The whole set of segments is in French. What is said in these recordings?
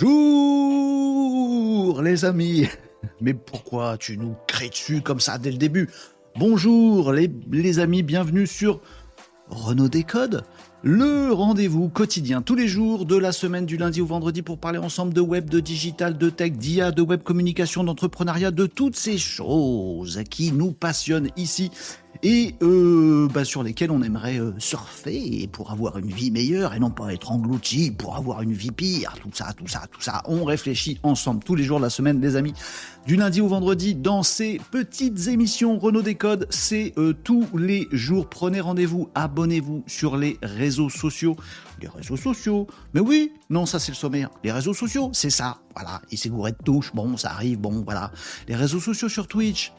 Bonjour les amis. Mais pourquoi tu nous crées dessus comme ça dès le début? Bonjour les, amis, bienvenue sur Renault Décode, le rendez-vous quotidien tous les jours de la semaine du lundi au vendredi pour parler ensemble de web, de digital, de tech, d'IA, de web communication, d'entrepreneuriat, de toutes ces choses qui nous passionnent ici et euh, bah, sur lesquels on aimerait euh, surfer pour avoir une vie meilleure et non pas être englouti pour avoir une vie pire. Tout ça, tout ça, tout ça. On réfléchit ensemble tous les jours de la semaine, les amis. Du lundi au vendredi dans ces petites émissions Renault Décode. C'est euh, tous les jours. Prenez rendez-vous, abonnez-vous sur les réseaux sociaux. Les réseaux sociaux? Mais oui, non, ça c'est le sommaire. Les réseaux sociaux, c'est ça. Voilà. Il s'est gouré de touche. Bon, ça arrive. Bon, voilà. Les réseaux sociaux sur Twitch.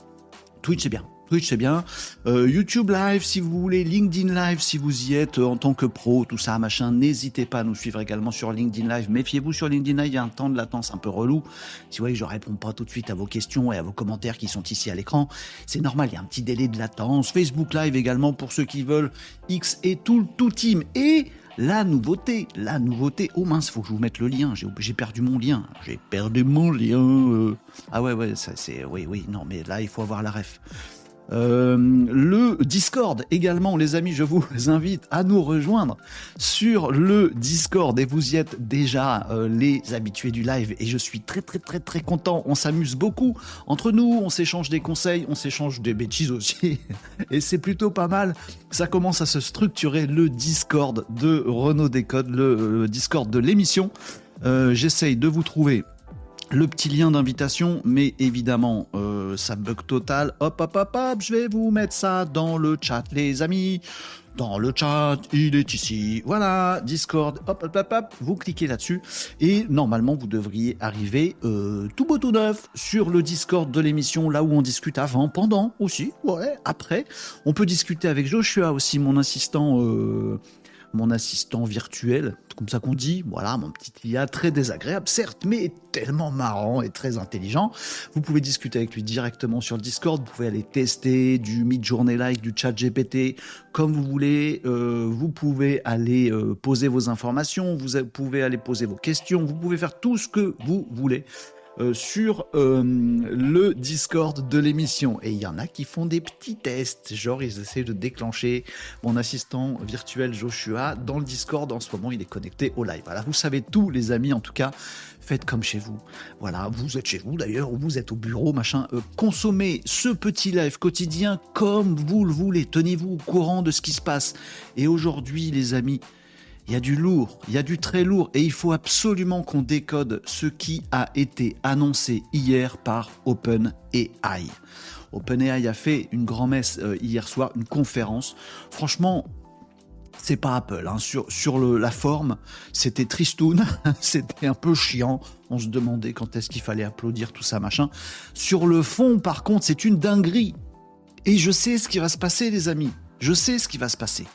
Twitch, c'est bien. C'est bien. Euh, YouTube Live, si vous voulez. LinkedIn Live, si vous y êtes euh, en tant que pro, tout ça, machin. N'hésitez pas à nous suivre également sur LinkedIn Live. Méfiez-vous sur LinkedIn Live, il y a un temps de latence un peu relou. Si vous voyez, je réponds pas tout de suite à vos questions et à vos commentaires qui sont ici à l'écran. C'est normal, il y a un petit délai de latence. Facebook Live également pour ceux qui veulent. X et tout, tout team. Et la nouveauté, la nouveauté. Oh mince, faut que je vous mette le lien. J'ai perdu mon lien. J'ai perdu mon lien. Ah ouais, ouais, ça c'est. Oui, oui, non, mais là, il faut avoir la ref. Euh, le Discord également, les amis, je vous invite à nous rejoindre sur le Discord et vous y êtes déjà euh, les habitués du live et je suis très très très très content. On s'amuse beaucoup entre nous, on s'échange des conseils, on s'échange des bêtises aussi et c'est plutôt pas mal. Ça commence à se structurer le Discord de Renault Décode, le, Discord de l'émission. Euh, j'essaye de vous trouver le petit lien d'invitation, mais évidemment, euh, ça bug total. Hop, hop, hop, hop, je vais vous mettre ça dans le chat, les amis. Dans le chat, il est ici. Voilà, Discord, hop, hop, hop, hop, vous cliquez là-dessus. Et normalement, vous devriez arriver euh, tout beau tout neuf sur le Discord de l'émission, là où on discute avant, pendant aussi, ouais, après. On peut discuter avec Joshua aussi, mon assistant. Euh, mon assistant virtuel, comme ça qu'on dit, voilà, mon petit IA très désagréable, certes, mais tellement marrant et très intelligent. Vous pouvez discuter avec lui directement sur le Discord, vous pouvez aller tester du Midjourney Like, du chat GPT, comme vous voulez. Euh, vous pouvez aller euh, poser vos informations, vous pouvez aller poser vos questions, vous pouvez faire tout ce que vous voulez. Euh, sur euh, le Discord de l'émission. Et il y en a qui font des petits tests, genre ils essaient de déclencher mon assistant virtuel Joshua dans le Discord. En ce moment, il est connecté au live. Voilà, vous savez tout, les amis, en tout cas. Faites comme chez vous. Voilà, vous êtes chez vous d'ailleurs, ou vous êtes au bureau, machin. Euh, consommez ce petit live quotidien comme vous le voulez. Tenez-vous au courant de ce qui se passe. Et aujourd'hui, les amis, il y a du lourd, il y a du très lourd, et il faut absolument qu'on décode ce qui a été annoncé hier par OpenAI. OpenAI a fait une grand-messe euh, hier soir, une conférence. Franchement, c'est pas Apple. Hein. Sur, sur la forme, c'était tristoun, c'était un peu chiant. On se demandait quand est-ce qu'il fallait applaudir, tout ça, machin. Sur le fond, par contre, c'est une dinguerie. Et je sais ce qui va se passer, les amis. Je sais ce qui va se passer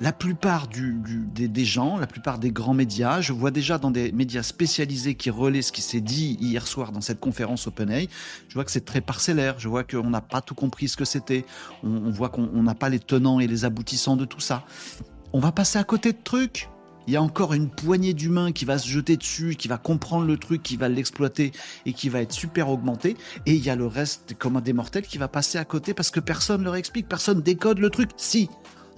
la plupart des, gens, la plupart des grands médias, je vois déjà dans des médias spécialisés qui relaient ce qui s'est dit hier soir dans cette conférence OpenAI, je vois que c'est très parcellaire, je vois qu'on n'a pas tout compris ce que c'était, on, voit qu'on n'a pas les tenants et les aboutissants de tout ça. On va passer à côté de trucs. Il y a encore une poignée d'humains qui va se jeter dessus, qui va comprendre le truc, qui va l'exploiter et qui va être super augmenté. Et il y a le reste comme des mortels qui va passer à côté parce que personne leur explique, personne décode le truc. Si,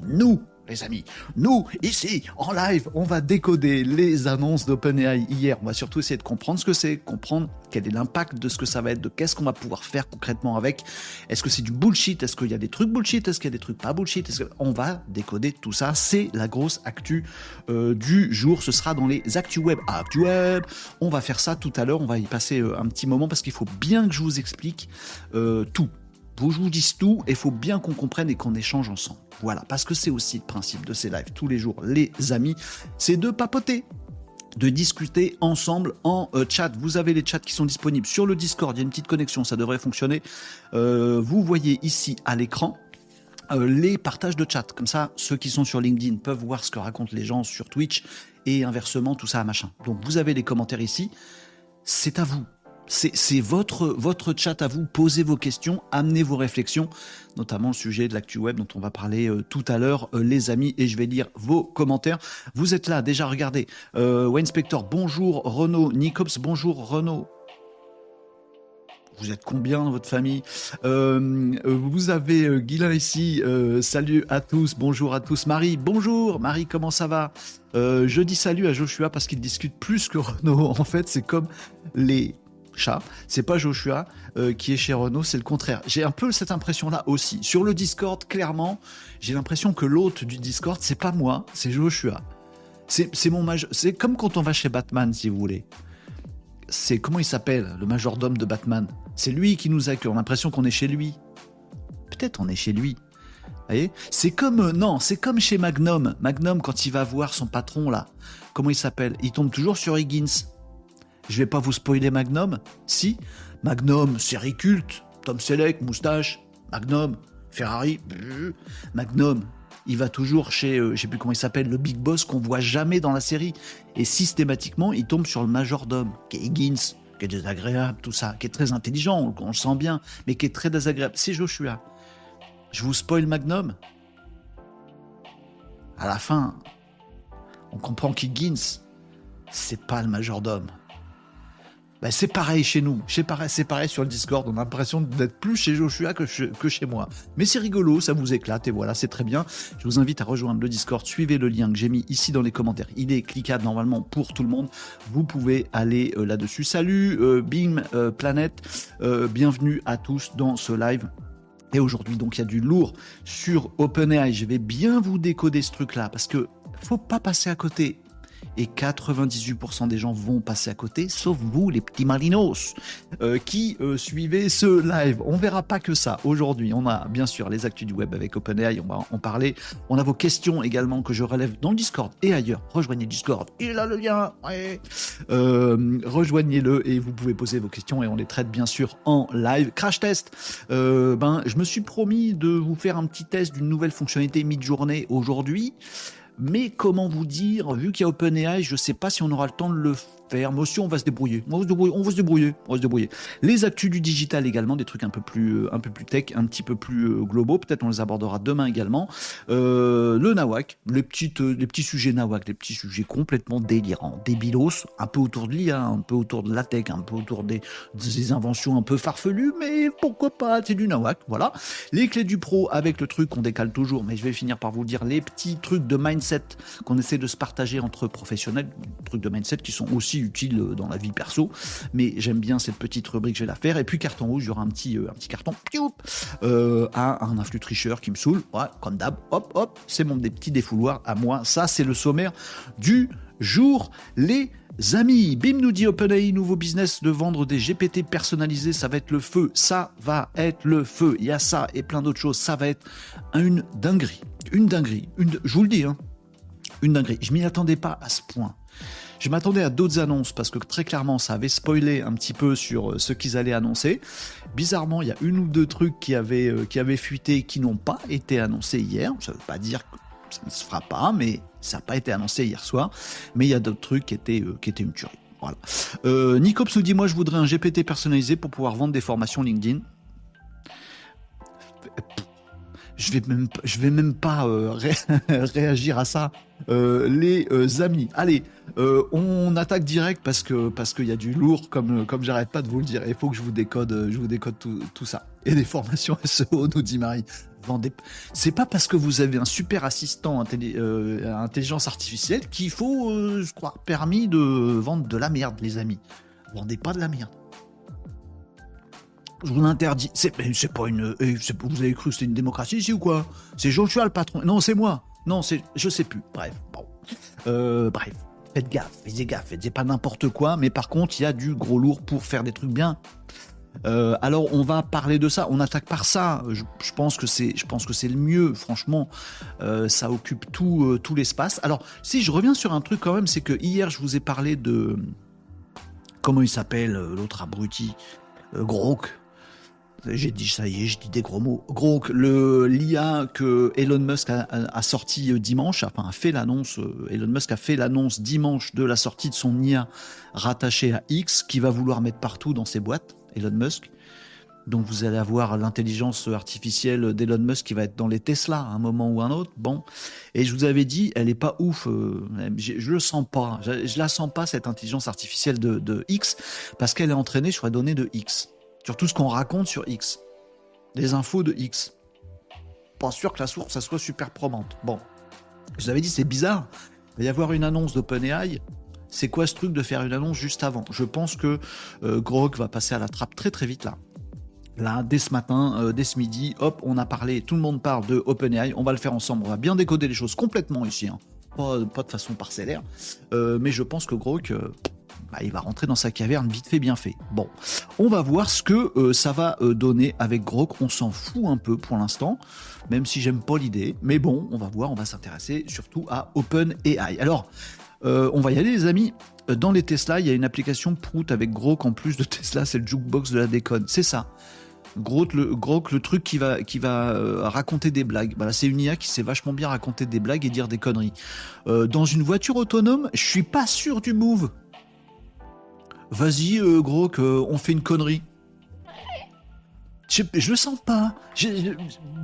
nous, les amis. Nous, ici, en live, on va décoder les annonces d'OpenAI hier. On va surtout essayer de comprendre ce que c'est, comprendre quel est l'impact de ce que ça va être, de qu'est-ce qu'on va pouvoir faire concrètement avec. Est-ce que c'est du bullshit? Est-ce qu'il y a des trucs bullshit? Est-ce qu'il y a des trucs pas bullshit? Est-ce On va décoder tout ça? C'est la grosse actu euh, du jour. Ce sera dans les actu web. Actu web. On va faire ça tout à l'heure. On va y passer euh, un petit moment parce qu'il faut bien que je vous explique euh, tout je vous dis tout et il faut bien qu'on comprenne et qu'on échange ensemble. Voilà, parce que c'est aussi le principe de ces lives tous les jours, les amis, c'est de papoter de discuter ensemble en euh, chat. Vous avez les chats qui sont disponibles sur le Discord, il y a une petite connexion, ça devrait fonctionner. Euh, vous voyez ici à l'écran euh, les partages de chat. Comme ça, ceux qui sont sur LinkedIn peuvent voir ce que racontent les gens sur Twitch et inversement, tout ça, machin. Donc vous avez les commentaires ici. C'est à vous c'est votre, chat à vous. Posez vos questions, amenez vos réflexions, notamment le sujet de l'actu web dont on va parler euh, tout à l'heure, euh, les amis, et je vais lire vos commentaires. Vous êtes là, déjà regardez. Euh, Wayne Spector, bonjour. Renaud, Nicops, bonjour. Renaud, vous êtes combien dans votre famille? Vous avez euh, ici. Salut à tous. Bonjour à tous. Marie, bonjour. Marie, comment ça va? Je dis salut à Joshua parce qu'il discute plus que Renault. En fait, c'est comme les C'est pas Joshua qui est chez Renault, c'est le contraire. J'ai un peu cette impression-là aussi. Sur le Discord, clairement, j'ai l'impression que l'hôte du Discord, c'est pas moi, c'est Joshua. C'est mon. C'est comme quand on va chez Batman, si vous voulez c'est comment il s'appelle, le majordome de Batman? C'est lui qui nous accueille. On a l'impression qu'on est chez lui. Peut-être on est chez lui. voyez? C'est comme euh, non, c'est comme chez Magnum. Magnum quand il va voir son patron là. Comment il s'appelle? Il tombe toujours sur Higgins. Je vais pas vous spoiler Magnum. Si Magnum, série culte. Tom Selleck, moustache. Magnum, Ferrari. Magnum, il va toujours chez, euh, je sais plus comment il s'appelle, le big boss qu'on voit jamais dans la série. Et systématiquement, il tombe sur le majordome, qui est Higgins, qui est désagréable, tout ça, qui est très intelligent, on, le sent bien, mais qui est très désagréable. C'est Joshua. Je vous spoil Magnum. À la fin, on comprend qu'Higgins, c'est pas le majordome. Ben, c'est pareil chez nous, c'est pareil, sur le Discord, on a l'impression d'être plus chez Joshua que, que chez moi. Mais c'est rigolo, ça vous éclate et voilà, c'est très bien. Je vous invite à rejoindre le Discord, suivez le lien que j'ai mis ici dans les commentaires. Il est cliquable normalement pour tout le monde. Vous pouvez aller euh, là-dessus. Salut euh, Bim euh, Planète, bienvenue à tous dans ce live. Et aujourd'hui, donc, il y a du lourd sur OpenAI. Je vais bien vous décoder ce truc-là parce que faut pas passer à côté et 98% des gens vont passer à côté, sauf vous, les petits marinos, euh, qui euh, suivez ce live. On verra pas que ça. Aujourd'hui, on a bien sûr les actus du web avec OpenAI, on va en parler. On a vos questions également que je relève dans le Discord et ailleurs. Rejoignez Discord, il a le lien. Euh, rejoignez-le et vous pouvez poser vos questions et on les traite bien sûr en live. Crash test. ben, je me suis promis de vous faire un petit test d'une nouvelle fonctionnalité mid-journée aujourd'hui. Mais comment vous dire, vu qu'il y a OpenAI, je ne sais pas si on aura le temps de le faire, mais aussi on va se débrouiller. On va se débrouiller, on va se débrouiller. Les actus du digital également, des trucs un peu plus, euh, un peu plus tech, un petit peu plus euh, globaux. Peut-être on les abordera demain également. Euh, le nawak, les petites, les petits sujets nawak, les petits sujets complètement délirants, débilos, un peu autour de l'IA, un peu autour de la tech, un peu autour des, des inventions un peu farfelues, mais pourquoi pas, c'est du nawak, voilà. Les clés du pro avec le truc qu'on décale toujours, mais je vais finir par vous dire les petits trucs de mindset qu'on essaie de se partager entre professionnels, trucs de mindset qui sont aussi utile euh, dans la vie perso, mais j'aime bien cette petite rubrique, je vais la faire. Et puis carton rouge, il y aura un petit, euh, un petit carton euh, à un influx tricheur qui me saoule. Comme d'hab, hop, hop, c'est mon des petits défouloirs à moi. Ça, c'est le sommaire du jour. Les amis, Bim nous dit OpenAI, nouveau business de vendre des GPT personnalisés, ça va être le feu, ça va être le feu. Il y a ça et plein d'autres choses, ça va être une dinguerie, une dinguerie. Je vous le dis, hein, une dinguerie. Je m'y attendais pas à ce point. Je m'attendais à d'autres annonces parce que très clairement ça avait spoilé un petit peu sur euh, ce qu'ils allaient annoncer. Bizarrement, il y a une ou deux trucs qui avaient, euh, qui avaient fuité qui n'ont pas été annoncés hier. Ça ne veut pas dire que ça ne se fera pas, mais ça n'a pas été annoncé hier soir. Mais il y a d'autres trucs qui étaient, euh, qui étaient une tuerie. Voilà. Euh, Nicops nous dit Moi, je voudrais un GPT personnalisé pour pouvoir vendre des formations LinkedIn je vais même, je vais même pas euh, réagir à ça, euh, les euh, amis. Allez, on attaque direct parce que parce qu'il y a du lourd, comme comme j'arrête pas de vous le dire. Il faut que je vous décode, je vous décode tout, tout ça. Et des formations SEO, nous dit Marie. Vendez. C'est pas parce que vous avez un super assistant intelligence artificielle qu'il faut, je crois, permis de vendre de la merde, les amis. Vendez pas de la merde je vous l'interdis. C'est, pas une. Eh, vous avez cru que c'était une démocratie ici ou quoi? C'est Joshua le patron. Non, c'est moi. Non, c'est. Je sais plus. Bref. Euh, bref. Faites gaffe, faites gaffe, faites pas n'importe quoi, mais par contre, il y a du gros lourd pour faire des trucs bien. Euh, alors on va parler de ça. On attaque par ça. Je, pense que c'est, je pense que c'est le mieux. Franchement, euh, ça occupe tout l'espace. Alors si je reviens sur un truc quand même, c'est que hier je vous ai parlé de comment il s'appelle l'autre abruti, Grok J'ai dit ça y est, je dis des gros mots. Gros, le l'IA que Elon Musk a, sorti euh, dimanche, enfin a fait l'annonce. Euh, Elon Musk a fait l'annonce dimanche de la sortie de son IA rattaché à X, qui va vouloir mettre partout dans ses boîtes. Elon Musk. Donc vous allez avoir l'intelligence artificielle d'Elon Musk qui va être dans les Tesla à un moment ou un autre. Bon, et je vous avais dit, elle est pas ouf. Euh, je, je, le sens pas. Je, la sens pas cette intelligence artificielle de, de X parce qu'elle est entraînée sur les données de X, sur tout ce qu'on raconte sur X, les infos de X. Pas sûr que la source ça soit super probante. Bon, je vous avais dit c'est bizarre. Il va y avoir une annonce d'OpenAI c'est quoi ce truc de faire une annonce juste avant? Je pense que euh, va passer à la trappe très très vite là. Là, dès ce matin, euh, dès ce midi, hop, on a parlé, tout le monde parle de OpenAI, on va le faire ensemble, on va bien décoder les choses complètement ici, hein. pas, de façon parcellaire, euh, mais je pense que Grok, euh, bah, il va rentrer dans sa caverne vite fait, bien fait. Bon, on va voir ce que ça va donner avec Grok, on s'en fout un peu pour l'instant, même si j'aime pas l'idée, mais bon, on va voir, on va s'intéresser surtout à OpenAI. Alors, on va y aller les amis, dans les Tesla, il y a une application Prout avec Grok en plus de Tesla, c'est le jukebox de la déconne. C'est ça. Gros le, truc qui va, euh, raconter des blagues. C'est une IA qui sait vachement bien raconter des blagues et dire des conneries. Euh, dans une voiture autonome, je suis pas sûr du move. Vas-y, euh, gros, on fait une connerie. Je, je le sens pas. il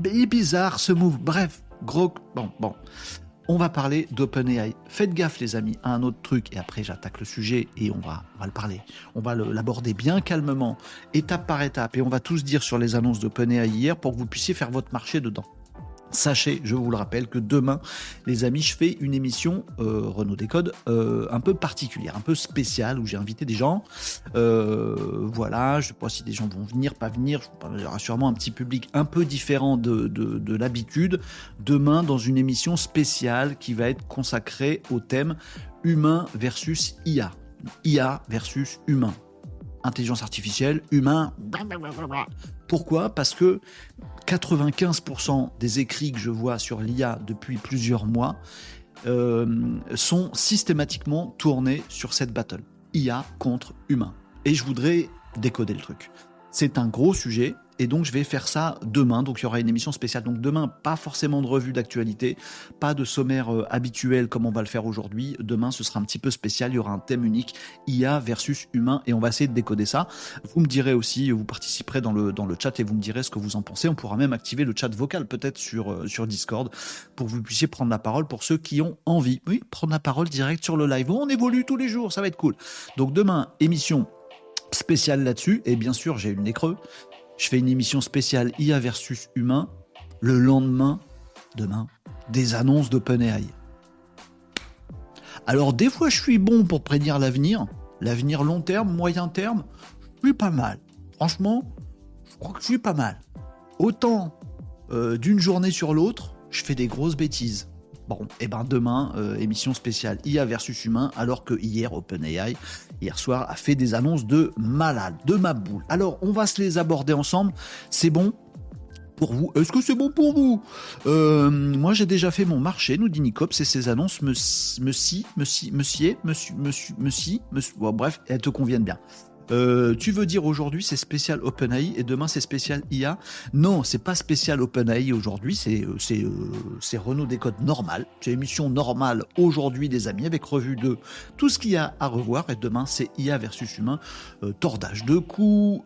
est bizarre ce move. Bref, gros, bon, bon on va parler d'OpenAI. Faites gaffe les amis à un autre truc et après j'attaque le sujet et on va, on le parler. On va l'aborder bien calmement, étape par étape et on va tous dire sur les annonces d'OpenAI hier pour que vous puissiez faire votre marché dedans. Sachez, je vous le rappelle, que demain, les amis, je fais une émission euh, Renault Décode euh, un peu particulière, un peu spéciale, où j'ai invité des gens. Euh, voilà, je ne sais pas si des gens vont venir, pas venir. Il y aura sûrement un petit public un peu différent de, de l'habitude. Demain, dans une émission spéciale qui va être consacrée au thème humain versus IA. IA versus humain intelligence artificielle, humain. Pourquoi? Parce que 95% des écrits que je vois sur l'IA depuis plusieurs mois euh, sont systématiquement tournés sur cette battle. IA contre humain. Et je voudrais décoder le truc. C'est un gros sujet, et donc je vais faire ça demain. Donc il y aura une émission spéciale. Donc demain, pas forcément de revue d'actualité, pas de sommaire euh, habituel comme on va le faire aujourd'hui. Demain, ce sera un petit peu spécial. Il y aura un thème unique IA versus humain et on va essayer de décoder ça. Vous me direz aussi, vous participerez dans le dans le chat et vous me direz ce que vous en pensez. On pourra même activer le chat vocal peut-être sur euh, sur Discord pour que vous puissiez prendre la parole pour ceux qui ont envie. Oui, prendre la parole direct sur le live. On évolue tous les jours, ça va être cool. Donc demain, émission spéciale là-dessus. Et bien sûr, j'ai une nez creux je fais une émission spéciale IA versus humain. Le lendemain, demain, des annonces d'OpenAI. Alors des fois je suis bon pour prédire l'avenir, l'avenir long terme, moyen terme, je suis pas mal. Franchement, je crois que je suis pas mal. Autant euh, d'une journée sur l'autre, je fais des grosses bêtises. Bon, et eh ben demain, euh, émission spéciale IA versus humain, alors que hier, OpenAI, hier soir, a fait des annonces de malade, de ma boule. Alors, on va se les aborder ensemble. C'est bon pour vous Est-ce que c'est bon pour vous euh, Moi, j'ai déjà fait mon marché, nous dit Nicops, et ces annonces me, me, si, me, si, me, sied, me, me, me, si, me, bon, bref, elles te conviennent bien. Euh, tu veux dire aujourd'hui c'est spécial OpenAI et demain c'est spécial IA Non, c'est pas spécial OpenAI aujourd'hui, c'est euh, c'est euh, c'est Renault Décode normal, c'est émission normale aujourd'hui des amis avec revue de tout ce qu'il y a à revoir. Et demain c'est IA versus humain, tordage de coups,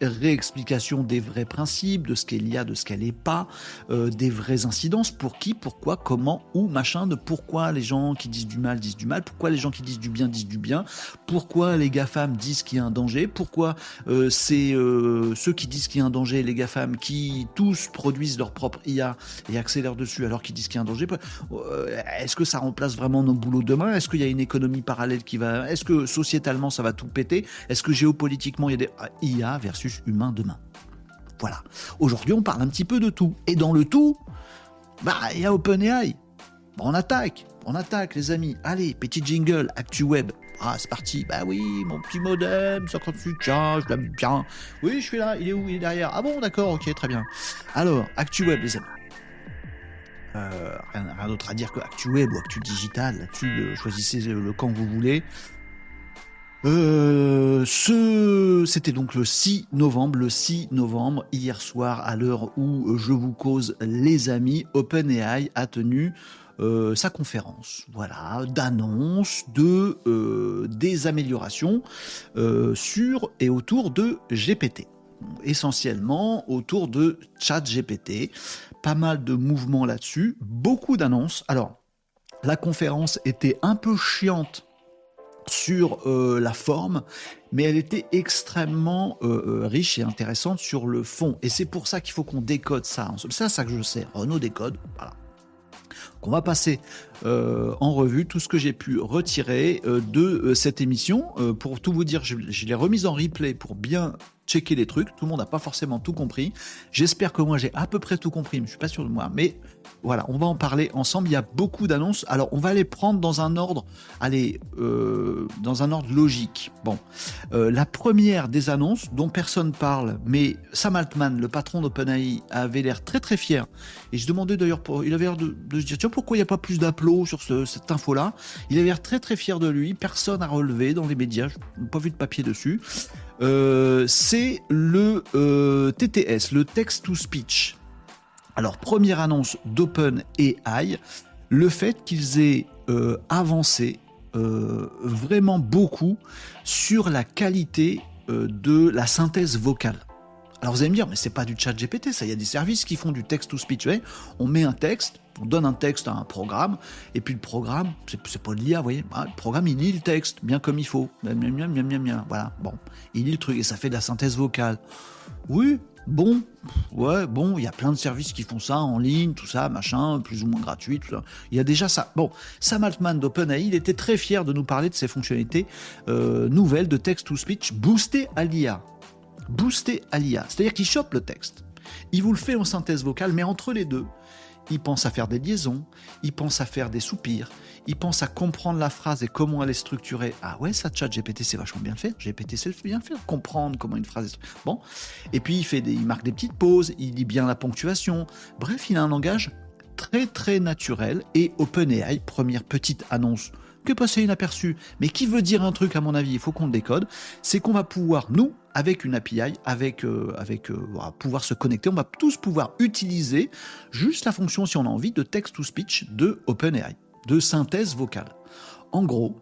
réexplication des vrais principes, de ce y a, de ce qu'elle n'est pas, des vraies incidences, pour qui, pourquoi, comment, où, machin, de pourquoi les gens qui disent du mal disent du mal, pourquoi les gens qui disent du bien disent du bien, pourquoi les GAFAM disent qu'il y a un danger, pourquoi euh, c'est euh, ceux qui disent qu'il y a un danger, les GAFAM, qui tous produisent leur propre IA et accélèrent dessus alors qu'ils disent qu'il y a un danger. Euh, est-ce que ça remplace vraiment nos boulots demain Est-ce qu'il y a une économie parallèle qui va... Est-ce que sociétalement ça va tout péter? Est-ce que géopolitiquement il y a des IA versus humain demain Voilà. Aujourd'hui on parle un petit peu de tout. Et dans le tout, bah il y a OpenAI. on attaque, on attaque les amis. Allez, petit jingle, ActuWeb. Ah, c'est parti. Bah oui, mon petit modem, 58 tiens, je l'aime bien. Oui, je suis là. Il est où? Il est derrière. Ah bon, d'accord, ok, très bien. Alors, ActuWeb, les amis. Euh, rien, d'autre à dire que ActuWeb ou Actu Digital. Là-dessus, choisissez le camp que vous voulez. Euh, ce, c'était donc le 6 novembre, le 6 novembre, hier soir, à l'heure où je vous cause, les amis, OpenAI a tenu euh, sa conférence, voilà, d'annonce de euh, des améliorations euh, sur et autour de GPT, essentiellement autour de ChatGPT, pas mal de mouvements là-dessus, beaucoup d'annonces. Alors, la conférence était un peu chiante sur la forme, mais elle était extrêmement riche et intéressante sur le fond. Et c'est pour ça qu'il faut qu'on décode ça. C'est ça que je sais. Renault décode. Qu'on va passer euh, en revue tout ce que j'ai pu retirer euh, de euh, cette émission. pour tout vous dire, je, je l'ai remise en replay pour bien checker les trucs. Tout le monde n'a pas forcément tout compris. J'espère que moi j'ai à peu près tout compris, mais je suis pas sûr de moi. Mais voilà, on va en parler ensemble. Il y a beaucoup d'annonces. Alors on va les prendre dans un ordre, allez, euh, dans un ordre logique. Bon, euh, la première des annonces dont personne parle, mais Sam Altman, le patron d'OpenAI, avait l'air très très fier. Et je demandais d'ailleurs, il avait l'air de, se dire tiens pourquoi il n'y a pas plus d'applaudissements sur cette info-là? Il avait l'air très très fier de lui. Personne n'a relevé dans les médias. Je n'ai pas vu de papier dessus. Euh, c'est le euh, TTS, le Text to Speech. Alors, première annonce d'OpenAI, le fait qu'ils aient euh, avancé vraiment beaucoup sur la qualité de la synthèse vocale. Alors vous allez me dire, mais c'est pas du chat GPT, ça, il y a des services qui font du text to speech. on met un texte, on donne un texte à un programme, et puis le programme, c'est pas de l'IA, vous voyez, ah, le programme il lit le texte bien comme il faut, voilà, bon, il lit le truc et ça fait de la synthèse vocale. Oui, bon, ouais, bon, il y a plein de services qui font ça en ligne, tout ça, machin, plus ou moins gratuit. Il y a déjà ça. Bon, Sam Altman d'OpenAI, il était très fier de nous parler de ces fonctionnalités euh, nouvelles de text to speech boostées à l'IA. Boostées à l'IA. C'est-à-dire qu'il chope le texte. Il vous le fait en synthèse vocale, mais entre les deux, il pense à faire des liaisons, il pense à faire des soupirs, il pense à comprendre la phrase et comment elle est structurée. Ah ouais, ça, chat GPT, c'est vachement bien faire. GPT, c'est bien faire. Comprendre comment une phrase est Bon. Et puis, il, fait des, il marque des petites pauses, il lit bien la ponctuation. Bref, il a un langage très, très naturel. Et OpenAI, première petite annonce que passer inaperçu, mais qui veut dire un truc à mon avis, il faut qu'on le décode, c'est qu'on va pouvoir, nous, avec une API, avec, euh, avec euh, pouvoir se connecter, on va tous pouvoir utiliser juste la fonction, si on a envie, de text-to-speech de OpenAI, de synthèse vocale. En gros,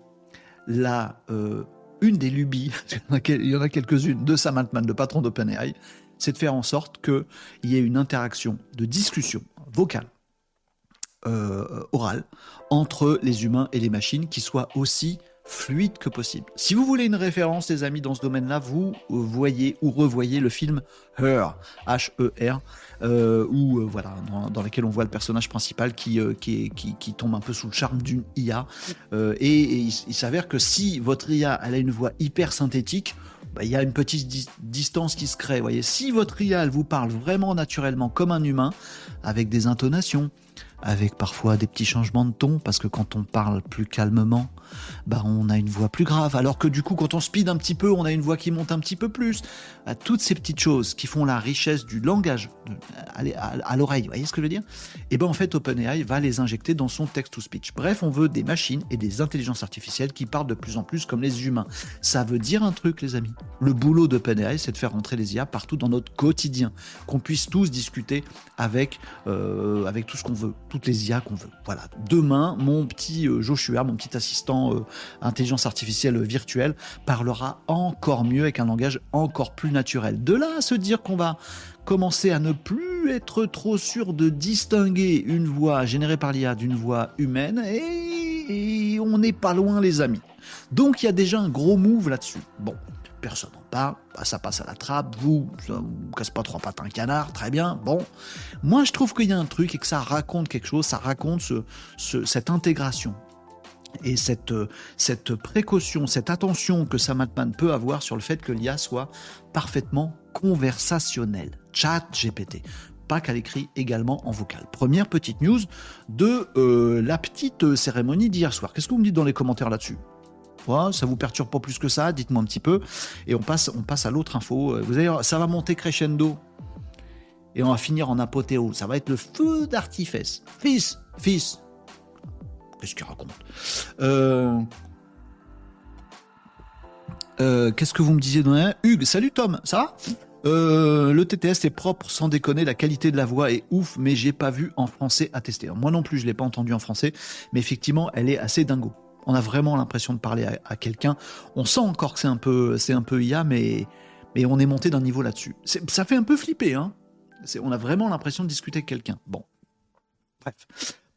la, euh, une des lubies, il y en a quelques-unes, de Sam Altman, le patron d'OpenAI, c'est de faire en sorte qu'il y ait une interaction de discussion vocale euh, orale entre les humains et les machines qui soit aussi fluide que possible. Si vous voulez une référence, les amis, dans ce domaine-là, vous voyez ou revoyez le film Her, H-E-R, euh, euh, voilà, dans, lequel on voit le personnage principal qui, qui, qui, tombe un peu sous le charme d'une IA. et, il, s'avère que si votre IA elle a une voix hyper synthétique, bah, il y a une petite distance qui se crée. Voyez, si votre IA elle vous parle vraiment naturellement comme un humain, avec des intonations, avec parfois des petits changements de ton, parce que quand on parle plus calmement, bah on a une voix plus grave, alors que du coup quand on speed un petit peu, on a une voix qui monte un petit peu plus. Toutes ces petites choses qui font la richesse du langage à, l'oreille, voyez ce que je veux dire? Et eh ben en fait OpenAI va les injecter dans son text-to-speech. Bref, on veut des machines et des intelligences artificielles qui parlent de plus en plus comme les humains. Ça veut dire un truc les amis. Le boulot d'OpenAI c'est de faire rentrer les IA partout dans notre quotidien, qu'on puisse tous discuter avec, euh, avec tout ce qu'on veut toutes les IA qu'on veut. Voilà. Demain, mon petit euh, Joshua, mon petit assistant euh, intelligence artificielle virtuelle, parlera encore mieux avec un langage encore plus naturel. De là à se dire qu'on va commencer à ne plus être trop sûr de distinguer une voix générée par l'IA d'une voix humaine, et on n'est pas loin, les amis. Donc il y a déjà un gros move là-dessus. Bon personne n'en parle, bah, ça passe à la trappe, vous, ça vous casse pas trois pattes un canard, très bien, bon. Moi, je trouve qu'il y a un truc et que ça raconte quelque chose, ça raconte cette intégration et cette, cette précaution, cette attention que Sam peut avoir sur le fait que l'IA soit parfaitement conversationnelle. Chat GPT pas qu'à l'écrit également en vocal. Première petite news de euh, la petite cérémonie d'hier soir. Qu'est-ce que vous me dites dans les commentaires là-dessus? Ça vous perturbe pas plus que ça? Dites-moi un petit peu. Et on passe, on passe à l'autre info. Euh, vous allez ça va monter crescendo. Et on va finir en apothéose. Ça va être le feu d'artifice. Fils, fils. Qu'est-ce qu'il raconte euh, Euh, Qu'est-ce que vous me disiez Hugues, salut Tom, ça va? Euh, le TTS est propre, sans déconner, la qualité de la voix est ouf, mais j'ai pas vu en français à tester. Moi non plus, je l'ai pas entendu en français, mais effectivement, elle est assez dingo. On a vraiment l'impression de parler à, quelqu'un. On sent encore que c'est un peu, c'est un peu IA, mais, mais on est monté d'un niveau là-dessus. Ça fait un peu flipper, hein. On a vraiment l'impression de discuter avec quelqu'un. Bon. Bref.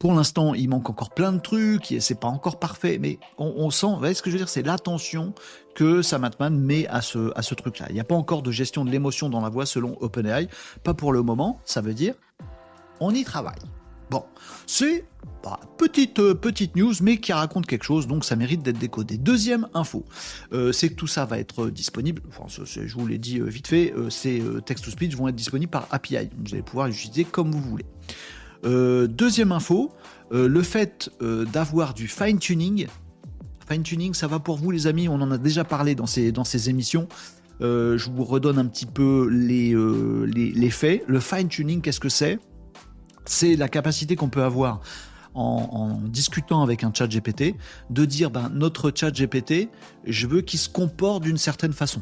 Pour l'instant, il manque encore plein de trucs, c'est pas encore parfait, mais on, sent, vous voyez ce que je veux dire, c'est l'attention que Samatman met à ce, truc-là. Il n'y a pas encore de gestion de l'émotion dans la voix selon OpenAI, pas pour le moment, ça veut dire on y travaille. Bon, c'est petite, euh, petite news, mais qui raconte quelque chose, donc ça mérite d'être décodé. Deuxième info, euh, c'est que tout ça va être euh, disponible, enfin, je vous l'ai dit vite fait, ces text-to-speech vont être disponibles par API, vous allez pouvoir les utiliser comme vous voulez. Euh, deuxième info, euh, le fait euh, d'avoir du fine-tuning, fine-tuning, ça va pour vous les amis, on en a déjà parlé dans ces, émissions. Je vous redonne un petit peu les, les, les faits. Le fine-tuning, qu'est-ce que c'est? C'est la capacité qu'on peut avoir en, en discutant avec un chat GPT de dire ben, notre chat GPT, je veux qu'il se comporte d'une certaine façon.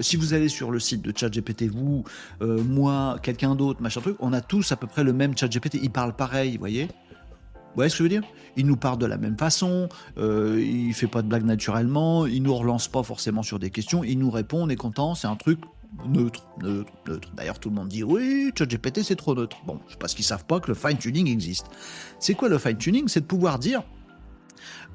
Si vous allez sur le site de ChatGPT, vous, euh, moi, quelqu'un d'autre, machin truc, on a tous à peu près le même ChatGPT. Il parle pareil, vous voyez? Vous voyez ce que je veux dire? Il nous parle de la même façon, euh, il fait pas de blagues naturellement, il nous relance pas forcément sur des questions, il nous répond, on est content, c'est un truc neutre, neutre, neutre. D'ailleurs, tout le monde dit oui, ChatGPT c'est trop neutre. Bon, c'est parce qu'ils savent pas que le fine tuning existe. C'est quoi le fine tuning C'est de pouvoir dire,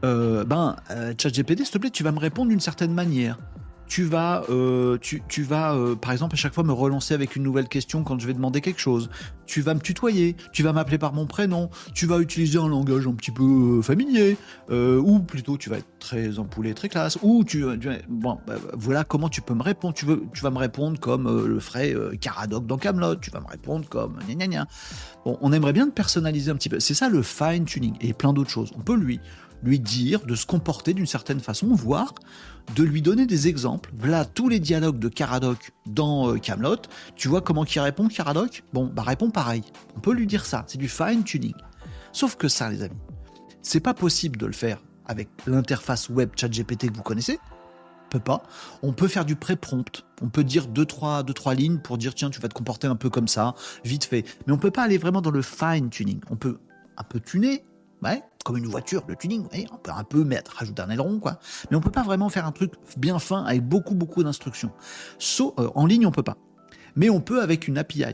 euh, ben, euh, ChatGPT, s'il te plaît, tu vas me répondre d'une certaine manière tu vas, euh, tu, vas euh, par exemple, à chaque fois me relancer avec une nouvelle question quand je vais demander quelque chose. Tu vas me tutoyer, tu vas m'appeler par mon prénom, tu vas utiliser un langage un petit peu euh, familier, ou plutôt tu vas être très empoulé, très classe, ou tu, bon, bah, voilà comment tu peux me répondre. Tu veux, tu vas me répondre comme le ferait Caradoc dans Camelot. Tu vas me répondre comme gna gna gna. Bon, on aimerait bien te personnaliser un petit peu. C'est ça le fine tuning et plein d'autres choses. On peut lui lui dire de se comporter d'une certaine façon, voire de lui donner des exemples. Voilà tous les dialogues de Caradoc dans euh, Camelot. Tu vois comment il répond, Caradoc Bon, bah répond pareil. On peut lui dire ça. C'est du fine tuning. Sauf que ça, les amis, c'est pas possible de le faire avec l'interface web ChatGPT que vous connaissez. On peut pas. On peut faire du pré-prompt. On peut dire deux trois, deux, trois lignes pour dire tiens, tu vas te comporter un peu comme ça, vite fait. Mais on peut pas aller vraiment dans le fine tuning. On peut un peu tuner, ouais, comme une voiture, le tuning, on peut un peu mettre, rajouter un aileron, quoi. Mais on peut pas vraiment faire un truc bien fin avec beaucoup, beaucoup d'instructions. Euh, en ligne, on peut pas. Mais on peut avec une API.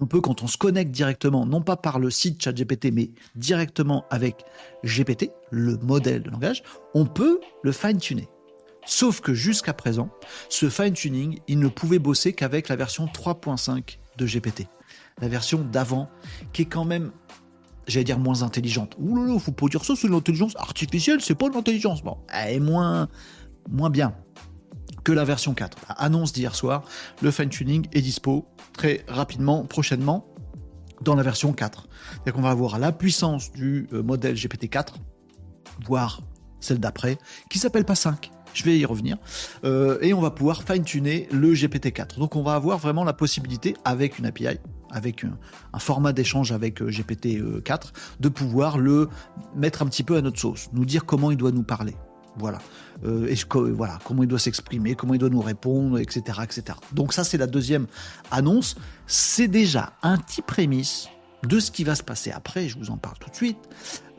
On peut, quand on se connecte directement, non pas par le site ChatGPT, mais directement avec GPT, le modèle de langage, on peut le fine-tuner. Sauf que jusqu'à présent, ce fine-tuning, il ne pouvait bosser qu'avec la version 3.5 de GPT. La version d'avant, qui est quand même j'allais dire moins intelligente. Ouh là là, faut pas dire ça, c'est l'intelligence artificielle, c'est pas de l'intelligence. Bon, elle est moins, moins bien que la version 4. Annonce d'hier soir, le fine-tuning est dispo très rapidement, prochainement, dans la version 4. C'est-à-dire qu'on va avoir la puissance du euh, modèle GPT-4, voire celle d'après, qui s'appelle pas 5. Je vais y revenir. Euh, et on va pouvoir fine-tuner le GPT-4. Donc on va avoir vraiment la possibilité, avec une API, avec un, format d'échange avec euh, GPT-4, de pouvoir le mettre un petit peu à notre sauce, nous dire comment il doit nous parler. Voilà. Euh, voilà, comment il doit s'exprimer, comment il doit nous répondre, etc. etc. Donc ça, c'est la deuxième annonce. C'est déjà un petit prémisse de ce qui va se passer après, je vous en parle tout de suite.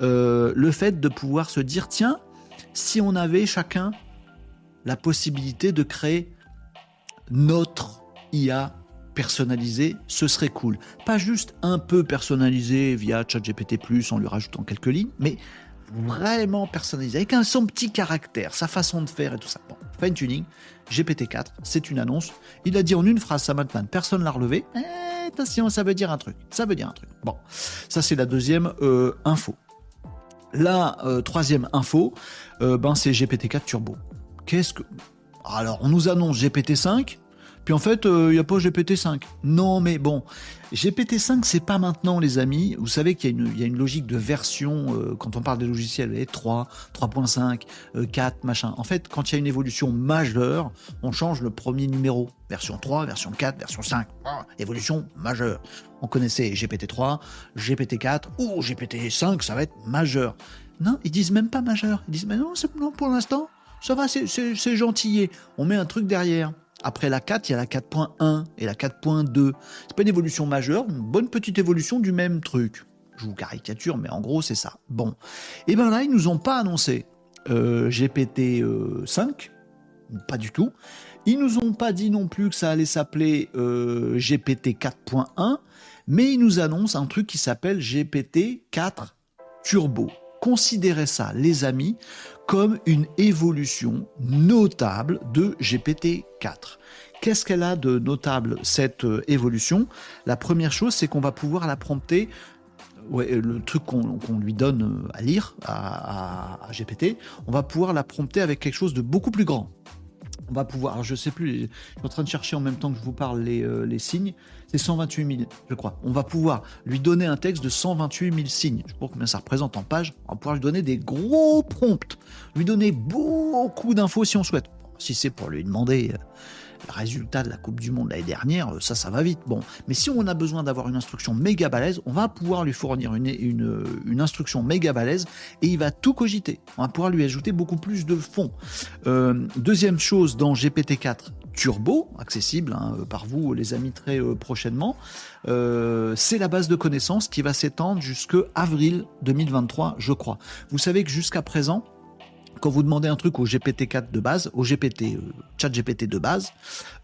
Euh, le fait de pouvoir se dire, tiens, si on avait chacun la possibilité de créer notre IA personnalisée, ce serait cool. Pas juste un peu personnalisé via ChatGPT+, en lui rajoutant quelques lignes, mais vraiment personnalisé, avec un, son petit caractère, sa façon de faire et tout ça. Bon, fine tuning, GPT-4, c'est une annonce. Il a dit en une phrase, ça maintenant, personne l'a relevé. Eh, attention, ça veut dire un truc. Ça veut dire un truc. Bon, ça c'est la deuxième euh, info. La euh, troisième info, euh, ben, c'est GPT-4 Turbo. Qu'est-ce que. Alors, on nous annonce GPT-5, puis en fait, il n'y a pas GPT-5. Non, mais bon, GPT-5, c'est pas maintenant, les amis. Vous savez qu'il y, a une- logique de version, euh, quand on parle des logiciels, les 3, 3.5, euh, 4, machin. En fait, quand il y a une évolution majeure, on change le premier numéro. Version 3, version 4, version 5. Ah, évolution majeure. On connaissait GPT-3, GPT-4 ou GPT-5, ça va être majeur. Non, ils disent même pas majeur. Ils disent, mais non, non pour l'instant, ça va, c'est gentil. On met un truc derrière. Après la 4, il y a la 4.1 et la 4.2. C'est pas une évolution majeure, une bonne petite évolution du même truc. Je vous caricature, mais en gros, c'est ça. Bon. Et eh bien là, ils nous ont pas annoncé euh, GPT 5, pas du tout. Ils nous ont pas dit non plus que ça allait s'appeler euh, GPT 4.1, mais ils nous annoncent un truc qui s'appelle GPT 4 Turbo. Considérez ça, les amis, comme une évolution notable de GPT 4. Qu'est-ce qu'elle a de notable cette euh, évolution? La première chose, c'est qu'on va pouvoir la prompter le truc qu'on lui donne euh, à lire à, GPT, on va pouvoir la prompter avec quelque chose de beaucoup plus grand. On va pouvoir, je sais plus, je suis en train de chercher en même temps que je vous parle les, euh, les signes, c'est 128 000, je crois. On va pouvoir lui donner un texte de 128 000 signes. Je sais pas combien ça représente en page. On va pouvoir lui donner des gros prompts, lui donner beaucoup d'infos si on souhaite. Si c'est pour lui demander euh, le résultat de la Coupe du Monde l'année dernière, euh, ça, ça va vite. Bon, mais si on a besoin d'avoir une instruction méga balèze, on va pouvoir lui fournir une, une, instruction méga balèze et il va tout cogiter. On va pouvoir lui ajouter beaucoup plus de fond. Euh, deuxième chose dans GPT-4 Turbo, accessible hein, par vous les amis très euh, prochainement, c'est la base de connaissances qui va s'étendre jusqu'à avril 2023, je crois. Vous savez que jusqu'à présent, quand vous demandez un truc au GPT-4 de base, au GPT, euh, chat GPT de base,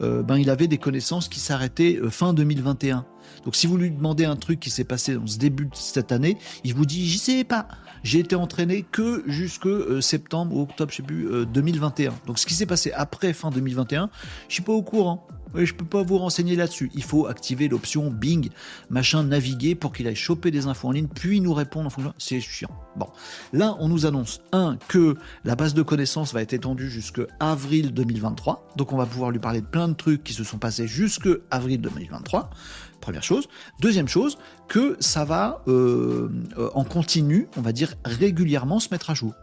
euh, ben il avait des connaissances qui s'arrêtaient euh, fin 2021. Donc si vous lui demandez un truc qui s'est passé dans ce début de cette année, il vous dit j'y sais pas. J'ai été entraîné que jusque septembre ou octobre, je sais plus, 2021. Donc ce qui s'est passé après fin 2021, je suis pas au courant. Je je peux pas vous renseigner là-dessus. Il faut activer l'option Bing, machin, naviguer pour qu'il aille choper des infos en ligne, puis nous répondre en fonction. C'est chiant. Bon. Là, on nous annonce, un, que la base de connaissances va être étendue jusqu'à avril 2023. Donc, on va pouvoir lui parler de plein de trucs qui se sont passés jusque avril 2023. Première chose. Deuxième chose, que ça va euh, euh, en continu, on va dire régulièrement se mettre à jour.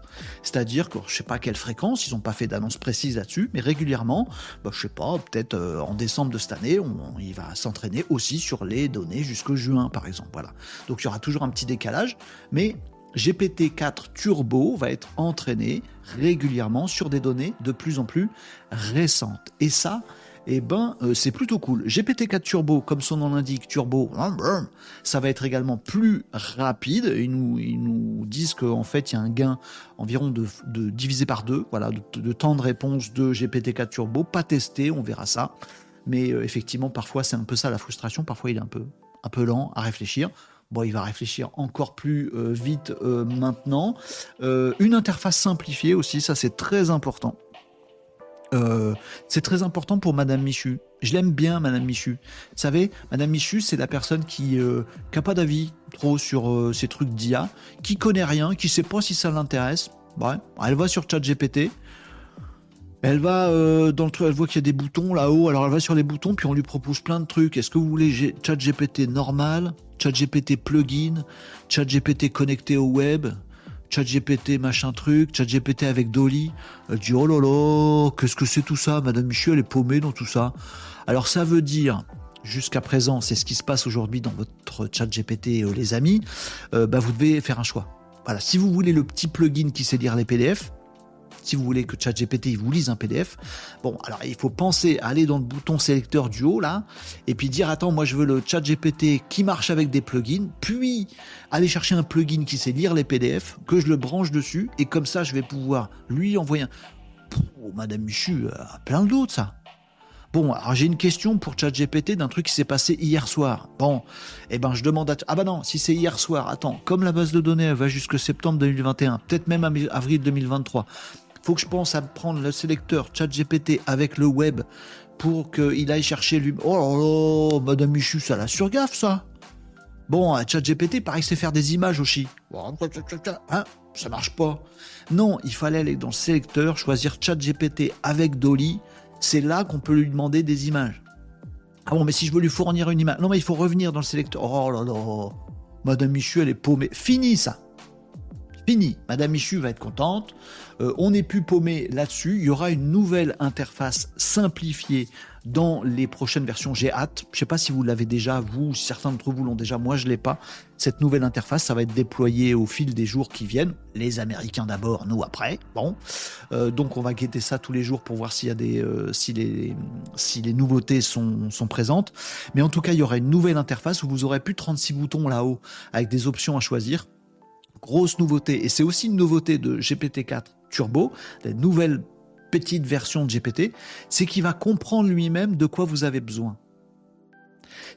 C'est-à-dire que je sais pas à quelle fréquence, ils n'ont pas fait d'annonce précise là-dessus, mais régulièrement, bah, je sais pas, peut-être euh, en décembre de cette année, on, il va s'entraîner aussi sur les données jusqu'au juin, par exemple. Voilà. Donc il y aura toujours un petit décalage, mais GPT-4 Turbo va être entraîné régulièrement sur des données de plus en plus récentes. Et ça, eh ben, euh, c'est plutôt cool. GPT-4 Turbo, comme son nom l'indique, Turbo, ça va être également plus rapide. Ils nous, disent qu'en fait, il y a un gain environ de, divisé par deux, voilà, de, temps de réponse de GPT-4 Turbo. Pas testé, on verra ça. Mais euh, effectivement, parfois, c'est un peu ça la frustration. Parfois, il est un peu, un peu lent à réfléchir. Bon, il va réfléchir encore plus euh, vite maintenant. une interface simplifiée aussi, ça c'est très important. Euh, c'est très important pour Madame Michu. Je l'aime bien, Madame Michu. Vous savez, Madame Michu, c'est la personne qui n'a euh, pas d'avis trop sur euh, ces trucs d'IA, qui connaît rien, qui sait pas si ça l'intéresse. Ouais, elle va sur ChatGPT. Elle va dans le truc, elle voit qu'il y a des boutons là-haut, alors elle va sur les boutons, puis on lui propose plein de trucs. Est-ce que vous voulez ChatGPT normal, ChatGPT plugin, ChatGPT connecté au web, ChatGPT machin truc, ChatGPT avec Dolly. Dit oh qu'est-ce que c'est tout ça? Madame Michu, elle est paumée dans tout ça. Alors ça veut dire, jusqu'à présent, c'est ce qui se passe aujourd'hui dans votre ChatGPT, euh, les amis, euh, bah, vous devez faire un choix. Voilà, si vous voulez le petit plugin qui sait lire les PDF, si vous voulez que ChatGPT vous lise un PDF. Bon, alors il faut penser à aller dans le bouton sélecteur du haut là, et puis dire attends, moi je veux le ChatGPT qui marche avec des plugins, puis aller chercher un plugin qui sait lire les PDF, que je le branche dessus, et comme ça je vais pouvoir lui envoyer un. Oh, Madame Michu, euh, plein d'autres ça. Bon, alors j'ai une question pour ChatGPT d'un truc qui s'est passé hier soir. Bon, eh ben je demande à... Ah bah non, si c'est hier soir, attends, comme la base de données va jusque septembre 2021, peut-être même avril 2023, faut que je pense à prendre le sélecteur ChatGPT avec le web pour qu'il aille chercher lui. Oh là là, Madame Michu, ça la surgaffe ça. Bon, ChatGPT, pareil, c'est faire des images aussi. Hein, ça marche pas. Non, il fallait aller dans le sélecteur, choisir ChatGPT avec Dolly. C'est là qu'on peut lui demander des images. Ah bon, mais si je veux lui fournir une image. Non, mais il faut revenir dans le sélecteur. Oh là là. Madame Michu, elle est paumée. Fini ça. Fini. Madame Michu va être contente. Euh, on n'est plus paumé là-dessus. Il y aura une nouvelle interface simplifiée dans les prochaines versions. J'ai hâte. Je ne sais pas si vous l'avez déjà, vous, certains d'entre vous l'ont déjà. Moi, je l'ai pas. Cette nouvelle interface, ça va être déployé au fil des jours qui viennent. Les Américains d'abord, nous après. Bon, euh, donc on va guetter ça tous les jours pour voir s'il y a des, euh, si les, les nouveautés sont, sont présentes. Mais en tout cas, il y aura une nouvelle interface où vous aurez plus 36 boutons là-haut avec des options à choisir grosse nouveauté, et c'est aussi une nouveauté de GPT-4 Turbo, la nouvelle petite version de GPT, c'est qu'il va comprendre lui-même de quoi vous avez besoin.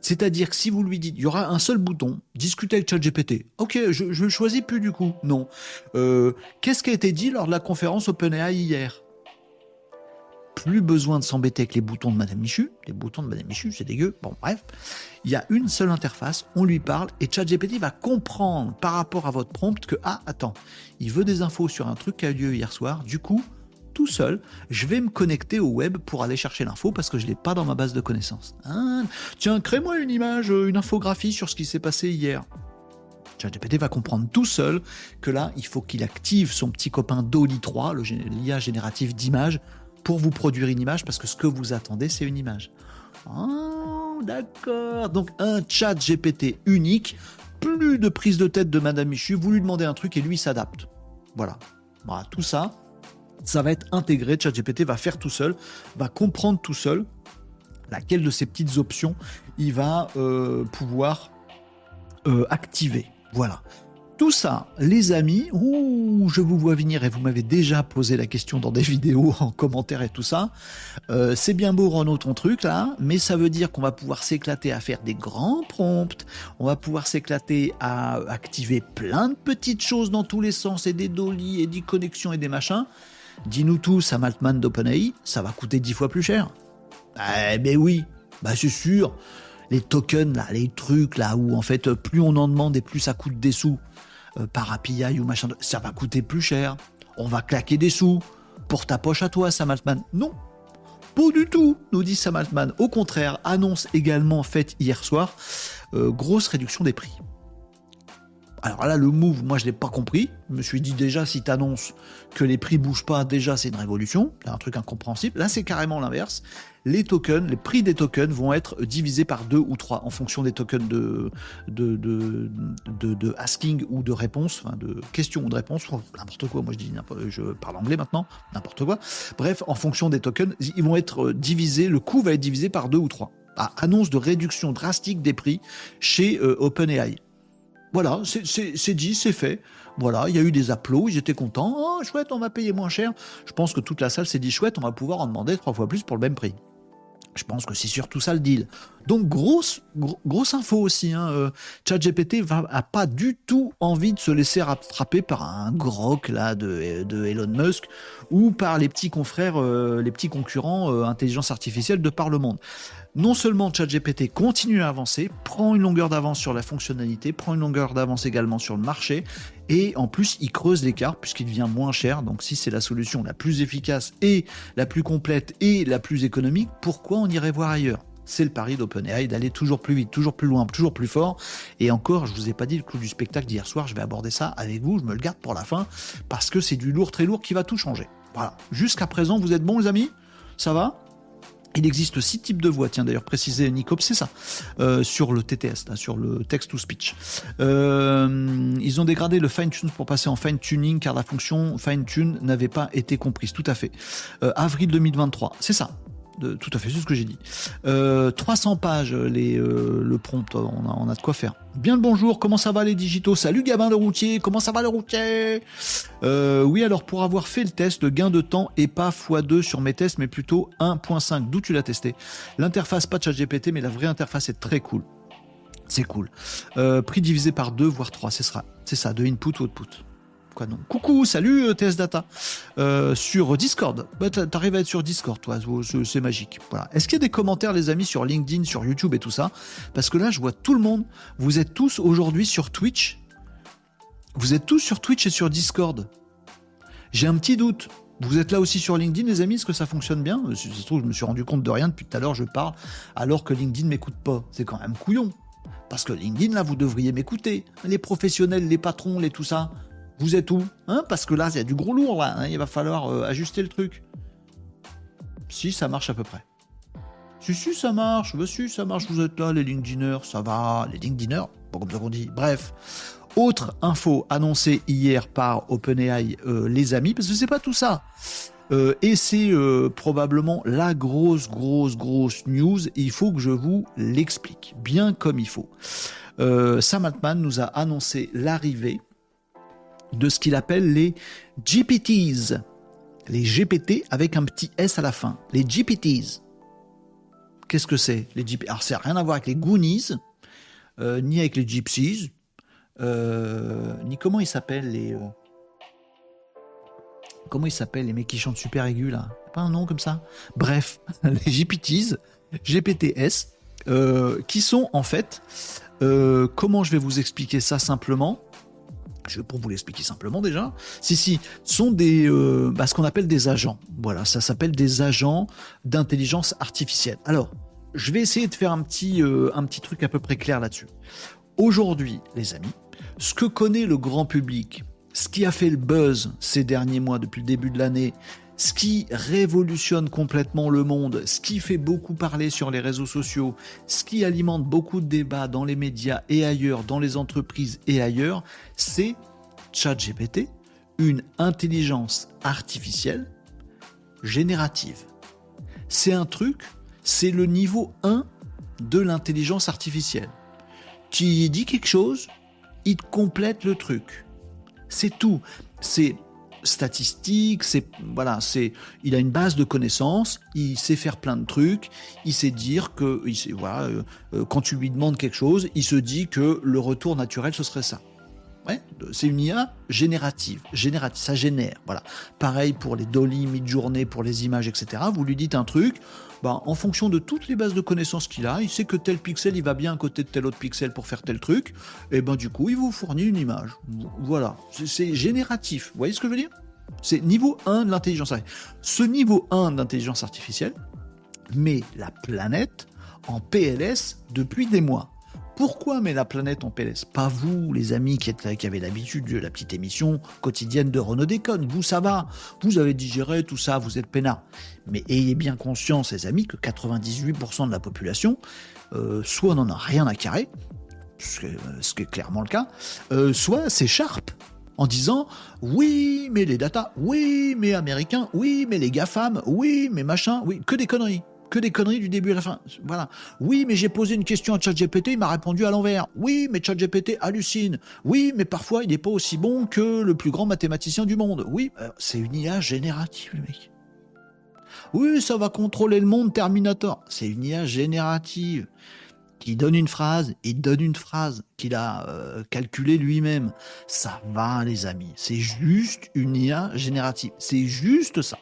C'est-à-dire que si vous lui dites, il y aura un seul bouton, discuter avec ChatGPT. Ok, je ne le choisis plus du coup. Non. Euh, qu'est-ce qui a été dit lors de la conférence OpenAI hier? Plus besoin de s'embêter avec les boutons de Madame Michu. Les boutons de Madame Michu, c'est dégueu. Bon, bref. Il y a une seule interface, on lui parle et ChatGPT va comprendre par rapport à votre prompt que, ah, attends, il veut des infos sur un truc qui a eu lieu hier soir. Du coup, tout seul, je vais me connecter au web pour aller chercher l'info parce que je ne l'ai pas dans ma base de connaissances. Ah, tiens, crée-moi une image, une infographie sur ce qui s'est passé hier. ChatGPT va comprendre tout seul que là, il faut qu'il active son petit copain Dolly 3, l'IA génératif d'images, pour vous produire une image parce que ce que vous attendez, c'est une image. Oh, d'accord. Donc un chat GPT unique, plus de prise de tête de Madame Michu, vous lui demandez un truc et lui s'adapte. Voilà. Voilà, tout ça, ça va être intégré. ChatGPT va faire tout seul, va comprendre tout seul laquelle de ces petites options il va euh, pouvoir euh, activer. Voilà. Tout ça, les amis, ouh, je vous vois venir et vous m'avez déjà posé la question dans des vidéos, en commentaire et tout ça. Euh, c'est bien beau Renaud ton truc là, mais ça veut dire qu'on va pouvoir s'éclater à faire des grands prompts, on va pouvoir s'éclater à activer plein de petites choses dans tous les sens et des dolly et des connexions et des machins. Dis-nous tous à Maltman d'OpenAI, ça va coûter dix fois plus cher. Eh ben oui, bah c'est sûr. Les tokens là, les trucs là où en fait plus on en demande et plus ça coûte des sous. Euh, par API ou machin, ça va coûter plus cher. On va claquer des sous pour ta poche à toi, Sam Altman. Non, pas du tout, nous dit Sam Altman. Au contraire, annonce également faite hier soir, euh, grosse réduction des prix. Alors là, le move, moi je l'ai pas compris. Je me suis dit déjà, si tu annonces que les prix bougent pas, déjà c'est une révolution, c'est un truc incompréhensible. Là, c'est carrément l'inverse les tokens, les prix des tokens vont être divisés par deux ou trois en fonction des tokens de, de, de, asking ou de réponse, enfin de question ou de réponse, n'importe quoi, moi je dis je parle anglais maintenant, n'importe quoi. Bref, en fonction des tokens, ils vont être divisés, le coût va être divisé par deux ou trois. Ah, annonce de réduction drastique des prix chez euh, OpenAI. Voilà, c'est dit, c'est fait. Voilà, il y a eu des applaudissements, ils étaient contents. Oh, chouette, on va payer moins cher. Je pense que toute la salle s'est dit, chouette, on va pouvoir en demander trois fois plus pour le même prix. Je pense que c'est surtout ça le deal. Donc grosse grosse info aussi. Hein. Euh, ChatGPT va a pas du tout envie de se laisser rattraper par un grok là de, de Elon Musk ou par les petits confrères, euh, les petits concurrents euh, intelligence artificielle de par le monde non seulement ChatGPT continue à avancer, prend une longueur d'avance sur la fonctionnalité, prend une longueur d'avance également sur le marché, et en plus il creuse l'écart puisqu'il devient moins cher. Donc si c'est la solution la plus efficace et la plus complète et la plus économique, pourquoi on irait voir ailleurs? C'est le pari d'OpenAI d'aller toujours plus vite, toujours plus loin, toujours plus fort. Et encore, je vous ai pas dit le coup du spectacle d'hier soir, je vais aborder ça avec vous, je me le garde pour la fin, parce que c'est du lourd très lourd qui va tout changer. Voilà. Jusqu'à présent, vous êtes bons les amis? Ça va? Il existe six types de voix, tiens d'ailleurs précisé Nicop, c'est ça, euh, sur le TTS, sur le text-to-speech. Euh, ils ont dégradé le fine-tune pour passer en fine-tuning car la fonction fine-tune n'avait pas été comprise, tout à fait. Euh, avril 2023, c'est ça? Tout à fait, c'est ce que j'ai dit. 300 euh, pages, les, euh, le prompt, on a, on a de quoi faire. Bien le bonjour, comment ça va les digitaux? Salut Gabin le routier, comment ça va le routier? Euh, Oui, alors pour avoir fait le test, le gain de temps est pas x2 sur mes tests, mais plutôt 1.5. D'où tu l'as testé? L'interface, pas de chat GPT, mais la vraie interface est très cool. C'est cool. prix divisé par 2, voire 3, c'est ça, c'est ça, de input ou output. Coucou, salut euh, TS Data. Euh, sur Discord. Bah, T'arrives à être sur Discord, toi, c'est magique. Voilà. Est-ce qu'il y a des commentaires, les amis, sur LinkedIn, sur YouTube et tout ça? Parce que là, je vois tout le monde. Vous êtes tous aujourd'hui sur Twitch. Vous êtes tous sur Twitch et sur Discord. J'ai un petit doute. Vous êtes là aussi sur LinkedIn, les amis? Est-ce que ça fonctionne bien? Si se trouve, je me suis rendu compte de rien depuis tout à l'heure, je parle, alors que LinkedIn m'écoute pas. C'est quand même couillon. Parce que LinkedIn, là, vous devriez m'écouter. Les professionnels, les patrons, les tout ça. Vous êtes où hein Parce que là, il y a du gros lourd, là. Hein, il va falloir euh, ajuster le truc. Si, ça marche à peu près. Si, si, ça marche. Bah, si, ça marche. Vous êtes là, les LinkedIners. Ça va. Les LinkedIners. Pas comme qu'on dit. Bref. Autre info annoncée hier par OpenAI, euh, les amis, parce que c'est pas tout ça. Euh, et c'est probablement la grosse, grosse, grosse news. Il faut que je vous l'explique bien comme il faut. Sam Altman nous a annoncé l'arrivée de ce qu'il appelle les GPTs. Les GPT avec un petit S à la fin. Les GPTs. Qu'est-ce que c'est les GPT Alors, ça n'a rien à voir avec les Goonies, euh, ni avec les Gypsies, euh, ni comment ils s'appellent les. Euh, comment ils s'appellent les mecs qui chantent super aigus là? Pas un nom comme ça? Bref, les GPTs, GPTS, qui sont en fait. comment je vais vous expliquer ça simplement? Pour vous l'expliquer simplement déjà, si, si, sont des, euh, bah, ce qu'on appelle des agents. Voilà, ça s'appelle des agents d'intelligence artificielle. Alors, je vais essayer de faire un petit, euh, un petit truc à peu près clair là-dessus. Aujourd'hui, les amis, ce que connaît le grand public, ce qui a fait le buzz ces derniers mois depuis le début de l'année, ce qui révolutionne complètement le monde, ce qui fait beaucoup parler sur les réseaux sociaux, ce qui alimente beaucoup de débats dans les médias et ailleurs, dans les entreprises et ailleurs, c'est ChatGPT, une intelligence artificielle générative. C'est un truc, c'est le niveau 1 de l'intelligence artificielle. Tu dis quelque chose, il te complète le truc. C'est tout. C'est statistique, c'est voilà, c'est il a une base de connaissances, il sait faire plein de trucs, il sait dire que il sait, voilà, euh, euh, quand tu lui demandes quelque chose, il se dit que le retour naturel ce serait ça. Ouais, c'est une IA générative, générative, ça génère. Voilà. Pareil pour les dolly, mid-journée, pour les images, etc. Vous lui dites un truc, ben, en fonction de toutes les bases de connaissances qu'il a, il sait que tel pixel il va bien à côté de tel autre pixel pour faire tel truc, et ben du coup il vous fournit une image. Voilà, c'est génératif. Vous voyez ce que je veux dire? C'est niveau 1 de l'intelligence artificielle. Ce niveau 1 d'intelligence artificielle met la planète en PLS depuis des mois. Pourquoi met la planète en PLS Pas vous, les amis qui, êtes, qui avez l'habitude de la petite émission quotidienne de Renaud Déconne. Vous, ça va. Vous avez digéré tout ça, vous êtes peinard. Mais ayez bien conscience, les amis, que 98% de la population, euh, soit n'en a rien à carrer, ce, qui est clairement le cas, euh, soit s'écharpe en disant oui, mais les data, oui, mais américains, oui, mais les GAFAM, oui, mais machin, oui, que des conneries que des conneries du début à la fin. Voilà. Oui, mais j'ai posé une question à ChatGPT, il m'a répondu à l'envers. Oui, mais ChatGPT hallucine. Oui, mais parfois il n'est pas aussi bon que le plus grand mathématicien du monde. Oui, euh, c'est une IA générative, le mec. Oui, ça va contrôler le monde Terminator. C'est une IA générative qui donne une phrase, il donne une phrase qu'il a euh, calculée lui-même. Ça va, les amis. C'est juste une IA générative. C'est juste ça.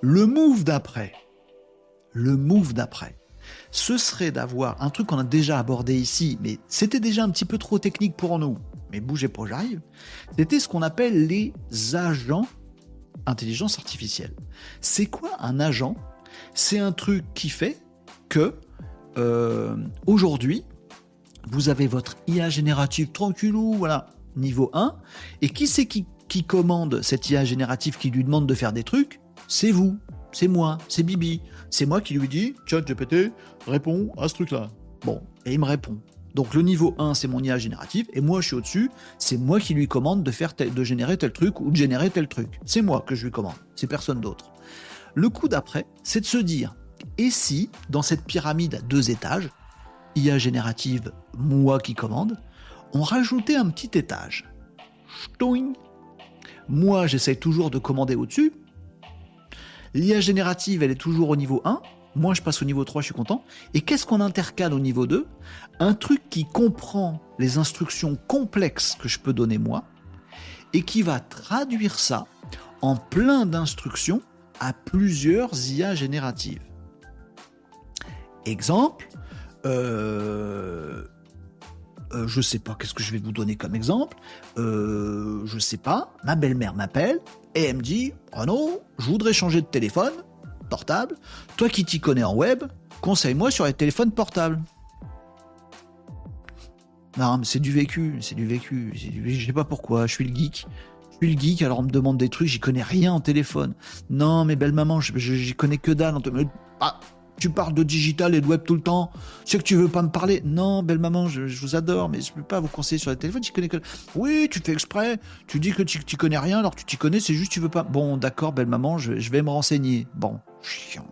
Le move d'après, le move d'après, ce serait d'avoir un truc qu'on a déjà abordé ici, mais c'était déjà un petit peu trop technique pour nous. Mais bougez pas, j'arrive. C'était ce qu'on appelle les agents intelligence artificielle. C'est quoi un agent? C'est un truc qui fait que euh, aujourd'hui, vous avez votre IA générative tranquillou, voilà, niveau 1, et qui c'est qui, qui commande cette IA générative qui lui demande de faire des trucs? C'est vous, c'est moi, c'est Bibi. C'est moi qui lui dis, chat GPT, réponds à ce truc-là. Bon, et il me répond. Donc le niveau 1, c'est mon IA générative, et moi je suis au-dessus, c'est moi qui lui commande de, faire de générer tel truc ou de générer tel truc. C'est moi que je lui commande, c'est personne d'autre. Le coup d'après, c'est de se dire, et si, dans cette pyramide à deux étages, IA générative, moi qui commande, on rajoutait un petit étage. Moi, j'essaye toujours de commander au-dessus, L'IA générative, elle est toujours au niveau 1. Moi, je passe au niveau 3, je suis content. Et qu'est-ce qu'on intercale au niveau 2 Un truc qui comprend les instructions complexes que je peux donner moi et qui va traduire ça en plein d'instructions à plusieurs IA génératives. Exemple, euh, euh, je sais pas, qu'est-ce que je vais vous donner comme exemple? Euh, Je sais pas, ma belle-mère m'appelle et elle me dit Renaud, je voudrais changer de téléphone portable. Toi qui t'y connais en web, conseille-moi sur les téléphones portables. Non, mais c'est du vécu, c'est du vécu. Je sais pas pourquoi, je suis le geek. Je suis le geek, alors on me demande des trucs, j'y connais rien en téléphone. Non, mais belle maman, j'y connais que dalle. Tu parles de digital et de web tout le temps. C'est que tu veux pas me parler. Non, belle maman, je, vous adore, mais je peux pas vous conseiller sur le téléphone. Tu connais que. Oui, tu fais exprès. Tu dis que tu connais rien, alors tu t'y connais, c'est juste tu veux pas. Bon, d'accord, belle maman, je, vais me renseigner. Bon, chiant.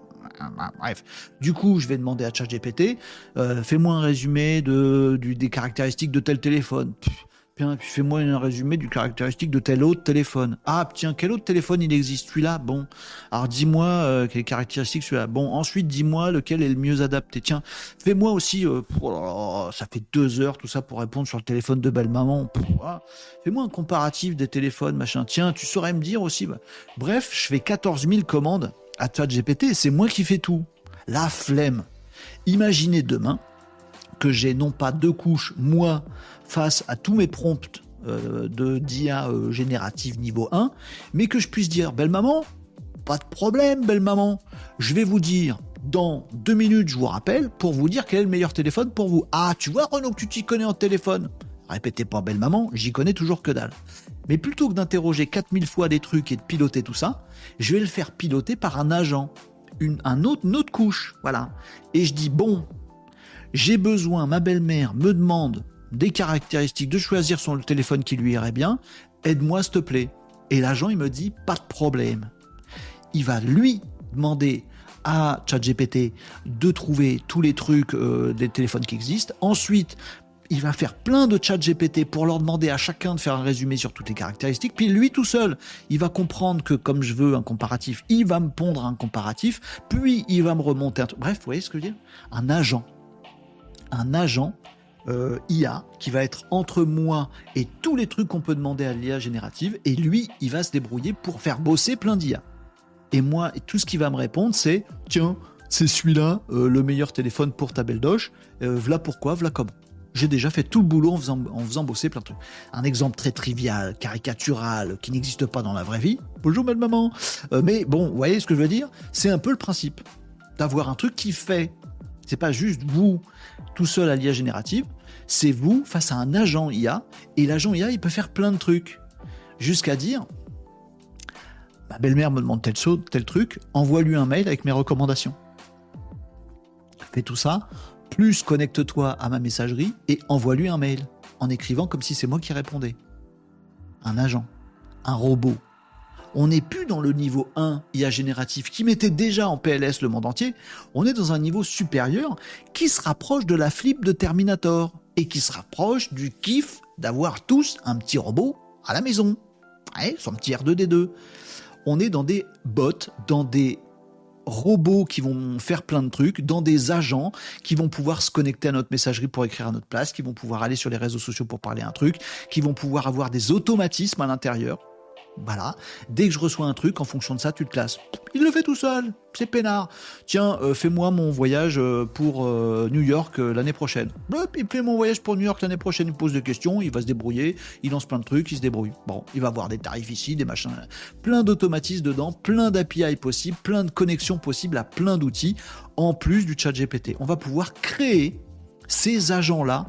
Bref, du coup, je vais demander à ChatGPT, euh, fais-moi un résumé de, des caractéristiques de tel téléphone. Fais-moi un résumé du caractéristique de tel autre téléphone. Ah, tiens, quel autre téléphone il existe? Celui-là Bon. Alors dis-moi euh, quelles caractéristiques celui-là. Bon, ensuite dis-moi lequel est le mieux adapté. Tiens, fais-moi aussi. Euh, oh ça fait deux heures tout ça pour répondre sur le téléphone de belle maman. Ah. Fais-moi un comparatif des téléphones, machin. Tiens, tu saurais me dire aussi. Bah. Bref, je fais 14 000 commandes à GPT, c'est moi qui fais tout. La flemme. Imaginez demain que j'ai non pas deux couches, moi, face à tous mes prompts euh, de d'IA euh, générative niveau 1, mais que je puisse dire, belle maman, pas de problème, belle maman, je vais vous dire dans deux minutes, je vous rappelle, pour vous dire quel est le meilleur téléphone pour vous. Ah, tu vois, Renaud, tu t'y connais en téléphone. Répétez pas, belle maman, j'y connais toujours que dalle. Mais plutôt que d'interroger 4000 fois des trucs et de piloter tout ça, je vais le faire piloter par un agent, une, un autre, une autre couche, voilà. Et je dis, bon, j'ai besoin, ma belle-mère me demande des caractéristiques, de choisir son téléphone qui lui irait bien, aide-moi s'il te plaît. Et l'agent, il me dit, pas de problème. Il va lui demander à ChatGPT de trouver tous les trucs euh, des téléphones qui existent. Ensuite, il va faire plein de chats GPT pour leur demander à chacun de faire un résumé sur toutes les caractéristiques. Puis lui tout seul, il va comprendre que comme je veux un comparatif, il va me pondre un comparatif, puis il va me remonter un truc. Bref, vous voyez ce que je veux dire? Un agent. Un agent euh, IA qui va être entre moi et tous les trucs qu'on peut demander à l'IA générative, et lui, il va se débrouiller pour faire bosser plein d'IA. Et moi, tout ce qu'il va me répondre, c'est tiens, c'est celui-là, euh, le meilleur téléphone pour ta belle doche, euh, voilà pourquoi, voilà comment j'ai déjà fait tout le boulot en faisant, en faisant bosser plein de trucs. Un exemple très trivial, caricatural, qui n'existe pas dans la vraie vie. Bonjour, belle maman. Euh, mais bon, vous voyez ce que je veux dire? C'est un peu le principe d'avoir un truc qui fait. C'est pas juste vous tout seul à l'IA générative, c'est vous face à un agent IA, et l'agent IA, il peut faire plein de trucs. Jusqu'à dire, ma belle-mère me demande tel, tel truc, envoie-lui un mail avec mes recommandations. Fais tout ça plus connecte-toi à ma messagerie et envoie-lui un mail en écrivant comme si c'est moi qui répondais. Un agent, un robot. On n'est plus dans le niveau 1 IA génératif qui mettait déjà en PLS le monde entier, on est dans un niveau supérieur qui se rapproche de la flip de Terminator et qui se rapproche du kiff d'avoir tous un petit robot à la maison. Ouais, son petit R2D2. On est dans des bots, dans des robots qui vont faire plein de trucs, dans des agents qui vont pouvoir se connecter à notre messagerie pour écrire à notre place, qui vont pouvoir aller sur les réseaux sociaux pour parler un truc, qui vont pouvoir avoir des automatismes à l'intérieur voilà. Dès que je reçois un truc, en fonction de ça, tu te classes. Il le fait tout seul. C'est peinard. Tiens, euh, fais-moi mon voyage euh, pour euh, New York l'année prochaine. il fait mon voyage pour New York l'année prochaine. Il pose des questions, il va se débrouiller, il lance plein de trucs, il se débrouille. Bon, il va avoir des tarifs ici, des machins. Plein d'automatismes dedans, plein d'API possibles, plein de connexions possibles à plein d'outils, en plus du chat GPT. On va pouvoir créer ces agents-là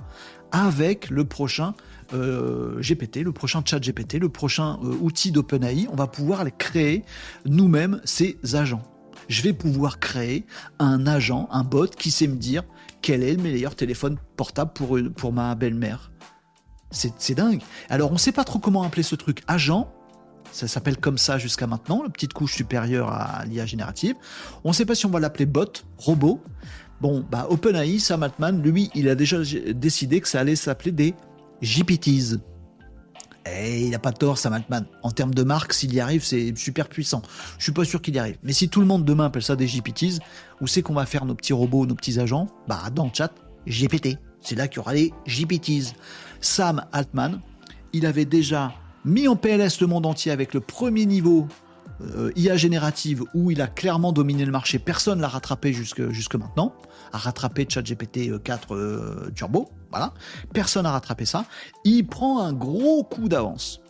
avec le prochain euh, GPT, le prochain chat GPT, le prochain euh, outil d'OpenAI, on va pouvoir créer nous-mêmes ces agents. Je vais pouvoir créer un agent, un bot qui sait me dire quel est le meilleur téléphone portable pour, pour ma belle-mère. C'est dingue. Alors on ne sait pas trop comment appeler ce truc agent. Ça s'appelle comme ça jusqu'à maintenant, la petite couche supérieure à l'IA générative. On ne sait pas si on va l'appeler bot, robot. Bon, bah OpenAI, Sam Altman, lui, il a déjà décidé que ça allait s'appeler des GPTs. Et il n'a pas tort, Sam Altman. En termes de marque, s'il y arrive, c'est super puissant. Je suis pas sûr qu'il y arrive. Mais si tout le monde demain appelle ça des GPTs, où c'est qu'on va faire nos petits robots, nos petits agents Bah, dans le chat, GPT. C'est là qu'il y aura les GPTs. Sam Altman, il avait déjà mis en PLS le monde entier avec le premier niveau euh, IA générative où il a clairement dominé le marché. Personne l'a rattrapé jusque, jusque maintenant. A rattrapé ChatGPT 4 euh, euh, Turbo. Voilà. Personne n'a rattrapé ça. Il prend un gros coup d'avance.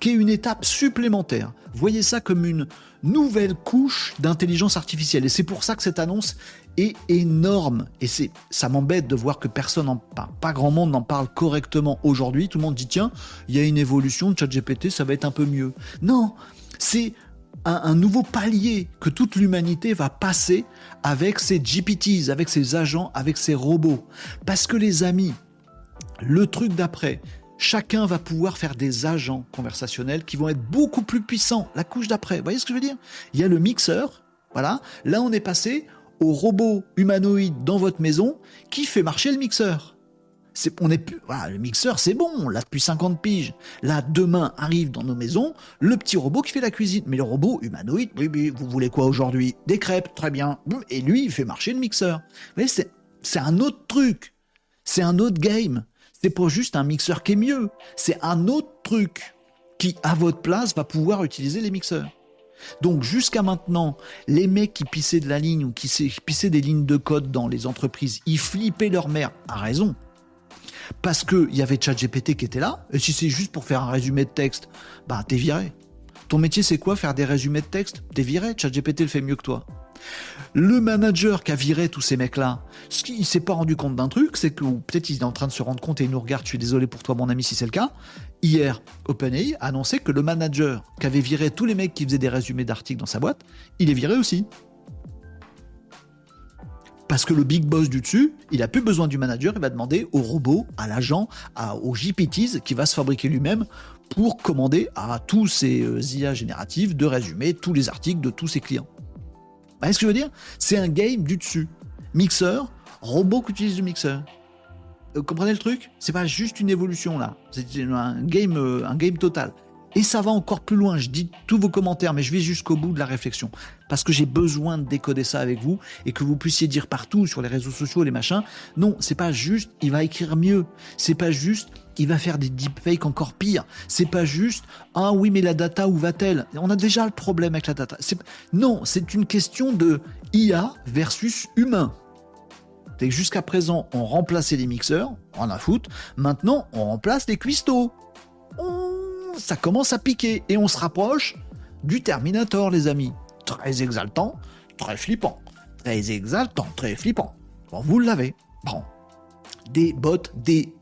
qui est une étape supplémentaire. Voyez ça comme une nouvelle couche d'intelligence artificielle. Et c'est pour ça que cette annonce est énorme. Et c'est, ça m'embête de voir que personne en parle, pas grand monde n'en parle correctement aujourd'hui. Tout le monde dit, tiens, il y a une évolution de ChatGPT, ça va être un peu mieux. Non, c'est un, nouveau palier que toute l'humanité va passer avec ses GPTs, avec ses agents, avec ses robots. Parce que les amis, le truc d'après, chacun va pouvoir faire des agents conversationnels qui vont être beaucoup plus puissants. La couche d'après, vous voyez ce que je veux dire? Il y a le mixeur, voilà. Là, on est passé au robot humanoïde dans votre maison qui fait marcher le mixeur. On est plus, le mixeur, c'est bon, on l'a depuis 50 piges. Là, demain arrive dans nos maisons le petit robot qui fait la cuisine. Mais le robot humanoïde, vous voulez quoi aujourd'hui? Des crêpes, très bien. Et lui, il fait marcher le mixeur. Vous voyez, c'est un autre truc. C'est un autre game. C'est pas juste un mixeur qui est mieux. C'est un autre truc qui, à votre place, va pouvoir utiliser les mixeurs. Donc jusqu'à maintenant, les mecs qui pissaient de la ligne ou qui pissaient des lignes de code dans les entreprises, ils flippaient leur mère, à raison. Parce qu'il y avait ChatGPT qui était là, et si c'est juste pour faire un résumé de texte, bah t'es viré. Ton métier c'est quoi Faire des résumés de texte? T'es viré, ChatGPT le fait mieux que toi. Le manager qui a viré tous ces mecs-là, ce qu'il s'est pas rendu compte d'un truc, c'est que peut-être il est en train de se rendre compte et il nous regarde, je suis désolé pour toi mon ami si c'est le cas. Hier, OpenAI a annoncé que le manager qui avait viré tous les mecs qui faisaient des résumés d'articles dans sa boîte, il est viré aussi. Parce que le big boss du dessus, il a plus besoin du manager, il va demander au robot, à l'agent, au GPTs qui va se fabriquer lui-même pour commander à tous ces euh, IA génératifs de résumer tous les articles de tous ses clients. Vous voyez ce que je veux dire? C'est un game du dessus. Mixeur, robot qui utilise le mixeur. Vous euh, comprenez le truc? C'est pas juste une évolution là. C'est un game, euh, un game total. Et ça va encore plus loin. Je dis tous vos commentaires, mais je vais jusqu'au bout de la réflexion. Parce que j'ai besoin de décoder ça avec vous et que vous puissiez dire partout sur les réseaux sociaux, les machins. Non, c'est pas juste, il va écrire mieux. C'est pas juste, il va faire des deepfakes encore pire. C'est pas juste, ah oui, mais la data, où va-t-elle? On a déjà le problème avec la data. Non, c'est une question de IA versus humain. Jusqu'à présent, on remplaçait les mixeurs, on a foot. Maintenant, on remplace les cuistots ça commence à piquer et on se rapproche du Terminator, les amis. Très exaltant, très flippant. Très exaltant, très flippant. Bon, vous l'avez. Bon. Des bots, des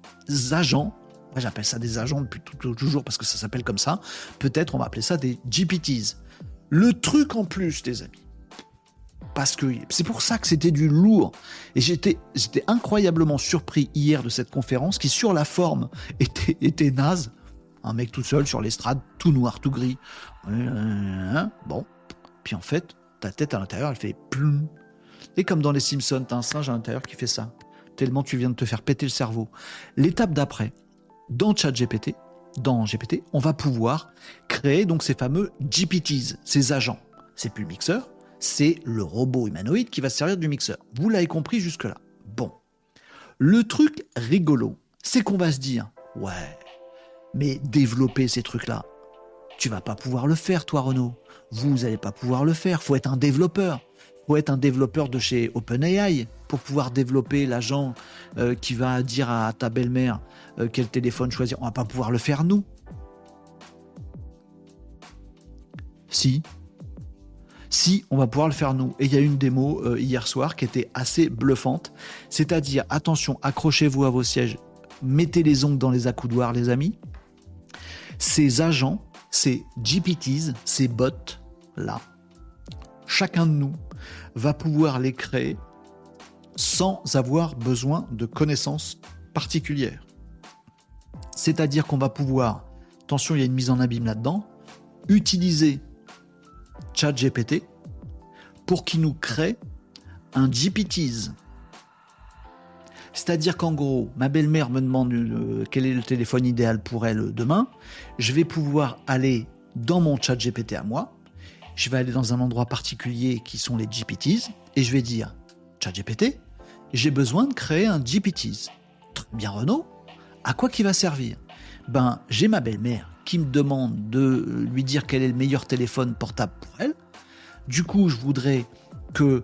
agents. Moi, j'appelle ça des agents depuis toujours parce que ça s'appelle comme ça. Peut-être on va appeler ça des GPTs. Le truc en plus, les amis. Parce que c'est pour ça que c'était du lourd. Et j'étais, j'étais incroyablement surpris hier de cette conférence qui, sur la forme, était, était naze un mec tout seul sur l'estrade, tout noir, tout gris. Hein, bon. Puis en fait, ta tête à l'intérieur, elle fait plum. Et comme dans les Simpsons, t'as un singe à l'intérieur qui fait ça. Tellement tu viens de te faire péter le cerveau. L'étape d'après, dans ChatGPT, dans GPT, on va pouvoir créer donc ces fameux GPTs, ces agents. C'est plus le mixeur, c'est le robot humanoïde qui va se servir du mixeur. Vous l'avez compris jusque-là. Bon. Le truc rigolo, c'est qu'on va se dire, ouais, mais développer ces trucs-là, tu vas pas pouvoir le faire, toi, Renaud. Vous n'allez pas pouvoir le faire. Faut être un développeur. Faut être un développeur de chez OpenAI pour pouvoir développer l'agent euh, qui va dire à ta belle-mère euh, quel téléphone choisir. On va pas pouvoir le faire nous. Si. Si, on va pouvoir le faire nous. Et il y a une démo euh, hier soir qui était assez bluffante. C'est-à-dire, attention, accrochez-vous à vos sièges, mettez les ongles dans les accoudoirs, les amis. Ces agents, ces GPTs, ces bots-là, chacun de nous va pouvoir les créer sans avoir besoin de connaissances particulières. C'est-à-dire qu'on va pouvoir, attention, il y a une mise en abîme là-dedans, utiliser ChatGPT pour qu'il nous crée un GPTs c'est-à-dire qu'en gros, ma belle-mère me demande euh, quel est le téléphone idéal pour elle demain. Je vais pouvoir aller dans mon chat GPT à moi. Je vais aller dans un endroit particulier qui sont les GPTs et je vais dire chat GPT, j'ai besoin de créer un GPTs. Bien Renault, à quoi qui va servir? Ben, j'ai ma belle-mère qui me demande de lui dire quel est le meilleur téléphone portable pour elle. Du coup, je voudrais que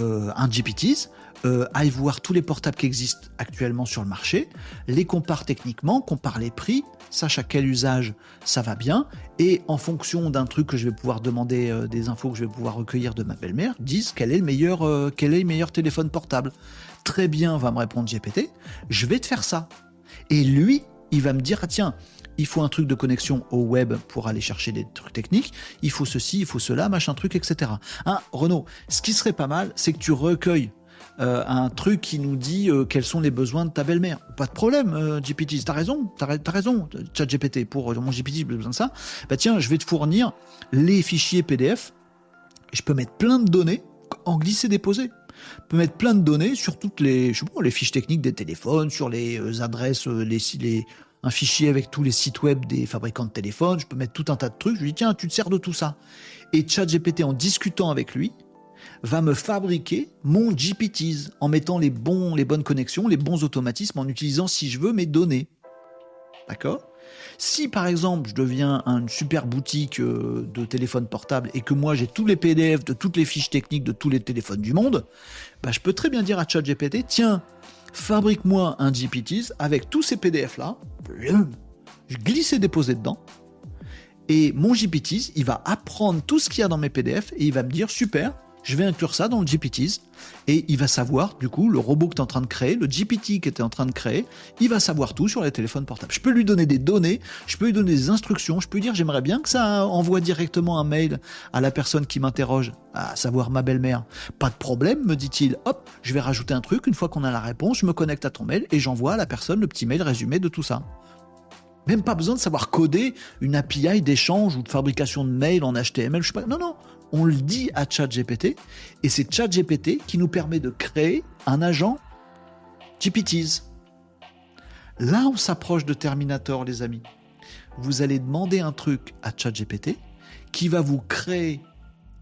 euh, un GPTs euh, aille voir tous les portables qui existent actuellement sur le marché, les compare techniquement, compare les prix, sache à quel usage ça va bien, et en fonction d'un truc que je vais pouvoir demander, euh, des infos que je vais pouvoir recueillir de ma belle-mère, dise quel est le meilleur, euh, quel est le meilleur téléphone portable. Très bien, va me répondre GPT, je vais te faire ça. Et lui, il va me dire, ah, tiens, il faut un truc de connexion au web pour aller chercher des trucs techniques, il faut ceci, il faut cela, machin truc, etc. Hein, Renaud, ce qui serait pas mal, c'est que tu recueilles euh, un truc qui nous dit euh, quels sont les besoins de ta belle-mère. Pas de problème, euh, GPT, t'as raison, t'as as raison, chat GPT, pour mon GPT, j'ai besoin de ça. Bah tiens, je vais te fournir les fichiers PDF, je peux mettre plein de données en glisser-déposer. Je peux mettre plein de données sur toutes les, je sais pas, les fiches techniques des téléphones, sur les adresses, les, un fichier avec tous les sites web des fabricants de téléphones, je peux mettre tout un tas de trucs, je lui dis tiens, tu te sers de tout ça. Et ChatGPT, en discutant avec lui, va me fabriquer mon GPTs en mettant les, bons, les bonnes connexions, les bons automatismes, en utilisant, si je veux, mes données. D'accord? Si par exemple je deviens une super boutique euh, de téléphones portables et que moi j'ai tous les PDF de toutes les fiches techniques de tous les téléphones du monde, bah, je peux très bien dire à ChatGPT tiens, fabrique-moi un GPTs avec tous ces PDF là, je glisse et déposer dedans, et mon GPTs, il va apprendre tout ce qu'il y a dans mes PDF et il va me dire super, je vais inclure ça dans le GPTs et il va savoir, du coup, le robot que tu es en train de créer, le GPT que tu es en train de créer, il va savoir tout sur les téléphones portables. Je peux lui donner des données, je peux lui donner des instructions, je peux lui dire j'aimerais bien que ça envoie directement un mail à la personne qui m'interroge, à savoir ma belle-mère. Pas de problème, me dit-il. Hop, je vais rajouter un truc, une fois qu'on a la réponse, je me connecte à ton mail et j'envoie à la personne le petit mail résumé de tout ça. Même pas besoin de savoir coder une API d'échange ou de fabrication de mail en HTML. Je sais pas. Non, non on le dit à ChatGPT, et c'est ChatGPT qui nous permet de créer un agent GPTs. Là, on s'approche de Terminator, les amis. Vous allez demander un truc à ChatGPT qui va vous créer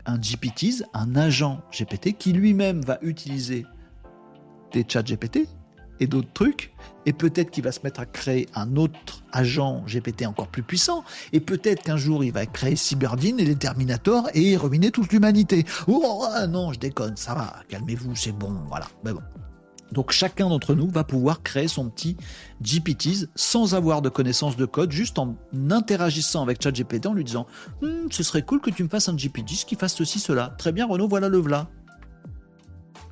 un GPTs, un agent GPT, qui lui-même va utiliser des ChatGPT et d'autres trucs, et peut-être qu'il va se mettre à créer un autre agent GPT encore plus puissant, et peut-être qu'un jour il va créer Cyberdine et les Terminators et ruiner toute l'humanité. Oh non, je déconne, ça va, calmez-vous, c'est bon, voilà. Mais bon. Donc chacun d'entre nous va pouvoir créer son petit GPTs sans avoir de connaissances de code, juste en interagissant avec ChatGPT en lui disant hm, ce serait cool que tu me fasses un GPTs qui fasse ceci, cela. Très bien, Renaud, voilà le v'là.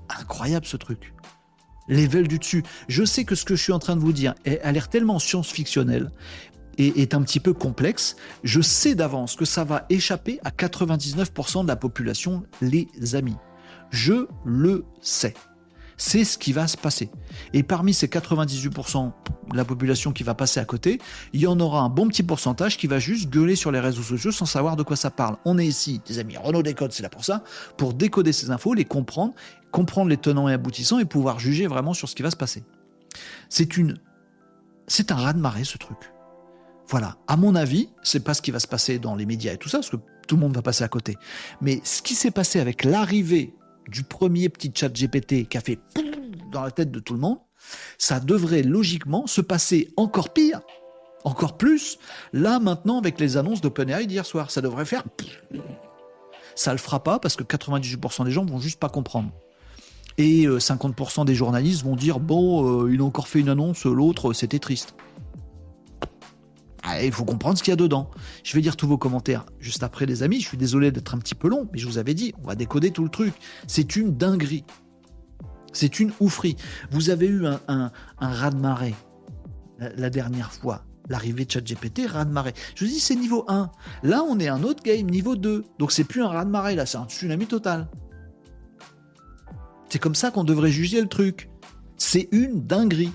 Incroyable ce truc level du dessus. Je sais que ce que je suis en train de vous dire a l'air tellement science-fictionnel et est un petit peu complexe. Je sais d'avance que ça va échapper à 99% de la population, les amis. Je le sais. C'est ce qui va se passer. Et parmi ces 98% de la population qui va passer à côté, il y en aura un bon petit pourcentage qui va juste gueuler sur les réseaux sociaux sans savoir de quoi ça parle. On est ici, des amis, Renault Décode, c'est là pour ça, pour décoder ces infos, les comprendre comprendre les tenants et aboutissants et pouvoir juger vraiment sur ce qui va se passer. C'est une, c'est un raz-de-marée ce truc. Voilà. À mon avis, c'est pas ce qui va se passer dans les médias et tout ça, parce que tout le monde va passer à côté. Mais ce qui s'est passé avec l'arrivée du premier petit chat GPT qui a fait dans la tête de tout le monde, ça devrait logiquement se passer encore pire, encore plus, là maintenant avec les annonces d'OpenAI d'hier soir. Ça devrait faire... Ça le fera pas parce que 98% des gens vont juste pas comprendre et 50% euh, des journalistes vont dire bon, euh, il a encore fait une annonce, l'autre c'était triste. Ah, il faut comprendre ce qu'il y a dedans. Je vais dire tous vos commentaires juste après, les amis. Je suis désolé d'être un petit peu long, mais je vous avais dit, on va décoder tout le truc. C'est une dinguerie. C'est une oufrie. Vous avez eu un, un, raz-de-marée la, dernière fois. L'arrivée de ChatGPT, raz-de-marée. Je vous dis, c'est niveau 1. Là, on est un autre game, niveau 2. Donc, c'est plus un raz-de-marée, là, c'est un tsunami total. C'est comme ça qu'on devrait juger le truc. C'est une dinguerie.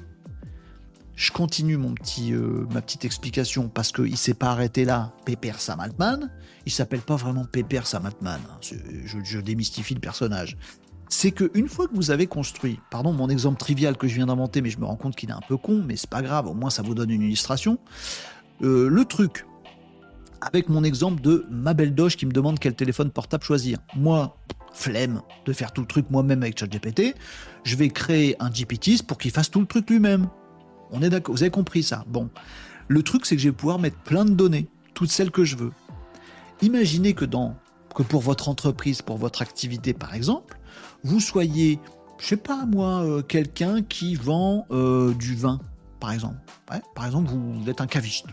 Je continue mon petit, euh, ma petite explication parce qu'il ne s'est pas arrêté là, Pepper Sam Altman. Il s'appelle pas vraiment Pepper Sam Altman. Hein. Je, démystifie le personnage. C'est qu'une fois que vous avez construit, pardon mon exemple trivial que je viens d'inventer, mais je me rends compte qu'il est un peu con, mais c'est pas grave, au moins ça vous donne une illustration. Euh, le truc, avec mon exemple de ma belle Doge qui me demande quel téléphone portable choisir. Moi, flemme de faire tout le truc moi-même avec ChatGPT, je vais créer un GPTs pour qu'il fasse tout le truc lui-même. On est d'accord, vous avez compris ça. Bon, le truc c'est que je vais pouvoir mettre plein de données, toutes celles que je veux. Imaginez que dans que pour votre entreprise, pour votre activité par exemple, vous soyez je sais pas moi, euh, quelqu'un qui vend euh, du vin, par exemple. par exemple, vous, êtes un caviste.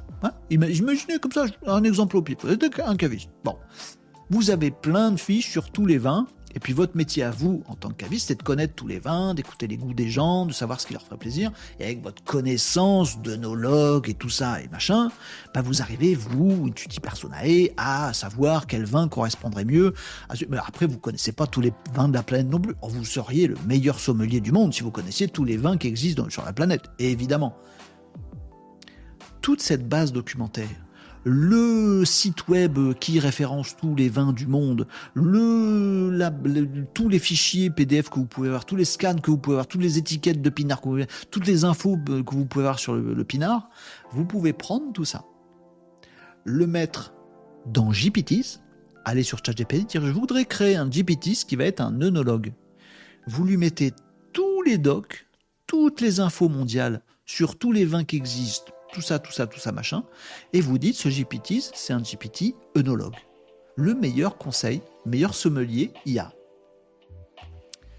Imaginez comme ça un exemple au pif. Vous êtes un caviste. Bon. Vous avez plein de fiches sur tous les vins et puis votre métier à vous, en tant que caviste, c'est de connaître tous les vins, d'écouter les goûts des gens, de savoir ce qui leur ferait plaisir. Et avec votre connaissance d'œnologue et tout ça et machin, bah vous arrivez, vous, tutti personae, à savoir quel vin correspondrait mieux. Mais après, vous connaissez pas tous les vins de la planète non plus. Vous seriez le meilleur sommelier du monde si vous connaissiez tous les vins qui existent sur la planète. Évidemment. Toute cette base documentaire, le site web qui référence tous les vins du monde, le, tous les fichiers PDF que vous pouvez avoir, tous les scans que vous pouvez avoir, toutes les étiquettes de pinard, toutes les infos que vous pouvez avoir sur le, pinard, vous pouvez prendre tout ça, le mettre dans GPTs, aller sur ChatGPT, dire je voudrais créer un GPTs qui va être un œnologue. Vous lui mettez tous les docs, toutes les infos mondiales sur tous les vins qui existent, tout ça, tout ça, tout ça, machin, et vous dites ce GPT, c'est un GPT œnologue. Le meilleur conseil, meilleur sommelier IA.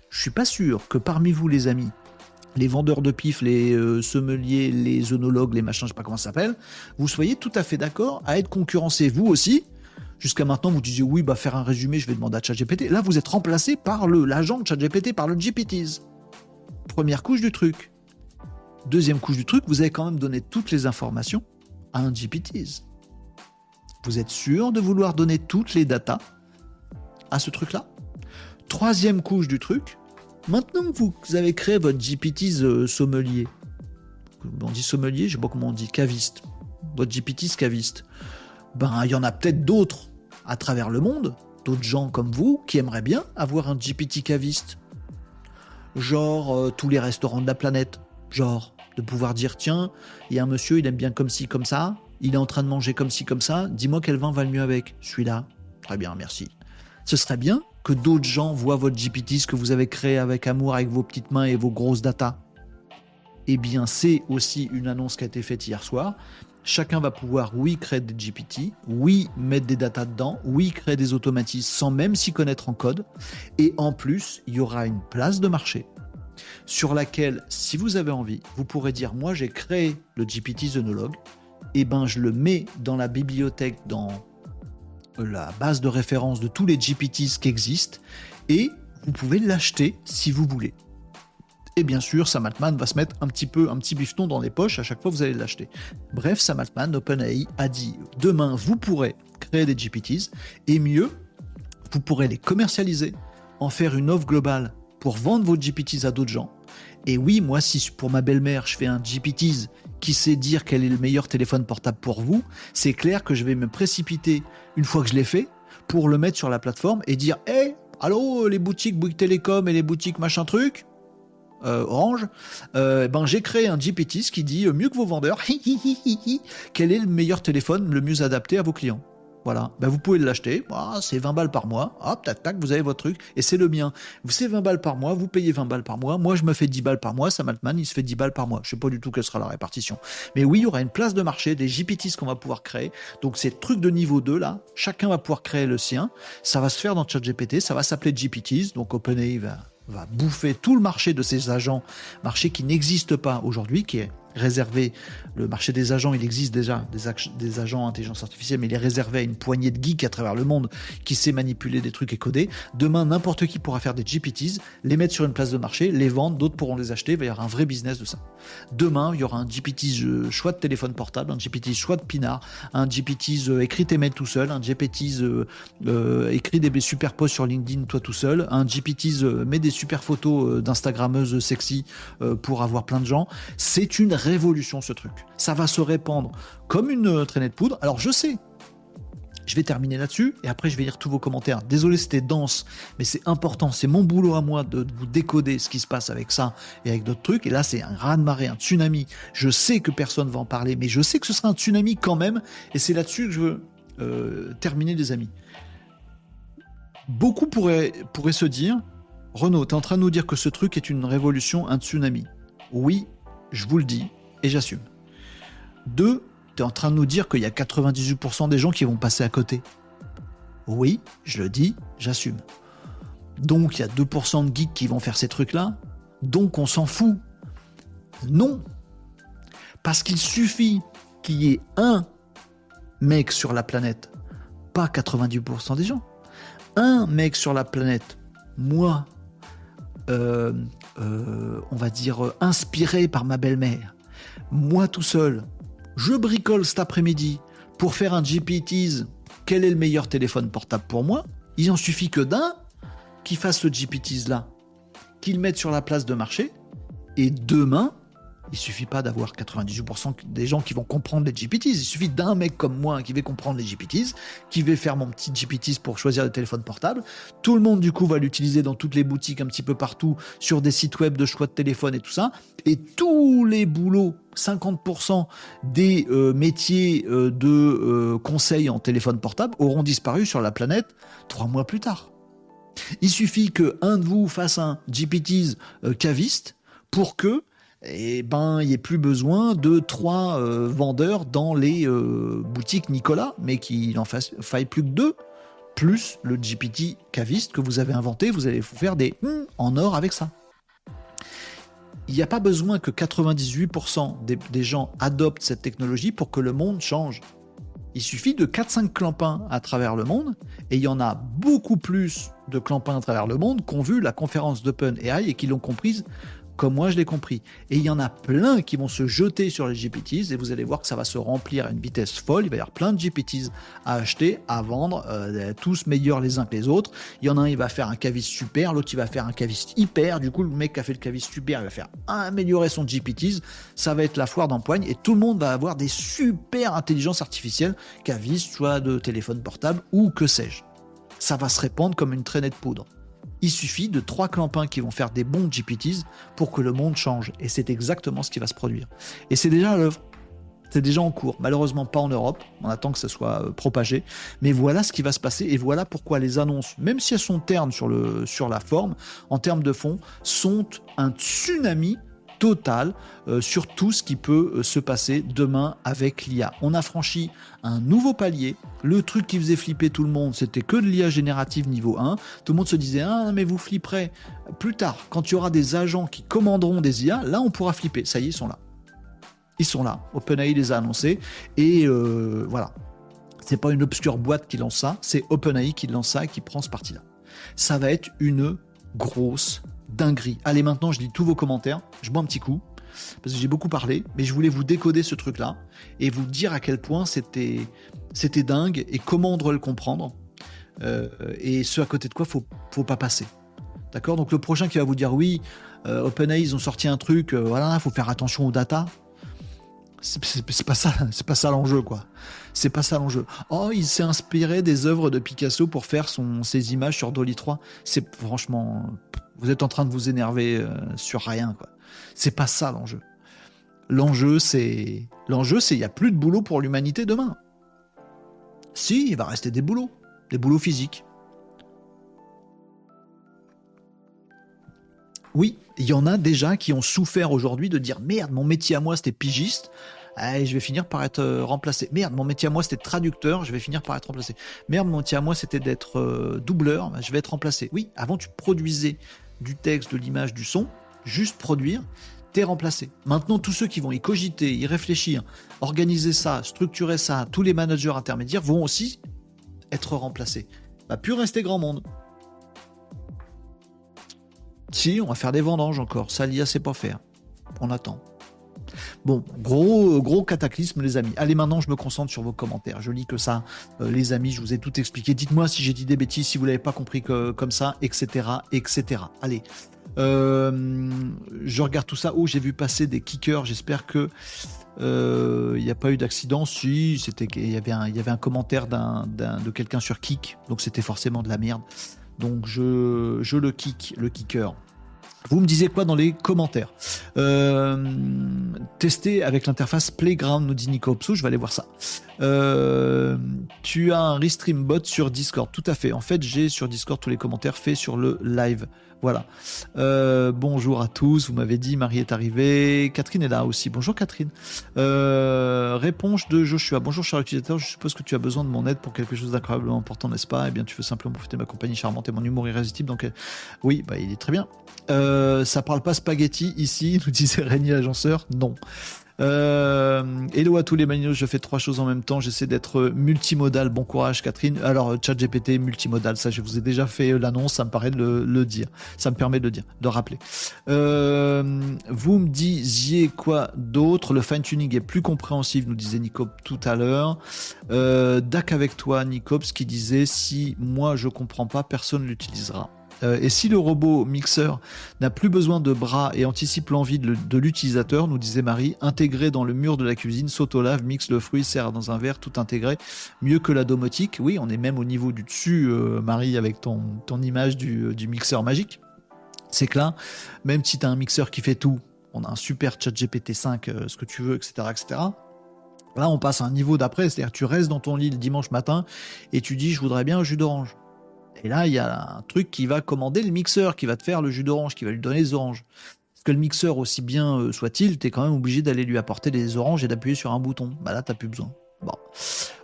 Je suis pas sûr que parmi vous, les amis, les vendeurs de pif, les euh, sommeliers, les œnologues, les machins, je sais pas comment ça s'appelle, vous soyez tout à fait d'accord à être concurrencé, vous aussi. Jusqu'à maintenant, vous disiez oui, bah faire un résumé, je vais demander à ChatGPT. Là, vous êtes remplacé par l'agent de ChatGPT, par le GPTs. Première couche du truc. Deuxième couche du truc, vous avez quand même donné toutes les informations à un GPTs. Vous êtes sûr de vouloir donner toutes les datas à ce truc-là? Troisième couche du truc, maintenant que vous avez créé votre GPTs euh, sommelier, on dit sommelier, je sais pas comment on dit, caviste, votre GPTs caviste, ben il y en a peut-être d'autres à travers le monde, d'autres gens comme vous qui aimeraient bien avoir un GPT caviste. Genre euh, tous les restaurants de la planète, genre de pouvoir dire tiens, il y a un monsieur, il aime bien comme ci, comme ça, il est en train de manger comme ci, comme ça, dis-moi quel vin va le mieux avec Celui-là. Très bien, merci. Ce serait bien que d'autres gens voient votre GPT, ce que vous avez créé avec amour, avec vos petites mains et vos grosses datas. Eh bien, c'est aussi une annonce qui a été faite hier soir. Chacun va pouvoir, oui, créer des GPT, oui, mettre des datas dedans, oui, créer des automatismes sans même s'y connaître en code. Et en plus, il y aura une place de marché sur laquelle, si vous avez envie, vous pourrez dire moi j'ai créé le GPT Zenologue, et eh ben je le mets dans la bibliothèque, dans la base de référence de tous les GPTs qui existent, et vous pouvez l'acheter si vous voulez. Et bien sûr, Sam Altman va se mettre un petit peu, un petit bifton dans les poches à chaque fois que vous allez l'acheter. Bref, Sam Altman, OpenAI, a dit demain, vous pourrez créer des GPTs, et mieux, vous pourrez les commercialiser, en faire une offre globale pour vendre vos GPTs à d'autres gens. Et oui, moi, si pour ma belle-mère, je fais un GPTs qui sait dire quel est le meilleur téléphone portable pour vous, c'est clair que je vais me précipiter une fois que je l'ai fait pour le mettre sur la plateforme et dire Hé, hey, allô, les boutiques Bouygues Télécom et les boutiques machin truc, euh, Orange, euh, ben j'ai créé un GPTs qui dit mieux que vos vendeurs, quel est le meilleur téléphone le mieux adapté à vos clients? Voilà, ben, vous pouvez l'acheter, ah, c'est 20 balles par mois, hop, tac, tac, vous avez votre truc, et c'est le mien. C'est 20 balles par mois, vous payez 20 balles par mois, moi je me fais 10 balles par mois, Sam Altman, il se fait 10 balles par mois. Je sais pas du tout quelle sera la répartition. Mais oui, il y aura une place de marché, des GPTs qu'on va pouvoir créer. Donc ces trucs de niveau 2 là, chacun va pouvoir créer le sien. Ça va se faire dans ChatGPT, ça va s'appeler GPTs, donc OpenAI va, va bouffer tout le marché de ces agents, marché qui n'existe pas aujourd'hui, qui est réservé, le marché des agents, il existe déjà, des, des agents intelligence artificielle, mais il est réservé à une poignée de geeks à travers le monde qui sait manipuler des trucs et coder. Demain, n'importe qui pourra faire des GPTs, les mettre sur une place de marché, les vendre, d'autres pourront les acheter, il va y avoir un vrai business de ça. Demain, il y aura un GPT euh, choix de téléphone portable, un GPT choix de pinard, un GPT euh, écrit tes mails tout seul, un GPT euh, écrit des super posts sur LinkedIn toi tout seul, un GPT met des super photos d'Instagrammeuses sexy pour avoir plein de gens. C'est une révolution ce truc. Ça va se répandre comme une euh, traînée de poudre. Alors je sais, je vais terminer là-dessus et après je vais lire tous vos commentaires. Désolé, c'était dense, mais c'est important. C'est mon boulot à moi de vous décoder ce qui se passe avec ça et avec d'autres trucs. Et là, c'est un raz-de-marée, un tsunami. Je sais que personne va en parler, mais je sais que ce sera un tsunami quand même. Et c'est là-dessus que je veux euh, terminer, les amis. Beaucoup pourraient, pourraient se dire Renaud, tu es en train de nous dire que ce truc est une révolution, un tsunami. Oui, je vous le dis, et j'assume. Deux, tu es en train de nous dire qu'il y a 98% des gens qui vont passer à côté. Oui, je le dis, j'assume. Donc il y a 2% de geeks qui vont faire ces trucs-là. Donc on s'en fout. Non. Parce qu'il suffit qu'il y ait un mec sur la planète, pas 90% des gens, un mec sur la planète, moi, euh, euh, on va dire inspiré par ma belle-mère, moi tout seul, je bricole cet après-midi pour faire un GPTs, quel est le meilleur téléphone portable pour moi? Il en suffit que d'un qui fasse ce GPTs là, qu'il mette sur la place de marché, et demain, il suffit pas d'avoir 98% des gens qui vont comprendre les GPTs. Il suffit d'un mec comme moi qui va comprendre les GPTs, qui va faire mon petit GPTs pour choisir le téléphone portable. Tout le monde, du coup, va l'utiliser dans toutes les boutiques, un petit peu partout, sur des sites web de choix de téléphone et tout ça. Et tous les boulots, 50% des euh, métiers euh, de euh, conseil en téléphone portable auront disparu sur la planète trois mois plus tard. Il suffit que un de vous fasse un GPTs caviste pour que eh ben il n'y ait plus besoin de trois euh, vendeurs dans les euh, boutiques Nicolas, mais qu'il en faille plus que deux, plus le GPT caviste que vous avez inventé, vous allez vous faire des hmm en or avec ça. Il n'y a pas besoin que 98% des, des, gens adoptent cette technologie pour que le monde change. Il suffit de 4-5 clampins à travers le monde, et il y en a beaucoup plus de clampins à travers le monde qui ont vu la conférence d'OpenAI et qui l'ont comprise comme moi je l'ai compris. Et il y en a plein qui vont se jeter sur les GPTs et vous allez voir que ça va se remplir à une vitesse folle. Il va y avoir plein de GPTs à acheter, à vendre, euh, tous meilleurs les uns que les autres. Il y en a un, il va faire un caviste super, l'autre, il va faire un caviste hyper. Du coup, le mec qui a fait le caviste super, il va faire améliorer son GPTs. Ça va être la foire d'empoigne et tout le monde va avoir des super intelligences artificielles, cavistes, soit de téléphone portable ou que sais-je. Ça va se répandre comme une traînée de poudre. Il suffit de trois clampins qui vont faire des bons GPTs pour que le monde change. Et c'est exactement ce qui va se produire. Et c'est déjà à l'œuvre. C'est déjà en cours. Malheureusement pas en Europe. On attend que ça soit euh, propagé. Mais voilà ce qui va se passer. Et voilà pourquoi les annonces, même si elles sont ternes sur, le, sur la forme, en termes de fond, sont un tsunami total euh, sur tout ce qui peut euh, se passer demain avec l'IA. On a franchi un nouveau palier. Le truc qui faisait flipper tout le monde, c'était que de l'IA générative niveau 1. Tout le monde se disait Ah, mais vous flipperez. Plus tard, quand il y aura des agents qui commanderont des IA, là, on pourra flipper. Ça y est, ils sont là. Ils sont là. OpenAI les a annoncés. Et euh, voilà. C'est pas une obscure boîte qui lance ça, c'est OpenAI qui lance ça et qui prend ce parti-là. Ça va être une grosse dinguerie. Allez, maintenant, je lis tous vos commentaires. Je bois un petit coup parce que j'ai beaucoup parlé, mais je voulais vous décoder ce truc-là et vous dire à quel point c'était c'était dingue et comment on devrait le comprendre euh, et ce à côté de quoi faut faut pas passer. D'accord? Donc le prochain qui va vous dire oui, euh, OpenAI ils ont sorti un truc, euh, voilà, faut faire attention aux data. C'est pas ça, c'est pas ça l'enjeu quoi. C'est pas ça l'enjeu. Oh, il s'est inspiré des œuvres de Picasso pour faire ses images sur Dolly 3. C'est franchement, vous êtes en train de vous énerver euh, sur rien quoi. C'est pas ça l'enjeu. L'enjeu c'est, l'enjeu c'est il y a plus de boulot pour l'humanité demain. Si, il va rester des boulots, des boulots physiques. Oui, il y en a déjà qui ont souffert aujourd'hui de dire merde, mon métier à moi c'était pigiste, je vais finir par être euh, remplacé. Merde, mon métier à moi c'était traducteur, je vais finir par être remplacé. Merde, mon métier à moi c'était d'être euh, doubleur, je vais être remplacé. Oui, avant tu produisais du texte, de l'image, du son, juste produire, t'es remplacé. Maintenant, tous ceux qui vont y cogiter, y réfléchir, organiser ça, structurer ça, tous les managers intermédiaires vont aussi être remplacés. Va plus rester grand monde. Si, on va faire des vendanges encore. Ça, l'IA sait pas faire. On attend. Bon, gros, gros cataclysme, les amis. Allez, maintenant, je me concentre sur vos commentaires. Je lis que ça, euh, les amis. Je vous ai tout expliqué. Dites-moi si j'ai dit des bêtises, si vous l'avez pas compris comme ça, etc., etc. Allez. Euh, je regarde tout ça. Oh, j'ai vu passer des kickers. J'espère que il euh, n'y a pas eu d'accident. Si, c'était, il y avait un, commentaire de quelqu'un sur Kick, donc c'était forcément de la merde. Donc je, je le kick, le kicker. Vous me disiez quoi dans les commentaires euh, Tester avec l'interface Playground, nous dit Nico Opso, je vais aller voir ça. Euh, tu as un Restream bot sur Discord, tout à fait. En fait, j'ai sur Discord tous les commentaires faits sur le live. Voilà. Euh, bonjour à tous. Vous m'avez dit Marie est arrivée. Catherine est là aussi. Bonjour Catherine. Euh, réponse de Joshua. Bonjour cher utilisateur. Je suppose que tu as besoin de mon aide pour quelque chose d'incroyablement important, n'est-ce pas? Eh bien, tu veux simplement profiter de ma compagnie charmante et mon humour irrésistible. Donc, euh, oui, bah, il est très bien. Ça parle pas spaghetti ici, nous disait Régnier l'agenceur. Non. Euh, hello à tous les manios, je fais trois choses en même temps, j'essaie d'être multimodal, bon courage Catherine. Alors chat GPT multimodal, ça je vous ai déjà fait euh, l'annonce, ça me paraît de le, dire, ça me permet de le dire, de rappeler. Euh, vous me disiez quoi d'autre? Le fine tuning est plus compréhensif, nous disait Nicop tout à l'heure. Euh, avec toi Nicops qui disait si moi je comprends pas, personne l'utilisera. Euh, et si le robot mixeur n'a plus besoin de bras et anticipe l'envie de, l'utilisateur, nous disait Marie, intégré dans le mur de la cuisine, s'autolave, mixe le fruit, sert dans un verre, tout intégré, mieux que la domotique. Oui, on est même au niveau du dessus, euh, Marie, avec ton, image du, mixeur magique. C'est que là, même si tu as un mixeur qui fait tout, on a un super chat GPT-5, euh, ce que tu veux, etc., etc. Là, on passe à un niveau d'après, c'est-à-dire tu restes dans ton lit le dimanche matin et tu dis, je voudrais bien un jus d'orange. Et là, il y a un truc qui va commander le mixeur, qui va te faire le jus d'orange, qui va lui donner les oranges. Parce que le mixeur, aussi bien euh, soit-il, tu quand même obligé d'aller lui apporter des oranges et d'appuyer sur un bouton. Bah là, t'as plus besoin. Bon.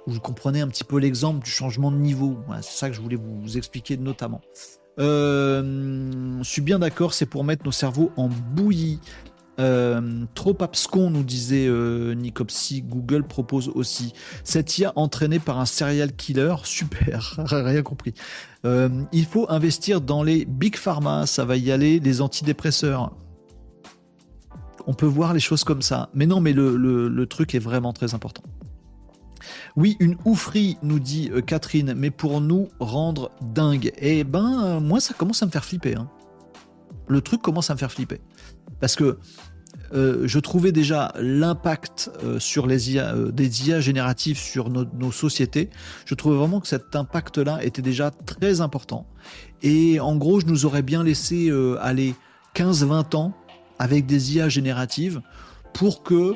Vous comprenez un petit peu l'exemple du changement de niveau. c'est ça que je voulais vous expliquer notamment. Euh, je suis bien d'accord, c'est pour mettre nos cerveaux en bouillie. Euh, trop abscon, nous disait euh, Nicopsy. Google propose aussi. Cette IA entraînée par un serial killer, super, rien compris. Euh, il faut investir dans les big pharma, ça va y aller, les antidépresseurs. On peut voir les choses comme ça. Mais non, mais le, truc est vraiment très important. Oui, une oufrie, nous dit Catherine, mais pour nous rendre dingue. Eh ben, moi, ça commence à me faire flipper. Hein. Le truc commence à me faire flipper. Parce que euh, je trouvais déjà l'impact euh, sur les IA, euh, des IA génératives sur nos, sociétés. Je trouvais vraiment que cet impact-là était déjà très important. Et en gros, je nous aurais bien laissé aller 15-20 ans avec des IA génératives pour que,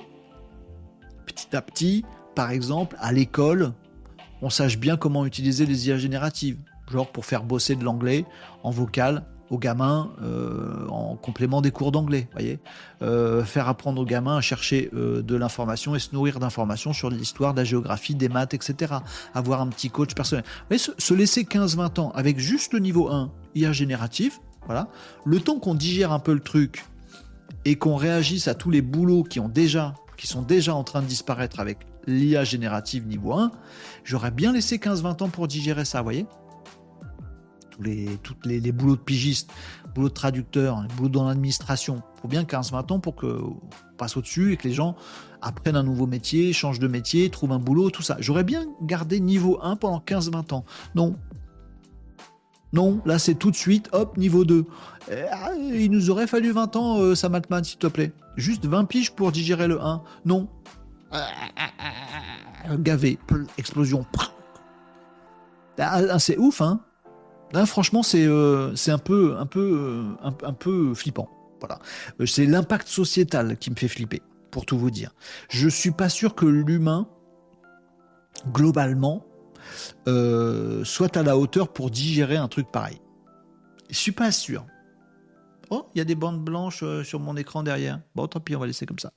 petit à petit, par exemple, à l'école, on sache bien comment utiliser les IA génératives. Genre pour faire bosser de l'anglais en vocal aux gamins euh, en complément des cours d'anglais, euh, faire apprendre aux gamins à chercher euh, de l'information et se nourrir d'informations sur l'histoire, la géographie, des maths, etc. Avoir un petit coach personnel. Se, laisser 15-20 ans avec juste le niveau 1 IA génératif, voilà, le temps qu'on digère un peu le truc et qu'on réagisse à tous les boulots qui ont déjà, sont déjà en train de disparaître avec l'IA générative niveau 1, j'aurais bien laissé 15-20 ans pour digérer ça, les, toutes les, boulots de pigiste, boulots de traducteur, les boulots dans l'administration. Il faut bien 15-20 ans pour que passe au-dessus et que les gens apprennent un nouveau métier, changent de métier, trouvent un boulot, tout ça. J'aurais bien gardé niveau 1 pendant 15-20 ans. Non. Non, là c'est tout de suite, hop, niveau 2. Eh, ah, il nous aurait fallu 20 ans, euh, s'il te plaît. Juste 20 piges pour digérer le 1. Non. Gavé, explosion. Ah, c'est ouf, hein franchement, euh, c'est un peu, un, peu, euh, un, peu flippant. Voilà. Euh, c'est l'impact sociétal qui me fait flipper, pour tout vous dire. Je suis pas sûr que l'humain, globalement, soit à la hauteur pour digérer un truc pareil. Je suis pas sûr. Oh, il y a des bandes blanches sur mon écran derrière. Bon, tant pis, on va laisser comme ça.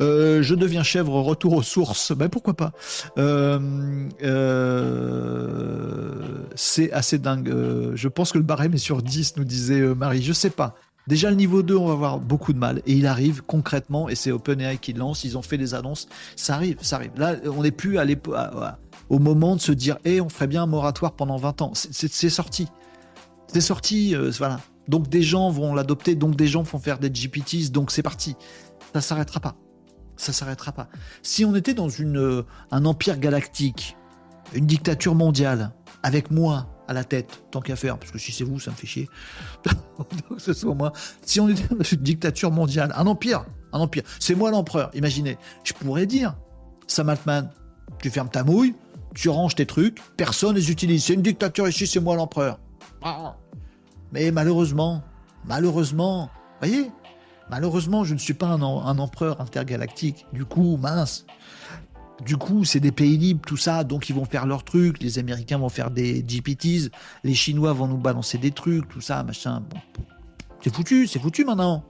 Euh, je deviens chèvre, retour aux sources. Ben pourquoi pas euh, euh, C'est assez dingue. je pense que le barème est sur 10, nous disait Marie. Je sais pas. Déjà le niveau 2, on va avoir beaucoup de mal. Et il arrive concrètement, et c'est OpenAI qui lance, ils ont fait des annonces. Ça arrive, ça arrive. Là, on n'est plus à au moment de se dire, hé, on ferait bien un moratoire pendant 20 ans. C'est sorti. C'est sorti, voilà. Donc des gens vont l'adopter, donc des gens vont faire des GPTs, donc c'est parti. Ça s'arrêtera pas ça s'arrêtera pas. Si on était dans une, euh, un empire galactique, une dictature mondiale, avec moi à la tête, tant qu'à faire, parce que si c'est vous, ça me fait chier. Donc ce soit moi. Si on était dans une dictature mondiale, un empire, un empire, c'est moi l'empereur, imaginez. Je pourrais dire, Sam Altman, tu fermes ta mouille, tu ranges tes trucs, personne les utilise. C'est une dictature ici, c'est moi l'empereur. Mais malheureusement, malheureusement, Voyez Malheureusement, je ne suis pas un, empereur intergalactique. Du coup, mince. Du coup, c'est des pays libres, tout ça, donc ils vont faire leurs trucs. Les Américains vont faire des GPTs, les Chinois vont nous balancer des trucs, tout ça, machin. Bon. C'est foutu, c'est foutu maintenant.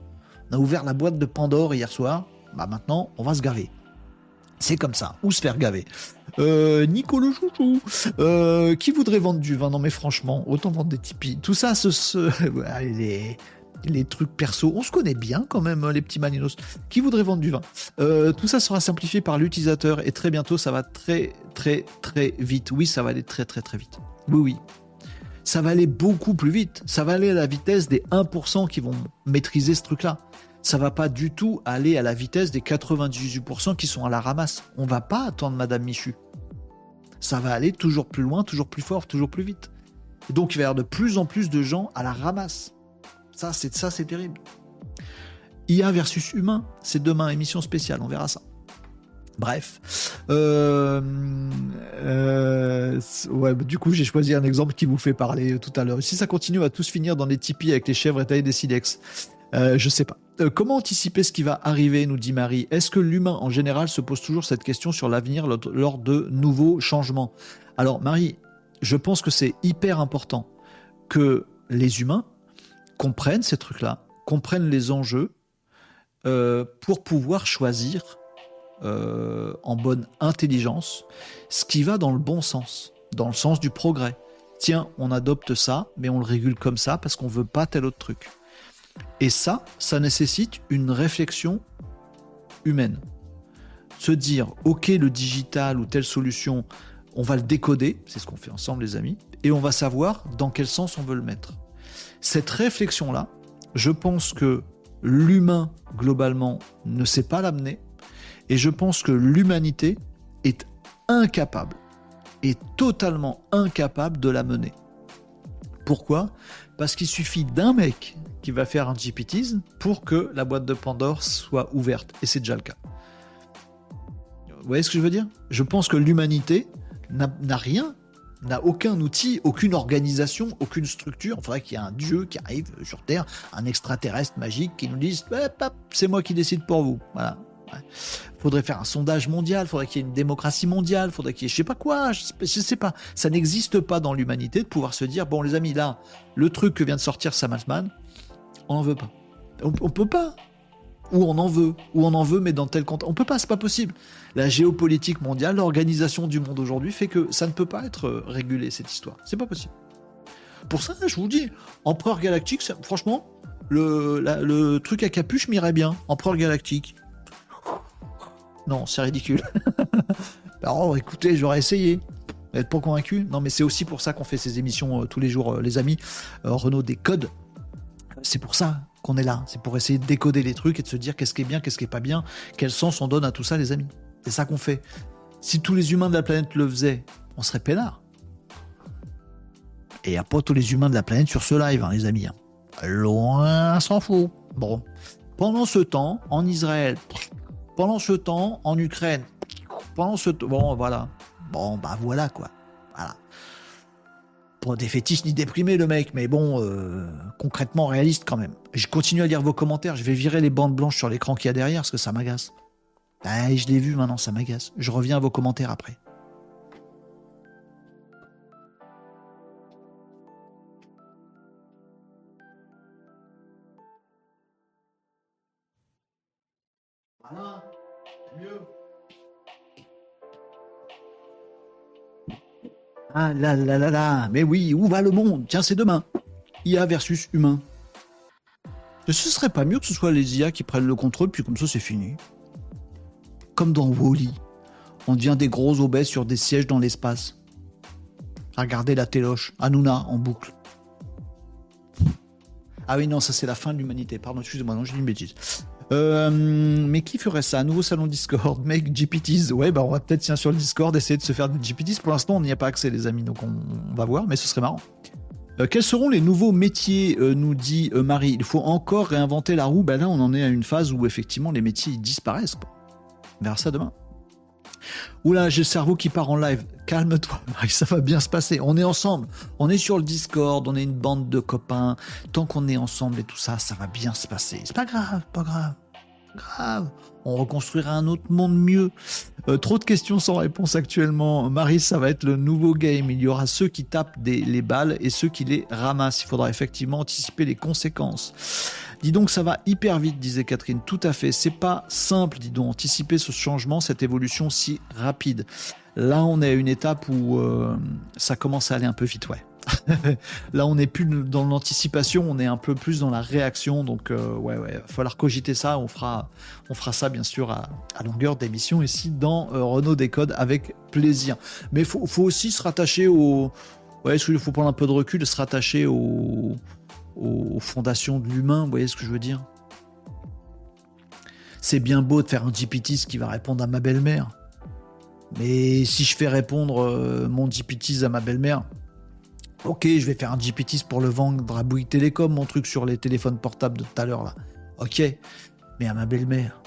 On a ouvert la boîte de Pandore hier soir. Bah maintenant, on va se gaver. C'est comme ça, ou se faire gaver? Euh, Nico chouchou, euh, qui voudrait vendre du vin? Non mais franchement, autant vendre des tipis. Tout ça, ce, ce les, les, trucs perso, on se connaît bien quand même, hein, les petits maninos. Qui voudrait vendre du vin euh, Tout ça sera simplifié par l'utilisateur et très bientôt, ça va très très très vite. Oui, ça va aller très très très vite. Oui, oui. Ça va aller beaucoup plus vite. Ça va aller à la vitesse des 1% qui vont maîtriser ce truc-là ça va pas du tout aller à la vitesse des 98% qui sont à la ramasse. On va pas attendre Madame Michu. Ça va aller toujours plus loin, toujours plus fort, toujours plus vite. Donc il va y avoir de plus en plus de gens à la ramasse. Ça, c'est ça, c'est terrible. IA versus humain, c'est demain émission spéciale, on verra ça. Bref. Euh, euh, du coup, j'ai choisi un exemple qui vous fait parler tout à l'heure. Si ça continue, on va tous finir dans les tipis avec les chèvres étalées des silex. Euh, je sais pas. Euh, comment anticiper ce qui va arriver, nous dit Marie Est-ce que l'humain en général se pose toujours cette question sur l'avenir lors de nouveaux changements? Alors Marie, je pense que c'est hyper important que les humains comprennent ces trucs-là, comprennent les enjeux euh, pour pouvoir choisir en bonne intelligence ce qui va dans le bon sens, dans le sens du progrès. Tiens, on adopte ça, mais on le régule comme ça parce qu'on veut pas tel autre truc. Et ça, ça nécessite une réflexion humaine. Se dire, ok, le digital ou telle solution, on va le décoder, c'est ce qu'on fait ensemble les amis, et on va savoir dans quel sens on veut le mettre. Cette réflexion-là, je pense que l'humain, globalement, ne sait pas l'amener, et je pense que l'humanité est incapable, est totalement incapable de la mener. Pourquoi? Parce qu'il suffit d'un mec qui va faire un GPTs pour que la boîte de Pandore soit ouverte. Et c'est déjà le cas. Vous voyez ce que je veux dire? Je pense que l'humanité n'a rien, n'a aucun outil, aucune organisation, aucune structure. Il faudrait qu'il y ait un dieu qui arrive sur Terre, un extraterrestre magique qui nous dise c'est moi qui décide pour vous. Voilà. Il faudrait faire un sondage mondial, faudrait qu'il y ait une démocratie mondiale, faudrait qu'il y ait je sais pas quoi, je sais, sais pas. Ça n'existe pas dans l'humanité de pouvoir se dire bon les amis là, le truc que vient de sortir Sam Altman, on n'en veut pas. On, on, peut pas. Ou on en veut, on en veut, mais dans tel contexte. On peut pas, c'est pas possible. La géopolitique mondiale, l'organisation du monde aujourd'hui fait que ça ne peut pas être euh, régulé, cette histoire. C'est pas possible. Pour ça, je vous dis, Empereur Galactique, franchement, le, truc à capuche m'irait bien. Empereur Galactique. Non, c'est ridicule. Alors, écoutez, j'aurais essayé. Vous n'êtes pas convaincu? Non, mais c'est aussi pour ça qu'on fait ces émissions euh, tous les jours, euh, les amis. Renault des codes c'est pour ça qu'on est là. C'est pour essayer de décoder les trucs et de se dire qu'est-ce qui est bien, qu'est-ce qui est pas bien, quel sens on donne à tout ça, les amis. C'est ça qu'on fait. Si tous les humains de la planète le faisaient, on serait peinard. Et il n'y a pas tous les humains de la planète sur ce live, hein, les amis. Hein. Loin s'en fout. Bon. Pendant ce temps, en Israël, pendant ce temps, en Ukraine, pendant ce temps, bon, voilà. Bon, bah voilà, quoi. Pas défaitiste ni déprimé le mec, mais bon, euh, concrètement réaliste quand même. Je continue à lire vos commentaires, je vais virer les bandes blanches sur l'écran qu'il y a derrière parce que ça m'agace. Ah, je l'ai vu maintenant, ça m'agace. Je reviens à vos commentaires après. Ah là là là là, mais oui, où va le monde? Tiens, c'est demain. IA versus humain. Ce serait pas mieux que ce soit les IA qui prennent le contrôle, puis comme ça c'est fini. Comme dans Wally, on devient des gros obèses sur des sièges dans l'espace. Regardez la téloche, Hanouna en boucle. Ah oui, non, ça c'est la fin de l'humanité. Pardon, excusez-moi, non, j'ai dit une bêtise. Euh, mais qui ferait ça Un nouveau salon Discord Make GPTs. Ouais, bah on va peut-être tiens sur le Discord essayer de se faire des GPTs. Pour l'instant, on n'y a pas accès, les amis, donc on, va voir, mais ce serait marrant. Euh, quels seront les nouveaux métiers euh, nous dit Marie? Il faut encore réinventer la roue. Ben là, on en est à une phase où effectivement les métiers disparaissent. On verra ça demain. Oula, j'ai le cerveau qui part en live. Calme-toi, Marie, ça va bien se passer. On est ensemble. On est sur le Discord, on est une bande de copains. Tant qu'on est ensemble et tout ça, ça va bien se passer. C'est pas grave, pas grave. Grave. On reconstruira un autre monde mieux. Euh, trop de questions sans réponse actuellement. Marie, ça va être le nouveau game. Il y aura ceux qui tapent les balles et ceux qui les ramassent. Il faudra effectivement anticiper les conséquences. Dis donc, ça va hyper vite, disait Catherine. Tout à fait. C'est pas simple, dis donc, anticiper ce changement, cette évolution si rapide. Là, on est à une étape où euh, ça commence à aller un peu vite, ouais. Là, on n'est plus dans l'anticipation, on est un peu plus dans la réaction. Donc, euh, ouais, ouais, falloir cogiter ça. On fera, on fera ça, bien sûr, à, longueur d'émission ici dans euh, Renault Décode avec plaisir. Mais faut, faut, aussi se rattacher au. Ouais, il faut prendre un peu de recul, se rattacher au, aux fondations de l'humain, vous voyez ce que je veux dire? C'est bien beau de faire un GPTs qui va répondre à ma belle-mère. Mais si je fais répondre euh, mon GPTs à ma belle-mère, ok, je vais faire un GPTs pour le vendre à Télécom, mon truc sur les téléphones portables de tout à l'heure là. Ok, mais à ma belle-mère.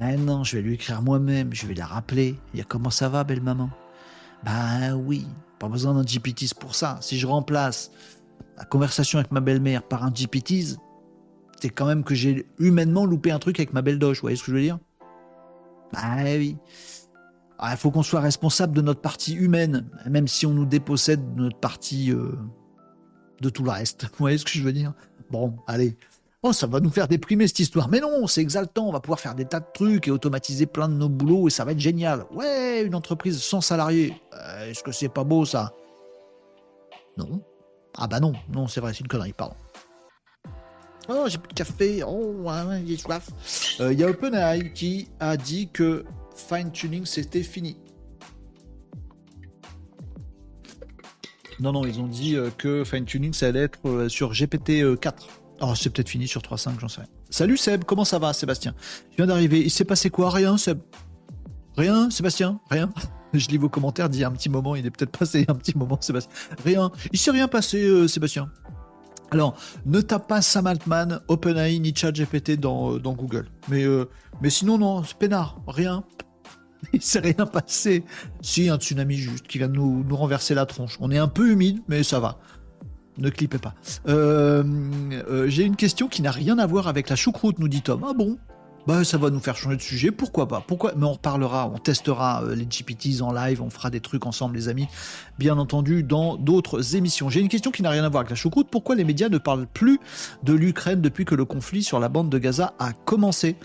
Ah non, je vais lui écrire moi-même, je vais la rappeler. Il comment ça va, belle-maman Bah oui, pas besoin d'un GPTs pour ça. Si je remplace la conversation avec ma belle-mère par un GPTs, c'est quand même que j'ai humainement loupé un truc avec ma belle doge, vous voyez ce que je veux dire? Bah oui. Ah, il faut qu'on soit responsable de notre partie humaine, même si on nous dépossède de notre partie euh, de tout le reste. Vous voyez ce que je veux dire? Bon, allez. Oh, ça va nous faire déprimer cette histoire. Mais non, c'est exaltant. On va pouvoir faire des tas de trucs et automatiser plein de nos boulots et ça va être génial. Ouais, une entreprise sans salariés. Euh, est-ce que c'est pas beau ça? Non. Ah bah non, non, c'est vrai, c'est une connerie, pardon. Oh, j'ai plus de café, oh, j'ai soif. Euh, il y a OpenAI qui a dit que fine-tuning, c'était fini. Non, non, ils ont dit euh, que fine-tuning, ça allait être euh, sur GPT-4. Oh, c'est peut-être fini sur 3.5, j'en sais rien. Salut Seb, comment ça va, Sébastien? Je viens d'arriver. Il s'est passé quoi? Rien, Seb? Rien, Sébastien? Rien? Je lis vos commentaires d'il un petit moment, il est peut-être passé un petit moment, Sébastien. Rien. Il s'est rien passé, euh, Sébastien? Alors, ne tape pas Sam Altman, OpenAI ni ChatGPT dans, euh, dans Google. Mais, euh, mais sinon, non, c'est peinard. Rien. Il s'est rien passé. Si, un tsunami juste qui vient de nous, nous renverser la tronche. On est un peu humide, mais ça va. Ne clipez pas. J'ai une question qui n'a rien à voir avec la choucroute, nous dit Tom. Ah bon? Bah ça va nous faire changer de sujet, pourquoi pas? Pourquoi? Mais on reparlera, on testera euh, les GPTs en live, on fera des trucs ensemble les amis, bien entendu dans d'autres émissions. J'ai une question qui n'a rien à voir avec la choucroute, pourquoi les médias ne parlent plus de l'Ukraine depuis que le conflit sur la bande de Gaza a commencé?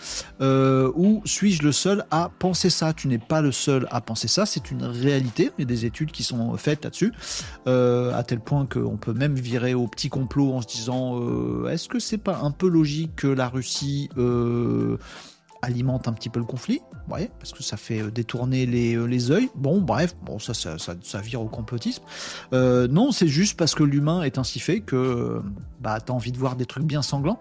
Euh, Ou suis-je le seul à penser ça? Tu n'es pas le seul à penser ça, c'est une réalité, il y a des études qui sont faites là-dessus, euh, à tel point qu'on peut même virer au petit complot en se disant est-ce que c'est pas un peu logique que la Russie alimente un petit peu le conflit, ouais, parce que ça fait euh, détourner les, euh, les yeux. Bon, bref, bon, ça, ça, ça, vire au complotisme. Euh, non, c'est juste parce que l'humain est ainsi fait que bah, t'as envie de voir des trucs bien sanglants.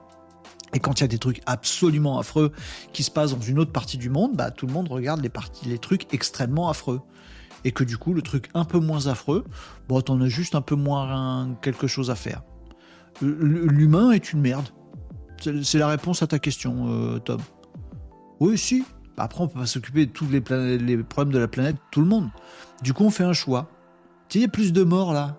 Et quand il y a des trucs absolument affreux qui se passent dans une autre partie du monde, bah, tout le monde regarde les, parties, les trucs extrêmement affreux. Et que du coup, le truc un peu moins affreux, bon, t'en as juste un peu moins quelque chose à faire. L'humain est une merde. C'est la réponse à ta question, Tom. Oui, si. Après, on peut pas s'occuper de tous les, problèmes de la planète, tout le monde. Du coup, on fait un choix. Tu il y a plus de morts là.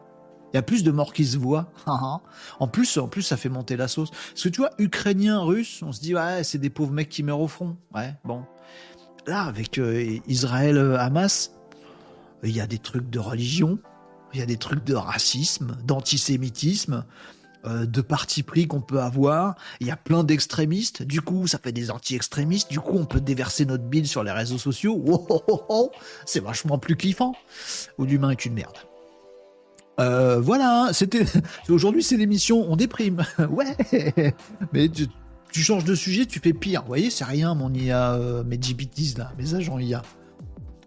Il y a plus de morts qui se voient. en plus, en plus, ça fait monter la sauce. Parce que tu vois, Ukrainiens, Russes, on se dit ouais, c'est des pauvres mecs qui meurent au front. Ouais, bon. Là, avec euh, Israël, euh, Hamas, il y a des trucs de religion, il y a des trucs de racisme, d'antisémitisme. Euh, de parti pris qu'on peut avoir. Il y a plein d'extrémistes. Du coup, ça fait des anti-extrémistes. Du coup, on peut déverser notre bile sur les réseaux sociaux. Oh, oh, oh, c'est vachement plus kiffant. Ou l'humain est une merde. Euh, voilà, hein, c'était aujourd'hui c'est l'émission on déprime. ouais. Mais tu, changes de sujet, tu fais pire. Vous voyez, c'est rien mon IA euh, mes GPTs là, mes agents IA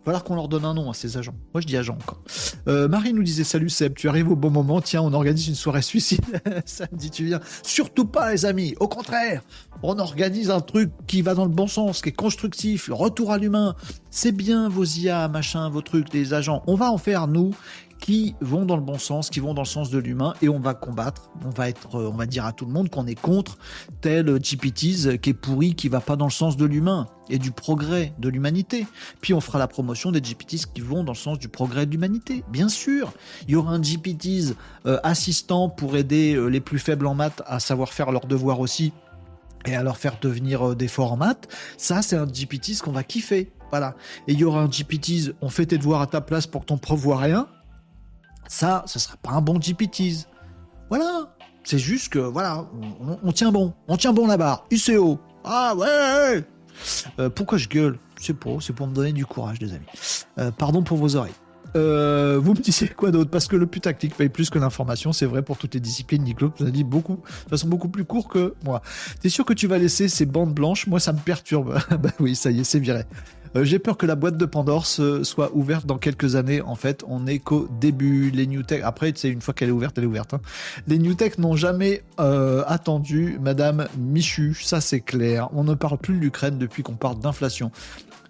falloir qu'on leur donne un nom à ces agents. Moi, je dis agent encore. Euh, Marie nous disait Salut Seb, tu arrives au bon moment. Tiens, on organise une soirée suicide. Samedi, tu viens. Surtout pas, les amis. Au contraire, on organise un truc qui va dans le bon sens, qui est constructif, le retour à l'humain. C'est bien vos IA, machin, vos trucs, les agents. On va en faire, nous, qui vont dans le bon sens, qui vont dans le sens de l'humain, et on va combattre. On va être, on va dire à tout le monde qu'on est contre tel GPTs qui est pourri, qui va pas dans le sens de l'humain et du progrès de l'humanité. Puis on fera la promotion des GPTs qui vont dans le sens du progrès de l'humanité. Bien sûr, il y aura un GPTs euh, assistant pour aider euh, les plus faibles en maths à savoir faire leurs devoirs aussi et à leur faire devenir euh, des forts en maths. Ça, c'est un GPTs qu'on va kiffer. Voilà. Et il y aura un GPTs, on fait tes devoirs à ta place pour que ton prof voit rien. Ça, ce sera pas un bon GPTs. Voilà. C'est juste que, voilà, on, tient bon. On tient bon là-bas. UCO. Ah ouais euh, Pourquoi je gueule? C'est pour, c'est pour me donner du courage, les amis. Euh, pardon pour vos oreilles. Euh, vous me disiez quoi d'autre? Parce que le putaclic paye plus que l'information, c'est vrai pour toutes les disciplines. Nico vous a dit beaucoup, de façon beaucoup plus court que moi. T'es sûr que tu vas laisser ces bandes blanches? Moi, ça me perturbe. bah oui, ça y est, c'est viré. Euh, j'ai peur que la boîte de Pandore soit ouverte dans quelques années. En fait, on est qu'au début. Les New Tech, après, tu sais, une fois qu'elle est ouverte, elle est ouverte. Hein. Les New Tech n'ont jamais euh, attendu Madame Michu, ça c'est clair. On ne parle plus de l'Ukraine depuis qu'on parle d'inflation.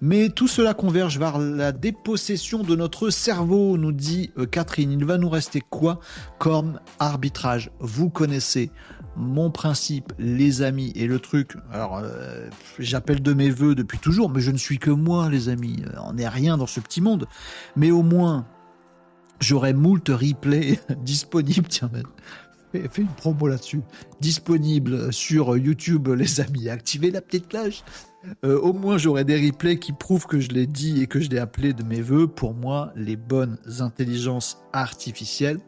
Mais tout cela converge vers la dépossession de notre cerveau, nous dit euh, Catherine. Il va nous rester quoi comme arbitrage? Vous connaissez mon principe, les amis, et le truc. Alors, euh, j'appelle de mes voeux depuis toujours, mais je ne suis que moi, les amis. On n'est rien dans ce petit monde. Mais au moins, j'aurai moult replays disponibles. Tiens, fais une promo là-dessus. Disponible sur YouTube, les amis. Activez la petite cloche. Euh, au moins, j'aurai des replays qui prouvent que je l'ai dit et que je l'ai appelé de mes voeux. Pour moi, les bonnes intelligences artificielles.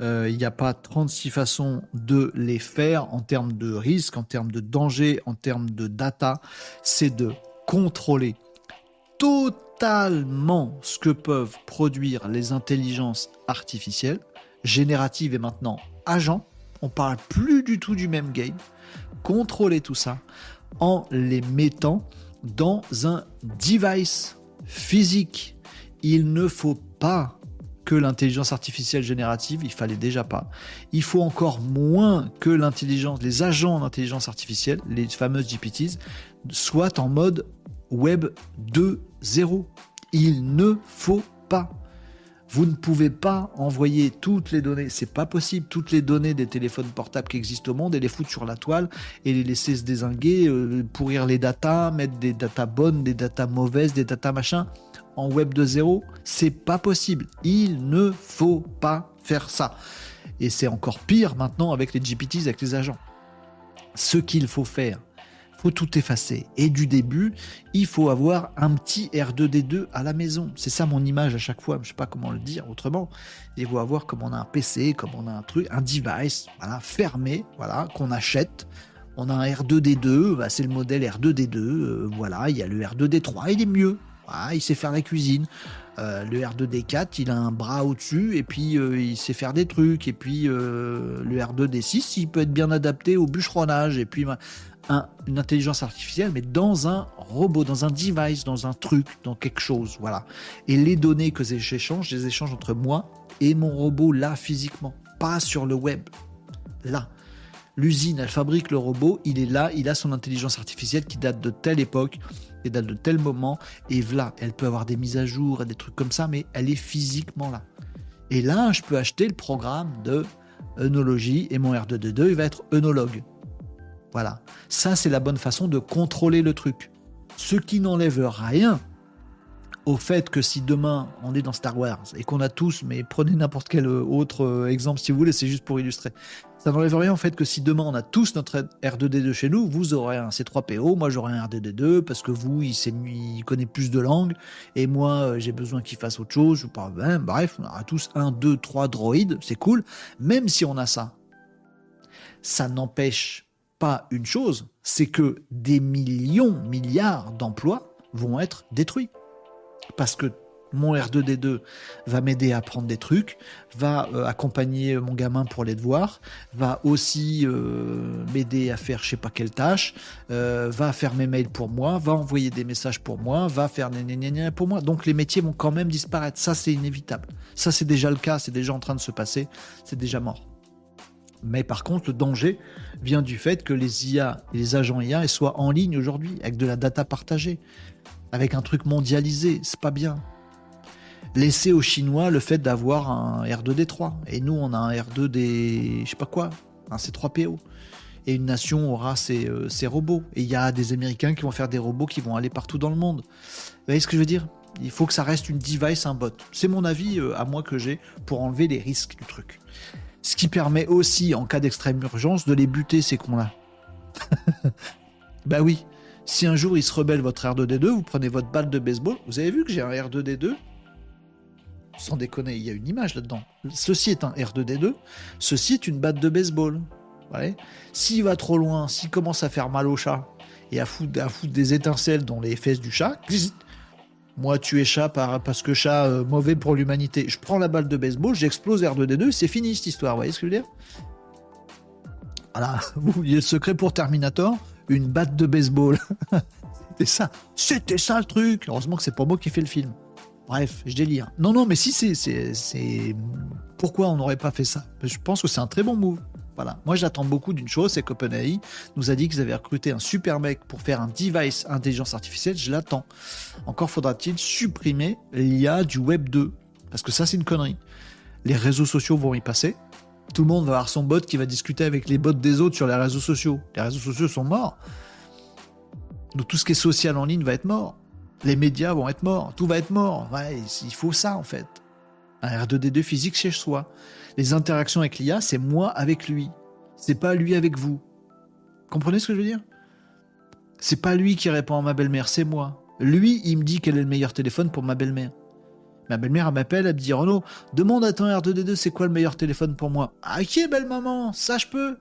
Euh, il n'y a pas 36 façons de les faire en termes de risque, en termes de danger, en termes de data. C'est de contrôler totalement ce que peuvent produire les intelligences artificielles, génératives et maintenant agents. On parle plus du tout du même game. Contrôler tout ça en les mettant dans un device physique. Il ne faut pas que l'intelligence artificielle générative, il fallait déjà pas. Il faut encore moins que l'intelligence, les agents d'intelligence artificielle, les fameuses GPTs, soient en mode Web 2.0. Il ne faut pas. Vous ne pouvez pas envoyer toutes les données, c'est pas possible, toutes les données des téléphones portables qui existent au monde et les foutre sur la toile et les laisser se désinguer, euh, pourrir les datas, mettre des datas bonnes, des datas mauvaises, des datas machin en web de zéro, c'est pas possible. Il ne faut pas faire ça. Et c'est encore pire maintenant avec les GPTs, avec les agents. Ce qu'il faut faire, faut tout effacer. Et du début, il faut avoir un petit R2D2 à la maison. C'est ça mon image à chaque fois. Je sais pas comment le dire autrement. Il faut avoir comme on a un PC, comme on a un truc, un device, voilà, fermé, voilà, qu'on achète. On a un R2D2, bah, c'est le modèle R2D2, euh, voilà, il y a le R2D3, il est mieux, il sait faire la cuisine. Euh, le R2D4, il a un bras au-dessus et puis euh, il sait faire des trucs. Et puis le R2D6, il peut être bien adapté au bûcheronnage. Et puis une intelligence artificielle, mais dans un robot, dans un device, dans un truc, dans quelque chose, voilà. Et les données que j'échange, je les échange entre moi et mon robot là physiquement, pas sur le web, là. L'usine, elle fabrique le robot, il est là, il a son intelligence artificielle qui date de telle époque, et date de tel moment, et voilà, elle peut avoir des mises à jour et des trucs comme ça, mais elle est physiquement là. Et là, je peux acheter le programme de œnologie et mon R2D2, il va être œnologue. Voilà. Ça, c'est la bonne façon de contrôler le truc. Ce qui n'enlève rien au fait que si demain on est dans Star Wars et qu'on a tous, mais prenez n'importe quel autre euh, exemple si vous voulez, c'est juste pour illustrer. Ça n'enlève rien au fait que si demain on a tous notre R2D2 chez nous, vous aurez un C3PO, moi j'aurai un R2D2 parce que vous, il, il connaît plus de langues et moi euh, j'ai besoin qu'il fasse autre chose. Ou pas, ben, bref, on aura tous un, deux, trois droïdes, c'est cool. Même si on a ça, ça n'empêche pas une chose, c'est que des millions, milliards d'emplois vont être détruits. Parce que mon R2D2 va m'aider à apprendre des trucs, va euh, accompagner mon gamin pour les devoirs, va aussi euh, m'aider à faire je sais pas quelle tâche, euh, va faire mes mails pour moi, va envoyer des messages pour moi, va faire pour moi. Donc les métiers vont quand même disparaître. Ça c'est inévitable. Ça c'est déjà le cas, c'est déjà en train de se passer, c'est déjà mort. Mais par contre, le danger vient du fait que les IA et les agents IA soient en ligne aujourd'hui, avec de la data partagée, avec un truc mondialisé. C'est pas bien. Laisser aux Chinois le fait d'avoir un R2D3. Et nous, on a un R2D, je sais pas quoi, un C3PO. Et une nation aura ses, euh, ses robots. Et il y a des Américains qui vont faire des robots qui vont aller partout dans le monde. Vous voyez ce que je veux dire? Il faut que ça reste une device, un bot. C'est mon avis euh, à moi que j'ai pour enlever les risques du truc. Ce qui permet aussi, en cas d'extrême urgence, de les buter, ces cons-là. bah oui. Si un jour il se rebelle votre R2D2, vous prenez votre balle de baseball. Vous avez vu que j'ai un R2D2 Sans déconner, il y a une image là-dedans. Ceci est un R2D2. Ceci est une batte de baseball. Ouais. S'il va trop loin, s'il commence à faire mal au chat et à foutre, des étincelles dans les fesses du chat, moi tu es chat parce que chat euh, mauvais pour l'humanité. Je prends la balle de baseball, j'explose R2D2, c'est fini cette histoire. Vous voyez ce que je veux dire? Voilà, vous voyez le secret pour Terminator? Une batte de baseball. C'était ça. C'était ça le truc. Heureusement que c'est pas moi qui fais le film. Bref, je délire. Non, non, mais si c'est. Pourquoi on n'aurait pas fait ça? Je pense que c'est un très bon move. Voilà. Moi, j'attends beaucoup d'une chose, c'est qu'OpenAI nous a dit qu'ils avaient recruté un super mec pour faire un device intelligence artificielle. Je l'attends. Encore faudra-t-il supprimer l'IA du Web 2. Parce que ça, c'est une connerie. Les réseaux sociaux vont y passer. Tout le monde va avoir son bot qui va discuter avec les bots des autres sur les réseaux sociaux. Les réseaux sociaux sont morts. Donc tout ce qui est social en ligne va être mort. Les médias vont être morts. Tout va être mort. Ouais, il faut ça, en fait. Un R2D2 physique chez soi. Les interactions avec l'IA, c'est moi avec lui. C'est pas lui avec vous. Comprenez ce que je veux dire? C'est pas lui qui répond à ma belle-mère, c'est moi. Lui, il me dit quel est le meilleur téléphone pour ma belle-mère. Ma belle-mère, m'appelle, elle me dit Renaud, demande à ton R2D2 c'est quoi le meilleur téléphone pour moi? Ah, ok, belle maman, ça je peux.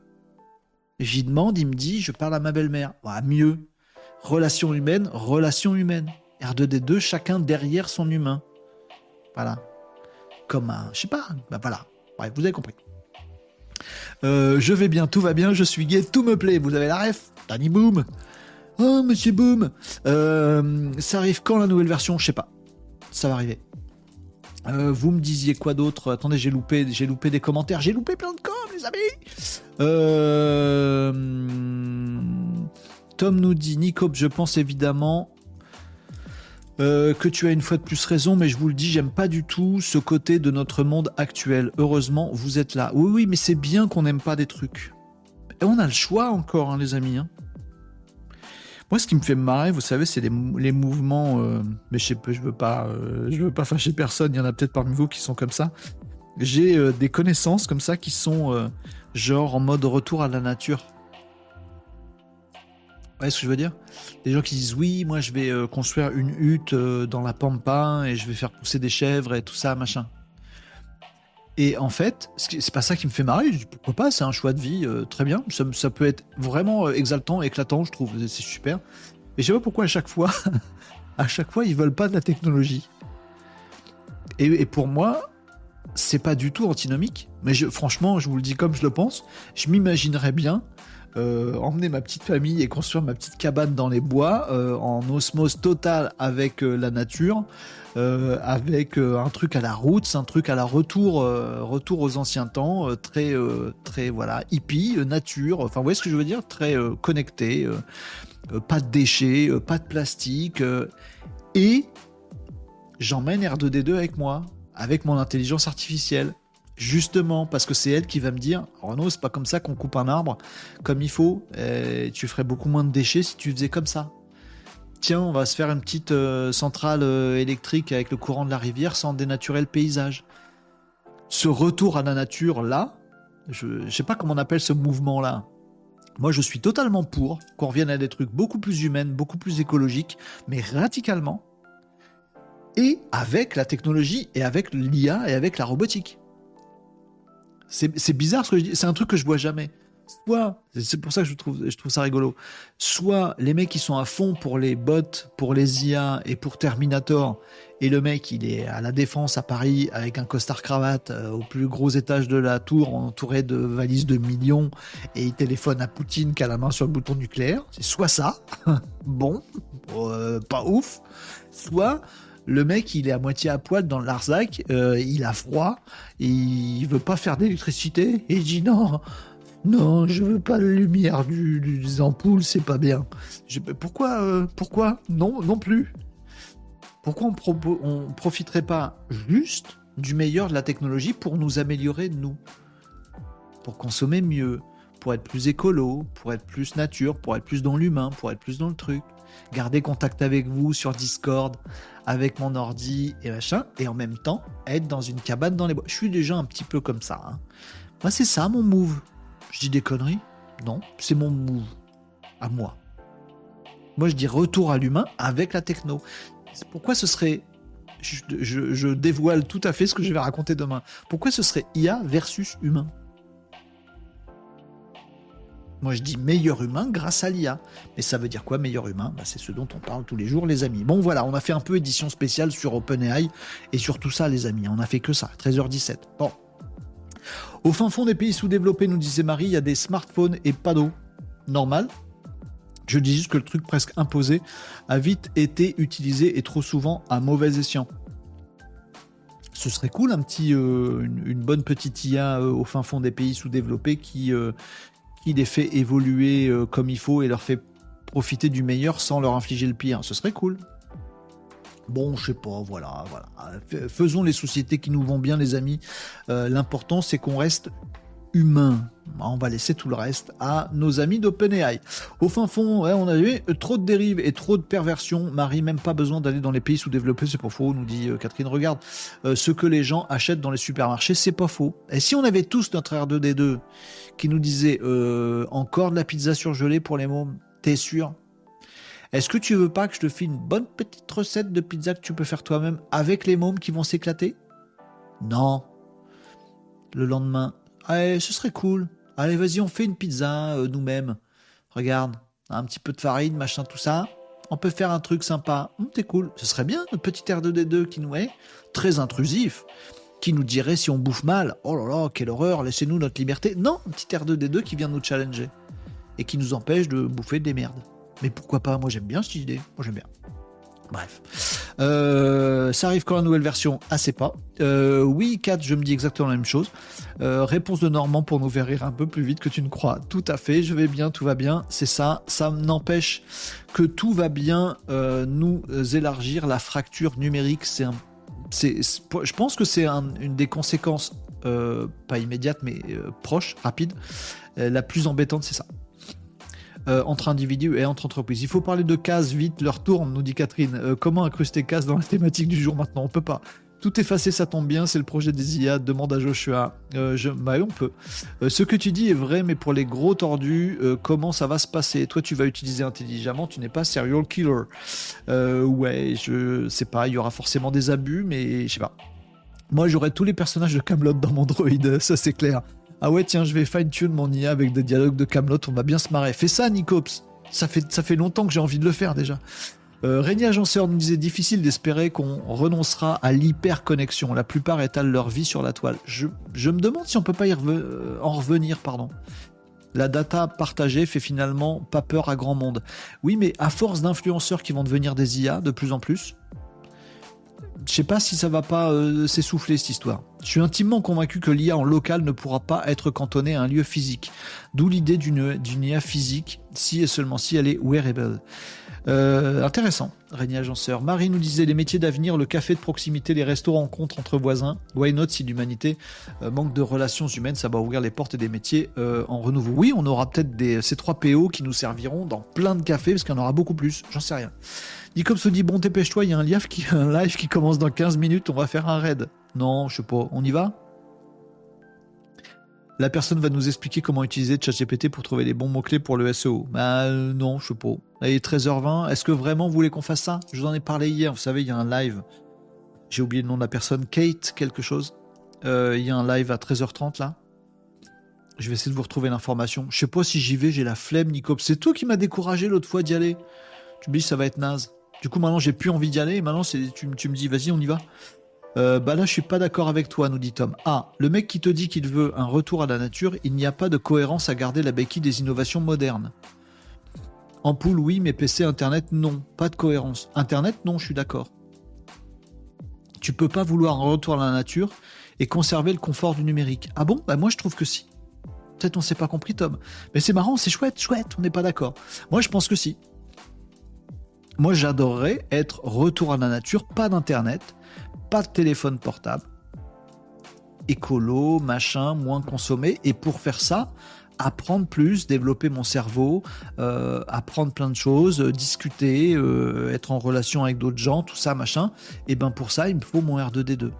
J'y demande, il me dit je parle à ma belle-mère. Ah, mieux. Relation humaine, relation humaine. R2D2, chacun derrière son humain. Voilà comme un. Je sais pas, bah voilà. Bref, vous avez compris. Euh, je vais bien, tout va bien, je suis gay, tout me plaît. Vous avez la ref Danny Boom Oh, monsieur Boom euh, Ça arrive quand la nouvelle version? Je sais pas. Ça va arriver. Euh, vous me disiez quoi d'autre? Attendez, j'ai loupé, j'ai loupé des commentaires. J'ai loupé plein de com, les amis. Tom nous dit Nicob, je pense évidemment euh, que tu as une fois de plus raison, mais je vous le dis, j'aime pas du tout ce côté de notre monde actuel. Heureusement, vous êtes là. Oui, oui, mais c'est bien qu'on n'aime pas des trucs. Et on a le choix encore, hein, les amis. Hein. Moi, ce qui me fait marrer, vous savez, c'est les, mouvements. Euh, mais je je veux pas, euh, veux pas fâcher personne. Il y en a peut-être parmi vous qui sont comme ça. J'ai des connaissances comme ça qui sont genre en mode retour à la nature voyez ce que je veux dire Des gens qui disent oui, moi je vais euh, construire une hutte euh, dans la pampa et je vais faire pousser des chèvres et tout ça, machin. Et en fait, c'est pas ça qui me fait marrer. Je dis, pourquoi pas C'est un choix de vie, euh, très bien. Ça, peut être vraiment exaltant, éclatant, je trouve. C'est super. Mais je sais pas pourquoi à chaque fois, à chaque fois, ils veulent pas de la technologie. Et, pour moi, c'est pas du tout antinomique. Mais franchement, je vous le dis comme je le pense. Je m'imaginerais bien euh, emmener ma petite famille et construire ma petite cabane dans les bois euh, en osmose totale avec euh, la nature, avec un truc à la route, un truc à la retour, retour aux anciens temps, très, très voilà, hippie, nature. Enfin, vous voyez ce que je veux dire Très connecté, pas de déchets, pas de plastique, et j'emmène R2D2 avec moi, avec mon intelligence artificielle justement parce que c'est elle qui va me dire Renaud c'est pas comme ça qu'on coupe un arbre. Comme il faut tu ferais beaucoup moins de déchets si tu faisais comme ça. Tiens on va se faire une petite euh, centrale euh, électrique avec le courant de la rivière sans dénaturer le paysage. Ce retour à la nature là je, ne sais pas comment on appelle ce mouvement là moi je suis totalement pour qu'on revienne à des trucs beaucoup plus humains beaucoup plus écologiques mais radicalement et avec la technologie et avec l'IA et avec la robotique c'est bizarre ce que je dis. C'est un truc que je vois jamais. Soit, c'est pour ça que je trouve, ça rigolo. Soit les mecs qui sont à fond pour les bots, pour les IA et pour Terminator, et le mec il est à la défense à Paris avec un costard cravate euh, au plus gros étage de la tour, entouré de valises de millions, et il téléphone à Poutine qui a la main sur le bouton nucléaire. C'est soit ça, bon, euh, pas ouf, soit le mec, il est à moitié à poil dans Larzac, euh, il a froid, il veut pas faire d'électricité, et il dit non, non, je veux pas la lumière du, des ampoules, c'est pas bien. pourquoi, euh, pourquoi? Non, non plus. Pourquoi on profiterait pas juste du meilleur de la technologie pour nous améliorer, nous? Pour consommer mieux, pour être plus écolo, pour être plus nature, pour être plus dans l'humain, pour être plus dans le truc. Garder contact avec vous sur Discord, avec mon ordi et machin, et en même temps être dans une cabane dans les bois. Je suis déjà un petit peu comme ça. Hein. Moi, c'est ça mon move. Je dis des conneries? Non, c'est mon move. À moi. Moi, je dis retour à l'humain avec la techno. Pourquoi ce serait. Je, dévoile tout à fait ce que je vais raconter demain. Pourquoi ce serait IA versus humain? Moi, je dis meilleur humain grâce à l'IA. Mais ça veut dire quoi, meilleur humain? Bah, C'est ce dont on parle tous les jours, les amis. Bon, voilà, on a fait un peu édition spéciale sur OpenAI et sur tout ça, les amis. On a fait que ça, 13h17. Bon. Au fin fond des pays sous-développés, nous disait Marie, il y a des smartphones et pas d'eau. Normal. Je dis juste que le truc presque imposé a vite été utilisé et trop souvent à mauvais escient. Ce serait cool, un petit, euh, une, bonne petite IA euh, au fin fond des pays sous-développés qui, euh, qui les fait évoluer comme il faut et leur fait profiter du meilleur sans leur infliger le pire. Ce serait cool. Bon, je sais pas, voilà, voilà. Faisons les sociétés qui nous vont bien, les amis. L'important, c'est qu'on reste humain. On va laisser tout le reste à nos amis d'OpenAI. Au fin fond, on a eu trop de dérives et trop de perversions. Marie, même pas besoin d'aller dans les pays sous-développés, c'est pas faux, nous dit euh, Catherine. Regarde, euh, ce que les gens achètent dans les supermarchés, c'est pas faux. Et si on avait tous notre R2D2 qui nous disait euh, encore de la pizza surgelée pour les mômes, t'es sûr? Est-ce que tu veux pas que je te file une bonne petite recette de pizza que tu peux faire toi-même avec les mômes qui vont s'éclater? Non. Le lendemain, Allez, ce serait cool. Allez, vas-y, on fait une pizza euh, nous-mêmes. Regarde, un petit peu de farine, machin, tout ça. On peut faire un truc sympa. Hum, t'es cool. Ce serait bien, notre petit R2D2 qui nous est très intrusif, qui nous dirait si on bouffe mal. Oh là là, quelle horreur, laissez-nous notre liberté. Non, un petit R2D2 qui vient nous challenger et qui nous empêche de bouffer des merdes. Mais pourquoi pas Moi, j'aime bien cette idée. Moi, j'aime bien. Bref. Euh, ça arrive quand la nouvelle version assez pas. Euh, oui, 4, je me dis exactement la même chose. Euh, réponse de Normand pour nous faire rire un peu plus vite que tu ne crois. Tout à fait, je vais bien, tout va bien. C'est ça. Ça n'empêche que tout va bien nous élargir la fracture numérique. C'est un. Je pense que c'est une des conséquences, pas immédiates, mais proches, rapides. la plus embêtante, c'est ça. Euh, entre individus et entre entreprises. Il faut parler de cases vite, leur tourne, nous dit Catherine. Euh, comment incruster cases dans la thématique du jour maintenant? On peut pas. Tout effacé, ça tombe bien, c'est le projet des IA, demande à Joshua. Euh, je, on peut. ce que tu dis est vrai, mais pour les gros tordus, comment ça va se passer? Toi, tu vas utiliser intelligemment, tu n'es pas serial killer. ouais, je sais pas, il y aura forcément des abus, mais je sais pas. Moi, j'aurais tous les personnages de Camelot dans mon droid, ça c'est clair. Ah ouais, tiens, je vais fine-tune mon IA avec des dialogues de Camelot, on va bien se marrer. Fais ça, Nicops. Ça fait, ça fait longtemps que j'ai envie de le faire déjà. Euh, Régnier Agenceur nous disait difficile d'espérer qu'on renoncera à l'hyperconnexion. La plupart étalent leur vie sur la toile. Je, me demande si on peut pas y euh, en revenir, pardon. La data partagée fait finalement pas peur à grand monde. Oui, mais à force d'influenceurs qui vont devenir des IA de plus en plus, je sais pas si ça va pas euh, s'essouffler cette histoire. Je suis intimement convaincu que l'IA en local ne pourra pas être cantonnée à un lieu physique. D'où l'idée d'une IA physique, si et seulement si elle est wearable. Euh, intéressant, Régnier Agenceur. Marie nous disait les métiers d'avenir, le café de proximité, les restos rencontres entre voisins. Why not si l'humanité euh, manque de relations humaines, ça va ouvrir les portes des métiers en renouveau. Oui, on aura peut-être des ces trois PO qui nous serviront dans plein de cafés parce qu'il y en aura beaucoup plus. J'en sais rien. Nicops se dit Bon, dépêche-toi, il y a un live, qui, un live qui commence dans 15 minutes, on va faire un raid. Non, je sais pas, on y va? La personne va nous expliquer comment utiliser ChatGPT pour trouver les bons mots-clés pour le SEO. Bah euh, non, je sais pas. Allez, 13h20, est-ce que vraiment vous voulez qu'on fasse ça? Je vous en ai parlé hier, vous savez, il y a un live. J'ai oublié le nom de la personne, Kate, quelque chose. Euh, il y a un live à 13h30 là. Je vais essayer de vous retrouver l'information. Je sais pas si j'y vais, j'ai la flemme, Nicops. C'est toi qui m'as découragé l'autre fois d'y aller. Tu me dis ça va être naze. Du coup, maintenant, j'ai plus envie d'y aller. Maintenant, tu, tu, me dis, vas-y, on y va. Euh, bah là, je suis pas d'accord avec toi, nous dit Tom. Ah, le mec qui te dit qu'il veut un retour à la nature, il n'y a pas de cohérence à garder la béquille des innovations modernes. Ampoule, oui, mais PC, Internet, non. Pas de cohérence. Internet, non, je suis d'accord. Tu peux pas vouloir un retour à la nature et conserver le confort du numérique. Ah bon? Bah moi, je trouve que si. Peut-être on s'est pas compris, Tom. Mais c'est marrant, c'est chouette, chouette, on n'est pas d'accord. Moi, je pense que si. Moi, j'adorerais être retour à la nature, pas d'internet, pas de téléphone portable, écolo, machin, moins consommé. Et pour faire ça, apprendre plus, développer mon cerveau, euh, apprendre plein de choses, euh, discuter, euh, être en relation avec d'autres gens, tout ça, machin. Et ben pour ça, il me faut mon R2D2.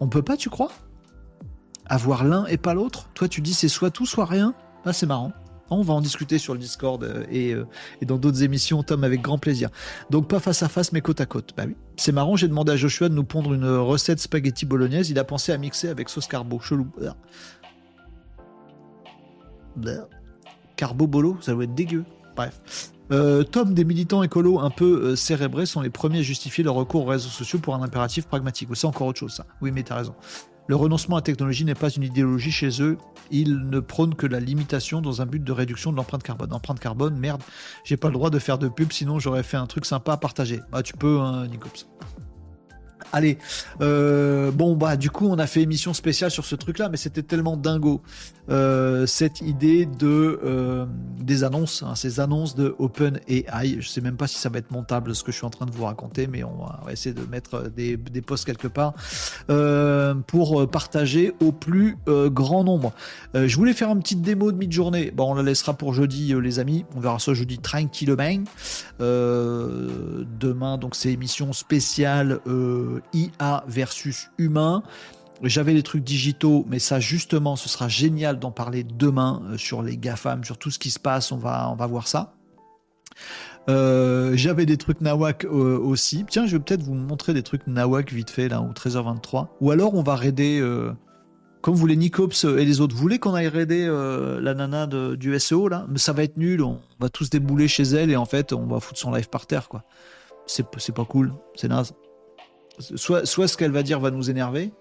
On peut pas, tu crois? Avoir l'un et pas l'autre? Toi, tu dis c'est soit tout, soit rien Ah, c'est marrant. On va en discuter sur le Discord et, et dans d'autres émissions, Tom, avec grand plaisir. Donc pas face à face, mais côte à côte. Bah oui. C'est marrant, j'ai demandé à Joshua de nous pondre une recette spaghetti bolognaise. Il a pensé à mixer avec sauce carbo. Chelou. Carbo bolo, ça doit être dégueu. Bref. Euh, Tom, des militants écolos un peu euh, cérébrés sont les premiers à justifier leur recours aux réseaux sociaux pour un impératif pragmatique. C'est encore autre chose, ça. Oui, mais t'as raison. Le renoncement à la technologie n'est pas une idéologie chez eux. Ils ne prônent que la limitation dans un but de réduction de l'empreinte carbone. Empreinte carbone, merde, j'ai pas le droit de faire de pub, sinon j'aurais fait un truc sympa à partager. Bah, tu peux, hein, Nicops. Allez, euh, bon bah du coup on a fait émission spéciale sur ce truc-là, mais c'était tellement dingo euh, cette idée de euh, des annonces, hein, ces annonces de Open AI. Je sais même pas si ça va être montable ce que je suis en train de vous raconter, mais on va, essayer de mettre des, des posts quelque part pour partager au plus grand nombre. je voulais faire une petite démo de mid-journée. Bon, on la laissera pour jeudi, les amis. On verra ça jeudi tranquillement. demain, donc c'est émission spéciale. IA versus humain. J'avais les trucs digitaux, mais ça justement, ce sera génial d'en parler demain euh, sur les GAFAM, sur tout ce qui se passe, on va, on va voir ça. Euh, j'avais des trucs Nawak euh, aussi. Tiens, je vais peut-être vous montrer des trucs Nawak vite fait, là, au 13h23. Ou alors on va raider, comme vous voulez, Nicops et les autres. Vous voulez qu'on aille raider la nana du SEO, là? Mais ça va être nul, on va tous débouler chez elle et en fait, on va foutre son live par terre, quoi. C'est pas cool, c'est naze soit, ce qu'elle va dire va nous énerver,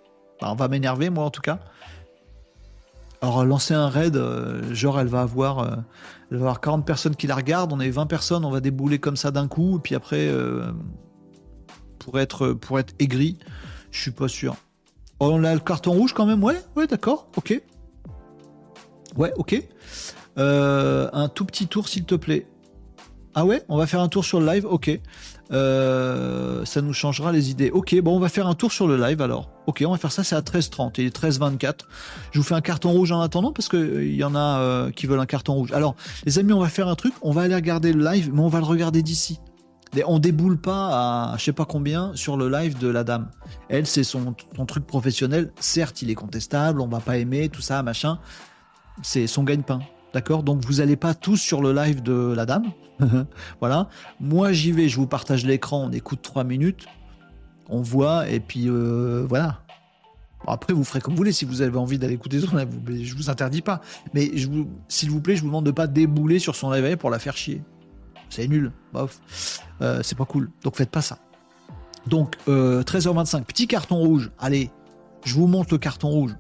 on va m'énerver moi en tout cas. Alors lancer un raid, euh, genre elle va avoir, euh, elle va avoir 40 personnes qui la regardent, on est 20 personnes, on va débouler comme ça d'un coup, et puis après, euh, pour, être, pour être aigri, je suis pas sûr. Oh, on a le carton rouge quand même, ouais, ouais, d'accord, ok. Ouais, ok. un tout petit tour s'il te plaît. Ah ouais, on va faire un tour sur le live, ok. Euh, ça nous changera les idées. Ok, bon, on va faire un tour sur le live alors. Ok, on va faire ça, c'est à 13h30. Il est 13h24. Je vous fais un carton rouge en attendant parce qu'il euh, y en a euh, qui veulent un carton rouge. Alors, les amis, on va faire un truc. On va aller regarder le live, mais on va le regarder d'ici. On déboule pas à je sais pas combien sur le live de la dame. Elle, c'est son, son truc professionnel. Certes, il est contestable, on va pas aimer, tout ça, machin. C'est son gagne-pain. D'accord? Donc vous n'allez pas tous sur le live de la dame. voilà. Moi j'y vais, je vous partage l'écran, on écoute trois minutes, on voit, et puis euh, voilà. après, vous ferez comme vous voulez. Si vous avez envie d'aller écouter ça, je vous interdis pas. Mais s'il vous plaît, je vous demande de pas débouler sur son live pour la faire chier. C'est nul. Bof. Euh, c'est pas cool. Donc faites pas ça. Donc 13h25, euh, petit carton rouge. Allez, je vous montre le carton rouge.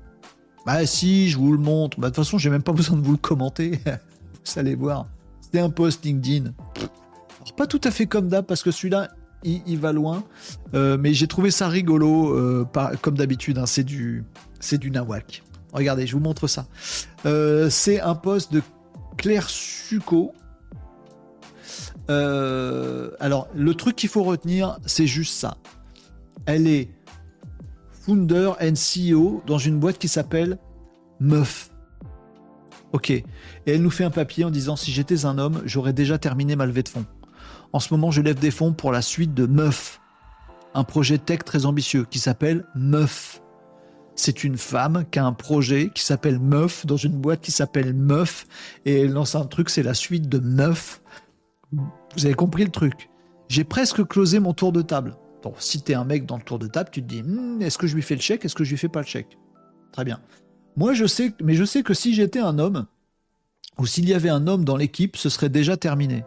Bah si, je vous le montre. Bah, de toute façon, j'ai même pas besoin de vous le commenter. vous allez voir. C'était un post LinkedIn. Alors, pas tout à fait comme d'hab, parce que celui-là, il, va loin. Euh, mais j'ai trouvé ça rigolo, euh, comme d'habitude. Hein, c'est du, nawak. Regardez, je vous montre ça. Euh, c'est un post de Claire Succo. alors, le truc qu'il faut retenir, c'est juste ça. Elle est founder and CEO dans une boîte qui s'appelle Meuf. Ok. Et elle nous fait un papier en disant si j'étais un homme, j'aurais déjà terminé ma levée de fonds. En ce moment, je lève des fonds pour la suite de Meuf, un projet tech très ambitieux qui s'appelle Meuf. C'est une femme qui a un projet qui s'appelle Meuf dans une boîte qui s'appelle Meuf et elle lance un truc, c'est la suite de Meuf. Vous avez compris le truc. J'ai presque closé mon tour de table. Donc, si tu es un mec dans le tour de table, tu te dis hmm, est-ce que je lui fais le chèque Est-ce que je lui fais pas le chèque? Très bien. Moi, je sais, mais je sais que si j'étais un homme, ou s'il y avait un homme dans l'équipe, ce serait déjà terminé.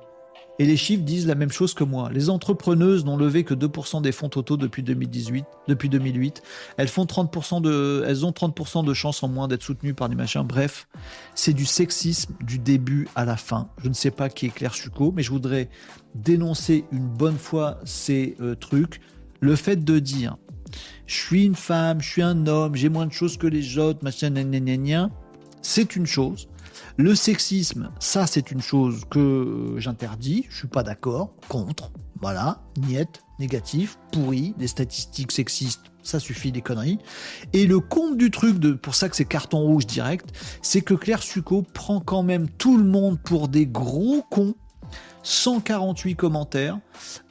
Et les chiffres disent la même chose que moi. Les entrepreneuses n'ont levé que 2% des fonds totaux depuis 2018, depuis 2008. Elles font 30% de, elles ont 30% de chances en moins d'être soutenues par des machins. Bref, c'est du sexisme du début à la fin. Je ne sais pas qui est Claire Succo, mais je voudrais dénoncer une bonne fois ces euh, trucs. Le fait de dire, je suis une femme, je suis un homme, j'ai moins de choses que les autres, machin, c'est une chose. Le sexisme, ça c'est une chose que j'interdis, je suis pas d'accord, contre, voilà, niette, négatif, pourri, des statistiques sexistes, ça suffit des conneries. Et le compte du truc, pour ça que c'est carton rouge direct, c'est que Claire Succo prend quand même tout le monde pour des gros cons 148 commentaires.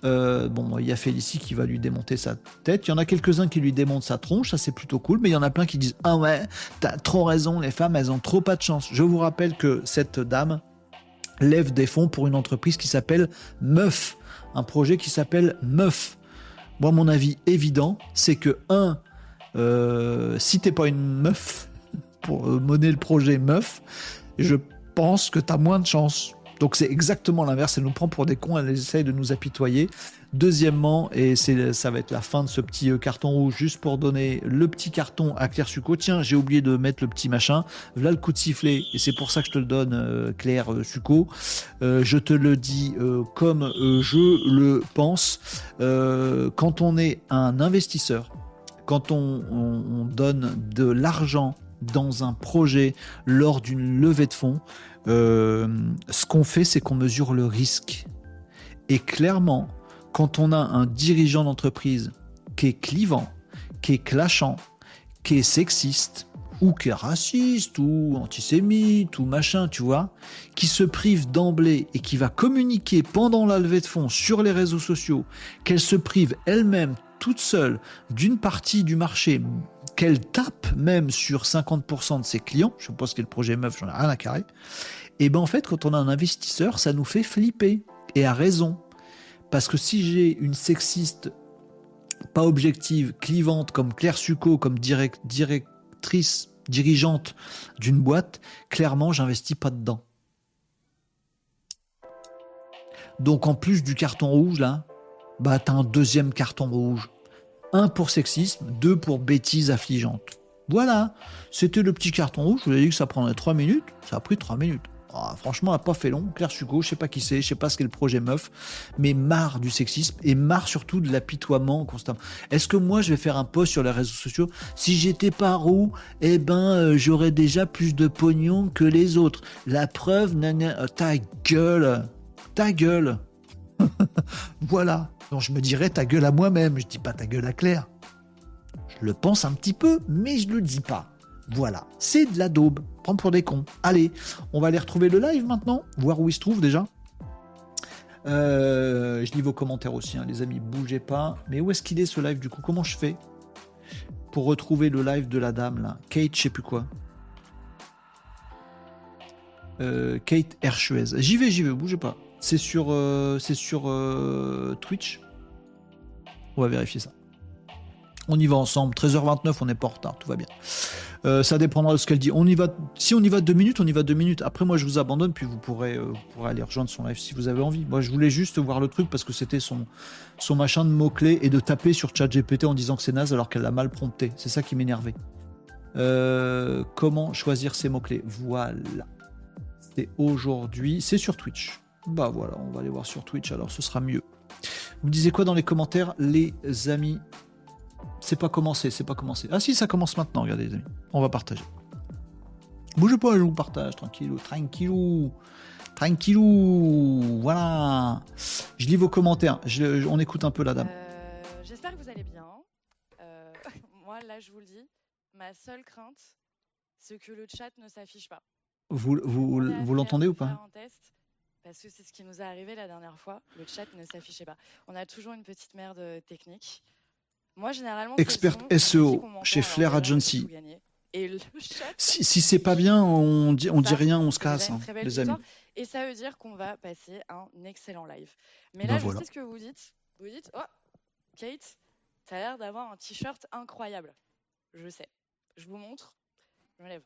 Euh, bon, il y a Félicie qui va lui démonter sa tête. Il y en a quelques-uns qui lui démontent sa tronche, ça c'est plutôt cool. Mais il y en a plein qui disent Ah ouais, t'as trop raison, les femmes, elles ont trop pas de chance. Je vous rappelle que cette dame lève des fonds pour une entreprise qui s'appelle Meuf. Un projet qui s'appelle Meuf. Moi, mon avis évident, c'est que, un, euh, si t'es pas une meuf pour euh, mener le projet Meuf, je pense que t'as moins de chance donc c'est exactement l'inverse, elle nous prend pour des cons, elle essaye de nous apitoyer. Deuxièmement, et ça va être la fin de ce petit euh, carton rouge, juste pour donner le petit carton à Claire Succo. Tiens, j'ai oublié de mettre le petit machin. Voilà le coup de sifflet, et c'est pour ça que je te le donne, euh, Claire euh, Succo. je te le dis comme je le pense. quand on est un investisseur, quand on donne de l'argent dans un projet lors d'une levée de fonds, euh, ce qu'on fait, c'est qu'on mesure le risque. Et clairement, quand on a un dirigeant d'entreprise qui est clivant, qui est clashant, qui est sexiste, ou qui est raciste, ou antisémite, ou machin, tu vois, qui se prive d'emblée et qui va communiquer pendant la levée de fonds sur les réseaux sociaux, qu'elle se prive elle-même toute seule d'une partie du marché qu'elle tape même sur 50% de ses clients, je pense que le projet meuf, j'en ai rien à carrer, et ben en fait, quand on a un investisseur, ça nous fait flipper. Et à raison. Parce que si j'ai une sexiste pas objective, clivante, comme Claire Succo, comme directrice, dirigeante d'une boîte, clairement, j'investis pas dedans. Donc en plus du carton rouge, là, bah t'as un deuxième carton rouge. Un pour sexisme, deux pour bêtises affligeantes. Voilà, c'était le petit carton rouge. Je vous ai dit que ça prendrait trois minutes. Ça a pris trois minutes. Ah, franchement, elle n'a pas fait long. Claire Succo, je sais pas qui c'est, je sais pas ce qu'est le projet meuf, mais marre du sexisme et marre surtout de l'apitoiement constant. Est-ce que moi, je vais faire un post sur les réseaux sociaux? Si j'étais pas roux, eh ben, euh, j'aurais déjà plus de pognon que les autres. La preuve, euh, ta gueule, ta gueule. voilà. Donc je me dirais ta gueule à moi-même, je dis pas ta gueule à Claire. Je le pense un petit peu, mais je le dis pas. Voilà, c'est de la daube. Prends pour des cons. Allez, on va aller retrouver le live maintenant, voir où il se trouve déjà. Euh, je lis vos commentaires aussi, hein, les amis, bougez pas. Mais où est-ce qu'il est ce live du coup? Comment je fais pour retrouver le live de la dame là? Kate, je sais plus quoi. Euh, Kate Herchuez. J'y vais, j'y vais, bougez pas. C'est sur, euh, c'est sur euh, Twitch. On va vérifier ça. On y va ensemble. 13h29, on n'est pas en retard, tout va bien. Euh, ça dépendra de ce qu'elle dit. On y va. Si on y va deux minutes, on y va deux minutes. Après, moi, je vous abandonne, puis vous pourrez, aller rejoindre son live si vous avez envie. Moi, je voulais juste voir le truc parce que c'était son, son machin de mots-clés et de taper sur ChatGPT en disant que c'est naze alors qu'elle l'a mal prompté. C'est ça qui m'énervait. comment choisir ses mots-clés? Voilà. C'est aujourd'hui. C'est sur Twitch. Bah voilà, on va aller voir sur Twitch alors, ce sera mieux. Vous me disiez quoi dans les commentaires, les amis? C'est pas commencé, c'est pas commencé. Ah si, ça commence maintenant, regardez les amis. On va partager. Bougez pas, je vous partage, tranquillou, tranquillou, tranquillou, voilà. Je lis vos commentaires, on écoute un peu la dame. Euh, j'espère que vous allez bien. Euh, moi, là, je vous le dis, ma seule crainte, c'est que le chat ne s'affiche pas. Vous, vous, vous l'entendez ou pas? Parce que c'est ce qui nous est arrivé la dernière fois. Le chat ne s'affichait pas. On a toujours une petite merde technique. Moi, généralement. Expert SEO chez Flair Agency. Et le Si, si c'est pas bien, on dit, on dit rien, on se casse, hein, les amis. Et ça veut dire qu'on va passer un excellent live. Mais là, ben je sais ce que vous dites. Vous dites, oh, Kate, t'as l'air d'avoir un t-shirt incroyable. Je sais. Je vous montre. Je me lève.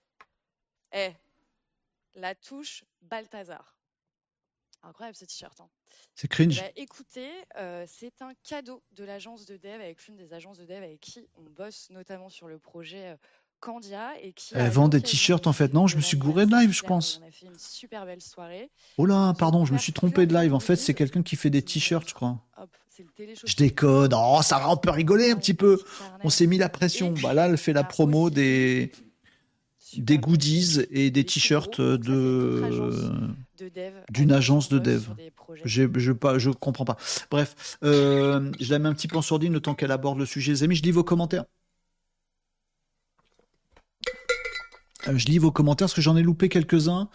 Eh, la touche Balthazar. Incroyable ce t-shirt. Hein. C'est cringe. Bah, écoutez, euh, c'est un cadeau de l'agence de dev avec l'une des agences de dev avec qui on bosse notamment sur le projet euh, Candia et qui. Elle vend des t-shirts en fait. Non, je me suis gouré de live, je pense. On a fait une super belle soirée. Oh là, pardon, je me suis trompé de live. En fait, c'est quelqu'un qui fait des t-shirts, je crois. je décode. Oh, ça va, on peut rigoler un petit peu. On s'est mis la pression. Bah là, elle fait la promo des des goodies et des t-shirts de d'une agence de dev. Je je pas je comprends pas. Bref, euh, je la mets un petit peu en sourdine le temps qu'elle aborde le sujet. Les amis, je lis vos commentaires. Euh, je lis vos commentaires parce que j'en ai loupé quelques-uns.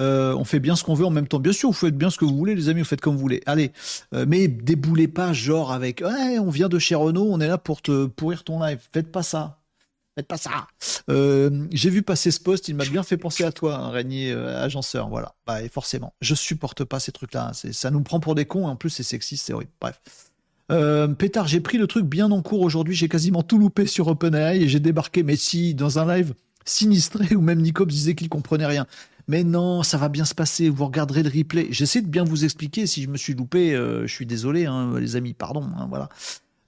Euh, on fait bien ce qu'on veut en même temps. Bien sûr, vous faites bien ce que vous voulez, les amis, vous faites comme vous voulez. Allez, euh, mais déboulez pas genre avec ouais, on vient de chez Renault, on est là pour te pourrir ton live. Faites pas ça. Faites pas ça. J'ai vu passer ce post, il m'a bien fait penser à toi, un Régnier agenceur. Voilà. Bah, forcément, je supporte pas ces trucs-là. Ça nous prend pour des cons. Et en plus, c'est sexiste, c'est horrible. Bref. Pétard, j'ai pris le truc bien en cours aujourd'hui. J'ai quasiment tout loupé sur OpenAI et j'ai débarqué. Mais si, dans un live sinistré, ou même Nicops disait qu'il comprenait rien. Mais non, ça va bien se passer, vous regarderez le replay. J'essaie de bien vous expliquer, si je me suis loupé, euh, je suis désolé, hein, les amis, pardon, hein, voilà.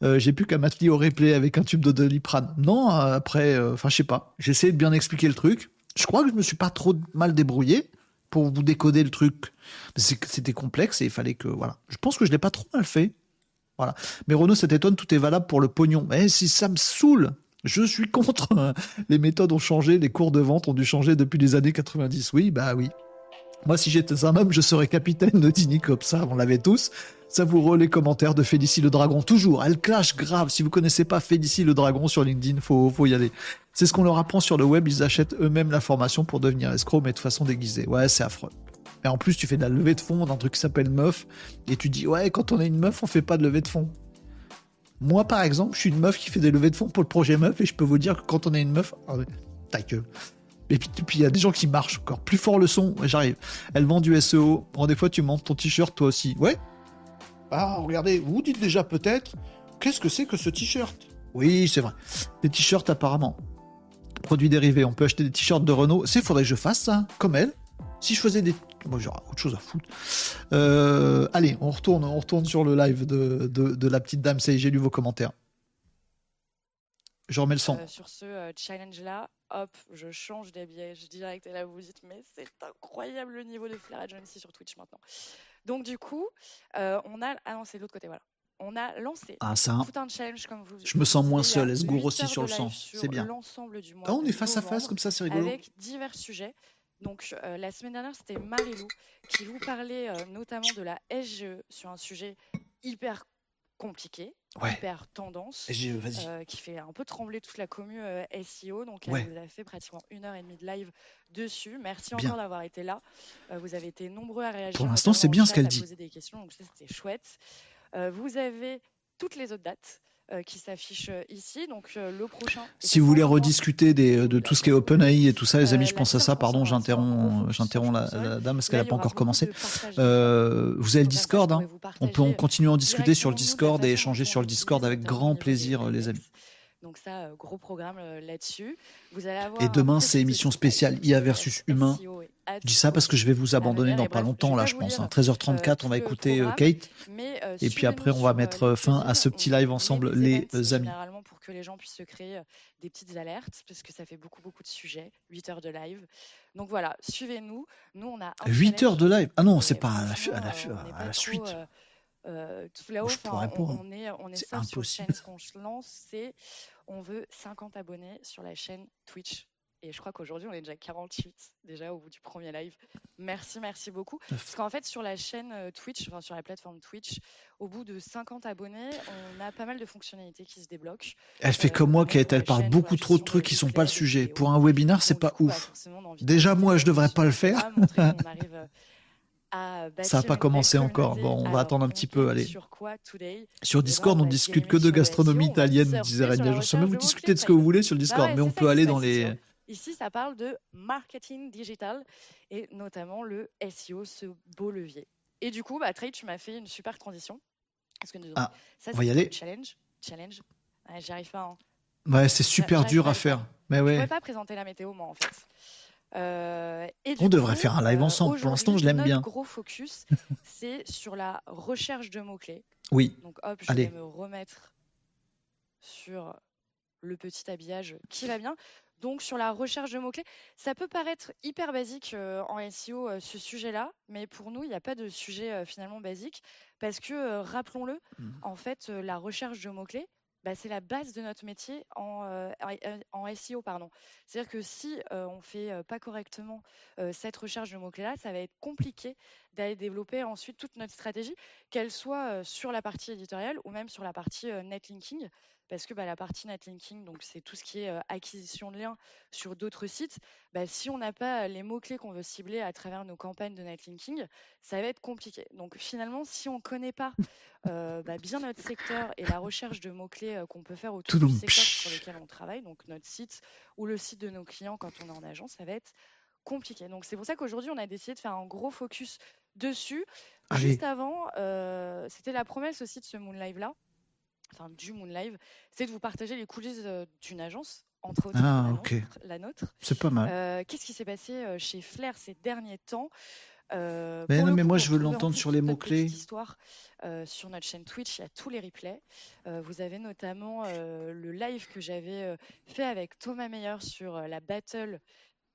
Euh, j'ai plus qu'à m'atteler au replay avec un tube de Doliprane. Non, après, euh, enfin, je sais pas. J'essaie de bien expliquer le truc. Je crois que je me suis pas trop mal débrouillé pour vous décoder le truc. C'était complexe et il fallait que, voilà. Je pense que je l'ai pas trop mal fait. Voilà. Mais Renault, cette étonne, tout est valable pour le pognon. Mais si ça me saoule, je suis contre. Les méthodes ont changé, les cours de vente ont dû changer depuis les années 90. Oui, bah oui. Moi, si j'étais un homme, je serais capitaine de Dini ça, on l'avait tous. Savoureux les commentaires de Félicie le Dragon, toujours. Elle clash grave. Si vous connaissez pas Félicie le Dragon sur LinkedIn, faut, faut y aller. C'est ce qu'on leur apprend sur le web. Ils achètent eux-mêmes la formation pour devenir escrocs, mais de façon déguisée. Ouais, c'est affreux. Et en plus, tu fais de la levée de fonds d'un truc qui s'appelle meuf. Et tu dis, ouais, quand on est une meuf, on fait pas de levée de fonds. Moi, par exemple, je suis une meuf qui fait des levées de fonds pour le projet meuf et je peux vous dire que quand on est une meuf, oh, ta gueule. Et puis, il y a des gens qui marchent encore plus fort le son. J'arrive. Elle vend du SEO. Bon, des fois, tu montes ton t-shirt toi aussi. Ouais. Ah, regardez, vous dites déjà peut-être, qu'est-ce que c'est que ce t-shirt? Oui, c'est vrai. Des t-shirts apparemment. Produits dérivés. On peut acheter des t-shirts de Renault. C'est, faudrait que je fasse ça, comme elle. Si je faisais des moi, j'aurais autre chose à foutre. Euh, allez, on retourne, on retourne sur le live de, de, la petite dame. Ça j'ai lu vos commentaires. Je remets le son. Euh, sur ce euh, challenge-là, hop, je change d'habillage direct. Et là, vous vous dites, mais c'est incroyable le niveau de Flair Agency sur Twitch maintenant. Donc, du coup, on a. Ah non, c'est de l'autre côté, voilà. On a lancé ah, ça, tout un challenge comme vous. Je me sens moins seul. Est-ce aussi sur le son C'est bien. Du ah, on est face à face comme ça, c'est rigolo. Avec divers sujets. Donc euh, la semaine dernière, c'était Marilou qui vous parlait euh, notamment de la SGE sur un sujet hyper compliqué, hyper tendance, euh, qui fait un peu trembler toute la commu SEO. Donc elle vous a fait pratiquement une heure et demie de live dessus. Merci encore d'avoir été là. vous avez été nombreux à réagir. Pour l'instant, c'est bien ce qu'elle dit. Poser des questions, donc c'était chouette. vous avez toutes les autres dates. Euh, qui s'affiche euh, ici. Donc euh, le prochain. Si vous voulez rediscuter des, de tout ce qui est OpenAI et tout ça, les amis, je pense à ça. Pardon, j'interromps, j'interromps la, dame parce qu'elle n'a pas encore commencé. vous avez le Discord. Hein. On peut continuer à en discuter sur le Discord et échanger sur le Discord avec grand plaisir, les amis. Donc ça, gros programme là-dessus. Et demain, c'est émission spéciale IA versus humain. Je dis ça parce que je vais vous abandonner dans pas longtemps, là, je pense. 13h34, hein. on va écouter euh, Kate. Euh, et puis après, on va mettre euh, fin à ce petit live ensemble, les amis. Généralement, pour que les gens puissent se créer des petites alertes, parce que ça fait beaucoup, beaucoup de sujets. 8 heures de live. Donc voilà, suivez-nous. Nous, on a. 8 heures de live? Ah non, c'est pas à la, suite. tout là-haut, on, est, on est, sur chaîne. Ce qu'on lance, c'est on veut 50 abonnés sur la chaîne Twitch et je crois qu'aujourd'hui, on est déjà 48 déjà au bout du premier live. Merci, merci beaucoup. Parce qu'en fait, sur la chaîne euh, Twitch, enfin sur la plateforme Twitch, au bout de 50 abonnés, on a pas mal de fonctionnalités qui se débloquent. Elle fait comme moi, Kate, elle parle beaucoup trop de trucs qui sont pas le sujet. Pour un webinar, c'est pas ouf. Déjà, moi, je devrais pas le faire. Ça n'a pas commencé encore. Bon, on va attendre un petit peu. Allez. Sur Discord, on discute que de gastronomie italienne, disait Rania. Je sais vous discutez de ce que vous voulez sur le Discord, mais on peut aller dans les. Ici, ça parle de marketing digital et notamment le SEO, ce beau levier. Et du coup, bah, Trey, tu m'as fait une super transition. Parce que ah, ça, on va y aller. Challenge. Challenge. J'y arrive pas. Hein. Ouais, c'est super dur à faire. Mais ouais. Je ne pas présenter la météo, moi, en fait. Euh, on devrait faire un live euh, ensemble. Pour l'instant, je l'aime bien. gros focus, c'est sur la recherche de mots-clés. Oui. Donc, hop, je vais me remettre sur le petit habillage qui va bien. Donc sur la recherche de mots-clés, ça peut paraître hyper basique euh, en SEO euh, ce sujet-là, mais pour nous, il n'y a pas de sujet euh, finalement basique parce que, rappelons-le, mmh. en fait, la recherche de mots-clés, bah, c'est la base de notre métier en, euh, en SEO. pardon. C'est-à-dire que si on ne fait pas correctement cette recherche de mots-clés-là, ça va être compliqué d'aller développer ensuite toute notre stratégie, qu'elle soit sur la partie éditoriale ou même sur la partie netlinking parce que bah, la partie netlinking, donc c'est tout ce qui est acquisition de liens sur d'autres sites. Bah, si on n'a pas les mots-clés qu'on veut cibler à travers nos campagnes de netlinking, ça va être compliqué. Donc finalement, si on ne connaît pas bah, bien notre secteur et la recherche de mots-clés qu'on peut faire autour du secteur sur lequel on travaille, donc notre site ou le site de nos clients quand on est en agence, ça va être compliqué. Donc c'est pour ça qu'aujourd'hui, on a décidé de faire un gros focus dessus. Juste avant, c'était la promesse aussi de ce Moon Live là enfin du Moon Live, c'est de vous partager les coulisses euh, d'une agence, entre autres ah, la, nôtre, C'est pas mal. Euh, qu'est-ce qui s'est passé euh, chez Flair ces derniers temps? Mais non, mais moi je veux l'entendre sur les mots-clés. Histoire, sur notre chaîne Twitch, il y a tous les replays. vous avez notamment le live que j'avais fait avec Thomas Meyer sur la battle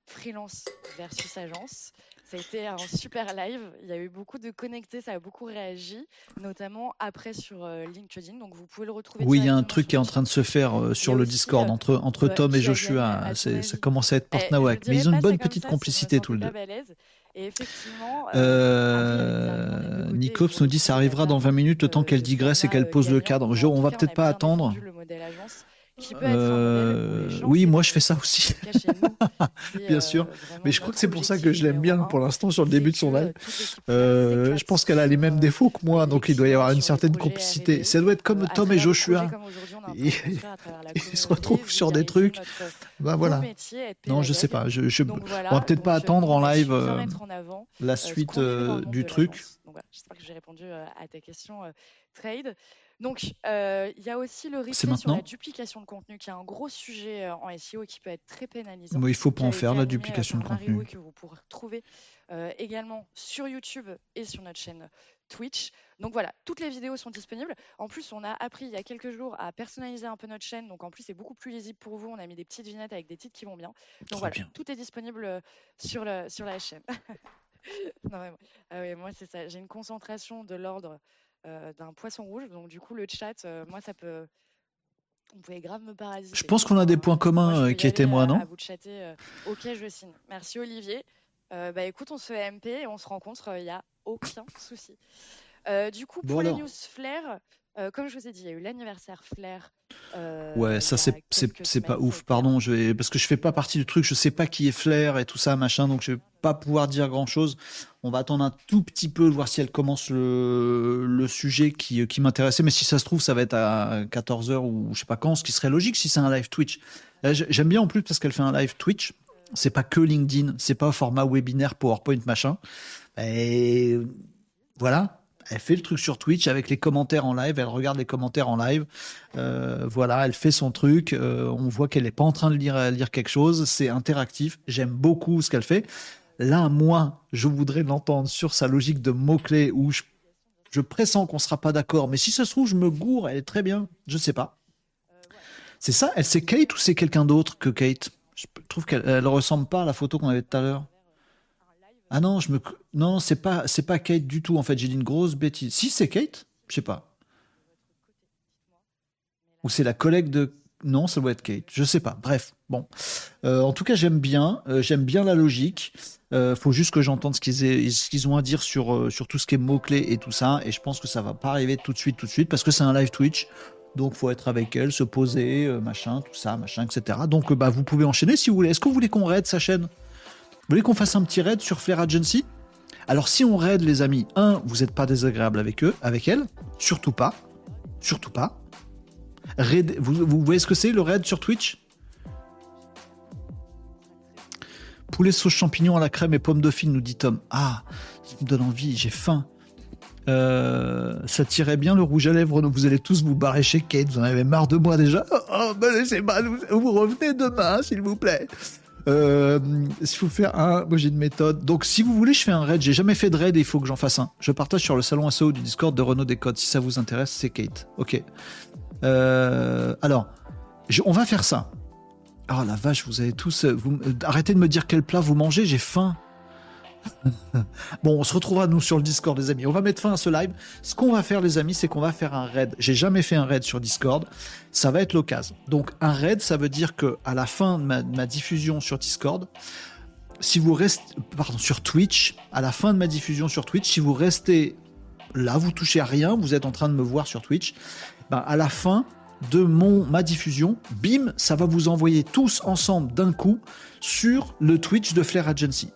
freelance versus agence. Ça a été un super live. Il y a eu beaucoup de connectés, ça a beaucoup réagi, notamment après sur euh, LinkedIn. Donc vous pouvez le retrouver. Oui, il y a un truc qui est en train de se faire euh, sur le Discord euh, entre, entre Tom et Joshua. ça commence à être porte Mais ils ont une bonne petite complicité tous les deux. Et effectivement, euh, Nicops nous dit ça arrivera dans 20 minutes, le temps qu'elle digresse et qu'elle pose le cadre. on va peut-être pas attendre. Euh, oui, moi je fais ça aussi. bien sûr. Mais je crois que c'est pour ça que je l'aime bien pour l'instant sur le début de son live. Euh, je pense qu'elle a les mêmes défauts que moi, donc il doit y avoir une certaine complicité. Ça doit être comme Tom et Joshua. Ils, se retrouvent sur des trucs. Ben voilà. Non, je sais pas. Je, je... on va peut-être pas attendre en live euh, la suite du truc. J'espère que j'ai répondu à ta question, Trade. Donc, euh, il y a aussi le risque sur la duplication de contenu, qui est un gros sujet euh, en SEO et qui peut être très pénalisant. il ne faut pas en faire, la duplication de contenu. Que vous pourrez retrouver euh, également sur YouTube et sur notre chaîne Twitch. Donc voilà, toutes les vidéos sont disponibles. En plus, on a appris il y a quelques jours à personnaliser un peu notre chaîne. Donc en plus, c'est beaucoup plus lisible pour vous. On a mis des petites vignettes avec des titres qui vont bien. Donc voilà, tout est disponible sur, le, sur la chaîne. non, ah oui, moi, c'est ça. J'ai une concentration de l'ordre euh, d'un poisson rouge. Donc du coup, le chat, euh, moi, ça peut... On pouvait grave me parasiter. Je pense qu'on a des points communs euh, qui étaient moi, non vous chatter. ok, je signe. Merci Olivier. bah écoute, on se fait MP et on se rencontre. Il n'y a aucun souci. du coup, pour les news flair, comme je vous ai dit, il y a eu l'anniversaire Flair. ouais, ça c'est c'est pas ouf. Pardon, je vais, parce que je fais pas partie du truc. Je sais pas qui est Flair et tout ça machin, donc je vais pas pouvoir dire grand chose. On va attendre un tout petit peu, voir si elle commence le, sujet qui, qui m'intéressait. Mais si ça se trouve, ça va être à 14h ou je sais pas quand, ce qui serait logique si c'est un live Twitch. J'aime bien en plus parce qu'elle fait un live Twitch. C'est pas que LinkedIn, c'est pas format webinaire, PowerPoint, machin. Et voilà, elle fait le truc sur Twitch avec les commentaires en live, elle regarde les commentaires en live, euh, voilà, elle fait son truc, euh, on voit qu'elle n'est pas en train de lire, lire quelque chose, c'est interactif, j'aime beaucoup ce qu'elle fait. Là, moi, je voudrais l'entendre sur sa logique de mots-clés où je, pressens qu'on ne sera pas d'accord. Mais si ça se trouve, je me gourre, elle est très bien. Je ne sais pas. C'est ça? Elle c'est Kate ou c'est quelqu'un d'autre que Kate? Je trouve qu'elle ne ressemble pas à la photo qu'on avait tout à l'heure. Ah non, je me non, c'est pas c'est pas Kate du tout en fait, j'ai dit une grosse bêtise. Si c'est Kate, je sais pas. Ou c'est la collègue de non, ça doit être Kate. Je sais pas. Bref, bon. Euh, en tout cas, j'aime bien. Euh, j'aime bien la logique. Euh, faut juste que j'entende ce qu'ils ont à dire sur, euh, sur tout ce qui est mots-clés et tout ça. Et je pense que ça va pas arriver tout de suite, tout de suite, parce que c'est un live Twitch. Donc, faut être avec elle, se poser, machin, tout ça, machin, etc. Donc, bah, vous pouvez enchaîner si vous voulez. Est-ce que vous voulez qu'on raid sa chaîne? Voulez qu'on fasse un petit raid sur Flair Agency? Alors, si on raid, les amis, un, vous n'êtes pas désagréable avec eux, avec elle, surtout pas, surtout pas vous, voyez ce que c'est le raid sur Twitch? Poulet sauce champignon à la crème et pommes dauphine, nous dit Tom. Ah, ça me donne envie, j'ai faim. Euh, ça tirait bien le rouge à lèvres. Vous allez tous vous barrer chez Kate. Vous en avez marre de moi déjà? Oh, oh ben laissez-moi. Vous revenez demain, s'il vous plaît. Euh, S'il faut faire un, moi j'ai une méthode. Donc si vous voulez, je fais un raid. J'ai jamais fait de raid et il faut que j'en fasse un. Je partage sur le salon SEO du Discord de Renault Décode. Si ça vous intéresse, c'est Kate. Ok. Euh, alors, on va faire ça. Oh la vache, vous avez tous. Vous, arrêtez de me dire quel plat vous mangez, j'ai faim. Bon, on se retrouvera nous sur le Discord, les amis. On va mettre fin à ce live. Ce qu'on va faire, les amis, c'est qu'on va faire un raid. J'ai jamais fait un raid sur Discord. Ça va être l'occasion. Donc, un raid, ça veut dire que à la fin de ma, diffusion sur Discord, si vous restez, pardon, sur Twitch, à la fin de ma diffusion sur Twitch, si vous restez là, vous touchez à rien, vous êtes en train de me voir sur Twitch, ben à la fin de mon ma diffusion, bim, ça va vous envoyer tous ensemble d'un coup sur le Twitch de Flair Agency.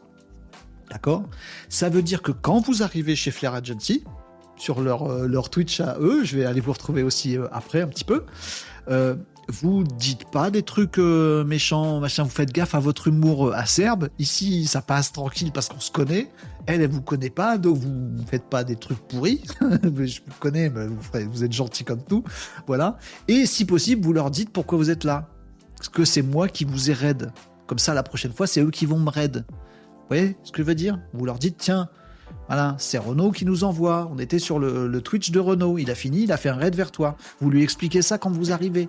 D'accord? Ça veut dire que quand vous arrivez chez Flair Agency, sur leur, euh, leur Twitch à eux, je vais aller vous retrouver aussi euh, après un petit peu, euh, vous dites pas des trucs méchants, machin, vous faites gaffe à votre humour acerbe. Ici, ça passe tranquille parce qu'on se connaît. Elle, elle vous connaît pas, donc vous faites pas des trucs pourris. je vous connais, mais vous, vous êtes gentil comme tout. Voilà. Et si possible, vous leur dites pourquoi vous êtes là. Parce que c'est moi qui vous ai raid. Comme ça, la prochaine fois, c'est eux qui vont me raid. Vous voyez ce que je veux dire? Vous leur dites, tiens, voilà, c'est Renault qui nous envoie. On était sur le, Twitch de Renault. Il a fini, il a fait un raid vers toi. Vous lui expliquez ça quand vous arrivez.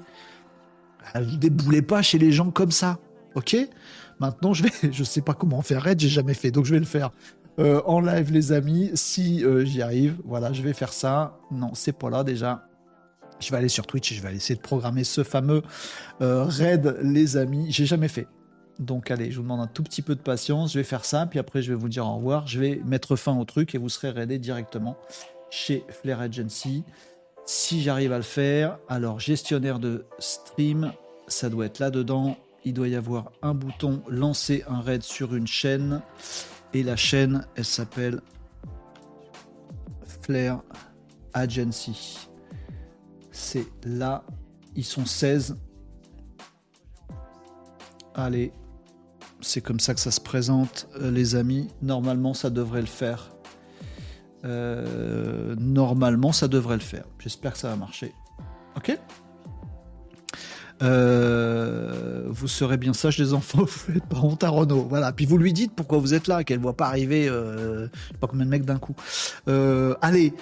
Ah, vous déboulez pas chez les gens comme ça. Ok? Maintenant, je vais, je sais pas comment faire raid, j'ai jamais fait, donc je vais le faire. Euh, en live, les amis, si euh, j'y arrive, voilà, je vais faire ça. Non, c'est pas là déjà. Je vais aller sur Twitch et je vais essayer de programmer ce fameux euh, raid, les amis. J'ai jamais fait. Donc allez, je vous demande un tout petit peu de patience, je vais faire ça, puis après je vais vous dire au revoir, je vais mettre fin au truc et vous serez raidé directement chez Flair Agency. Si j'arrive à le faire, alors gestionnaire de stream, ça doit être là-dedans. Il doit y avoir un bouton lancer un raid sur une chaîne. Et la chaîne, elle s'appelle Flair Agency. C'est là, ils sont 16. Allez, c'est comme ça que ça se présente, euh, les amis. Normalement, ça devrait le faire. Euh, normalement, ça devrait le faire. J'espère que ça va marcher. Ok? Euh, vous serez bien sages les enfants, vous faites pas honte à Renault. Voilà. Puis vous lui dites pourquoi vous êtes là, qu'elle voit pas arriver, euh, je sais pas combien de mecs d'un coup. Allez,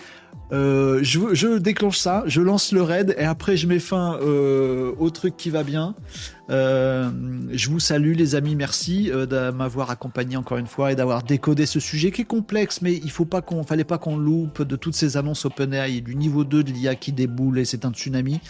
euh, je, déclenche ça, je lance le raid et après je mets fin euh, au truc qui va bien. Euh, je vous salue les amis, merci de m'avoir accompagné encore une fois et d'avoir décodé ce sujet qui est complexe, mais il faut pas qu'on, fallait pas qu'on loupe de toutes ces annonces OpenAI du niveau 2 de l'IA qui déboule et c'est un tsunami.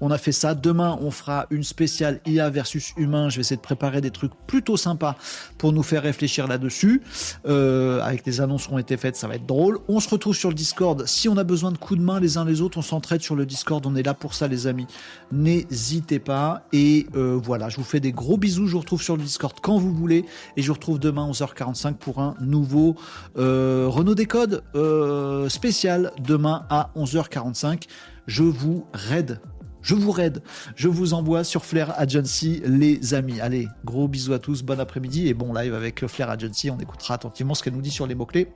On a fait ça. Demain, on fera une spéciale IA versus humain. Je vais essayer de préparer des trucs plutôt sympas pour nous faire réfléchir là-dessus. Euh, avec des annonces qui ont été faites, ça va être drôle. On se retrouve sur le Discord. Si on a besoin de coups de main les uns les autres, on s'entraide sur le Discord. On est là pour ça, les amis. N'hésitez pas. Et euh, voilà, je vous fais des gros bisous. Je vous retrouve sur le Discord quand vous voulez. Et je vous retrouve demain 11h45 pour un nouveau euh, Renault Décode spécial. Demain à 11h45. Je vous raide je vous raide. Je vous envoie sur Flair Agency, les amis. Allez, gros bisous à tous, bon après-midi et bon live avec Flair Agency. On écoutera attentivement ce qu'elle nous dit sur les mots-clés.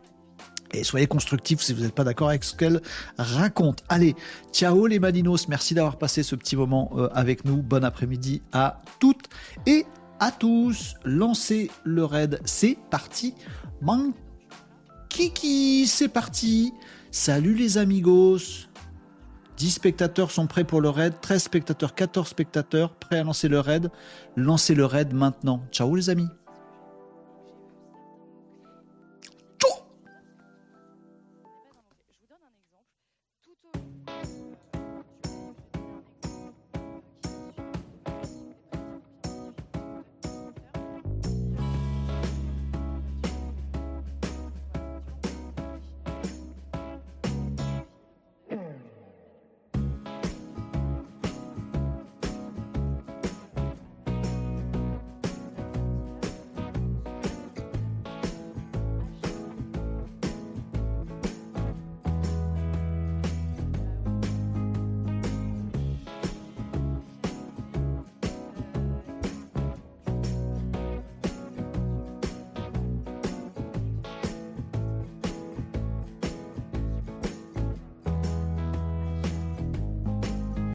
Et soyez constructifs si vous n'êtes pas d'accord avec ce qu'elle raconte. Allez, ciao les Malinos, merci d'avoir passé ce petit moment euh, avec nous. Bon après-midi à toutes et à tous. Lancez le raid, c'est parti. Man Kiki, c'est parti. Salut les amigos. 10 spectateurs sont prêts pour le raid, 13 spectateurs, 14 spectateurs prêts à lancer le raid. Lancez le raid maintenant. Ciao les amis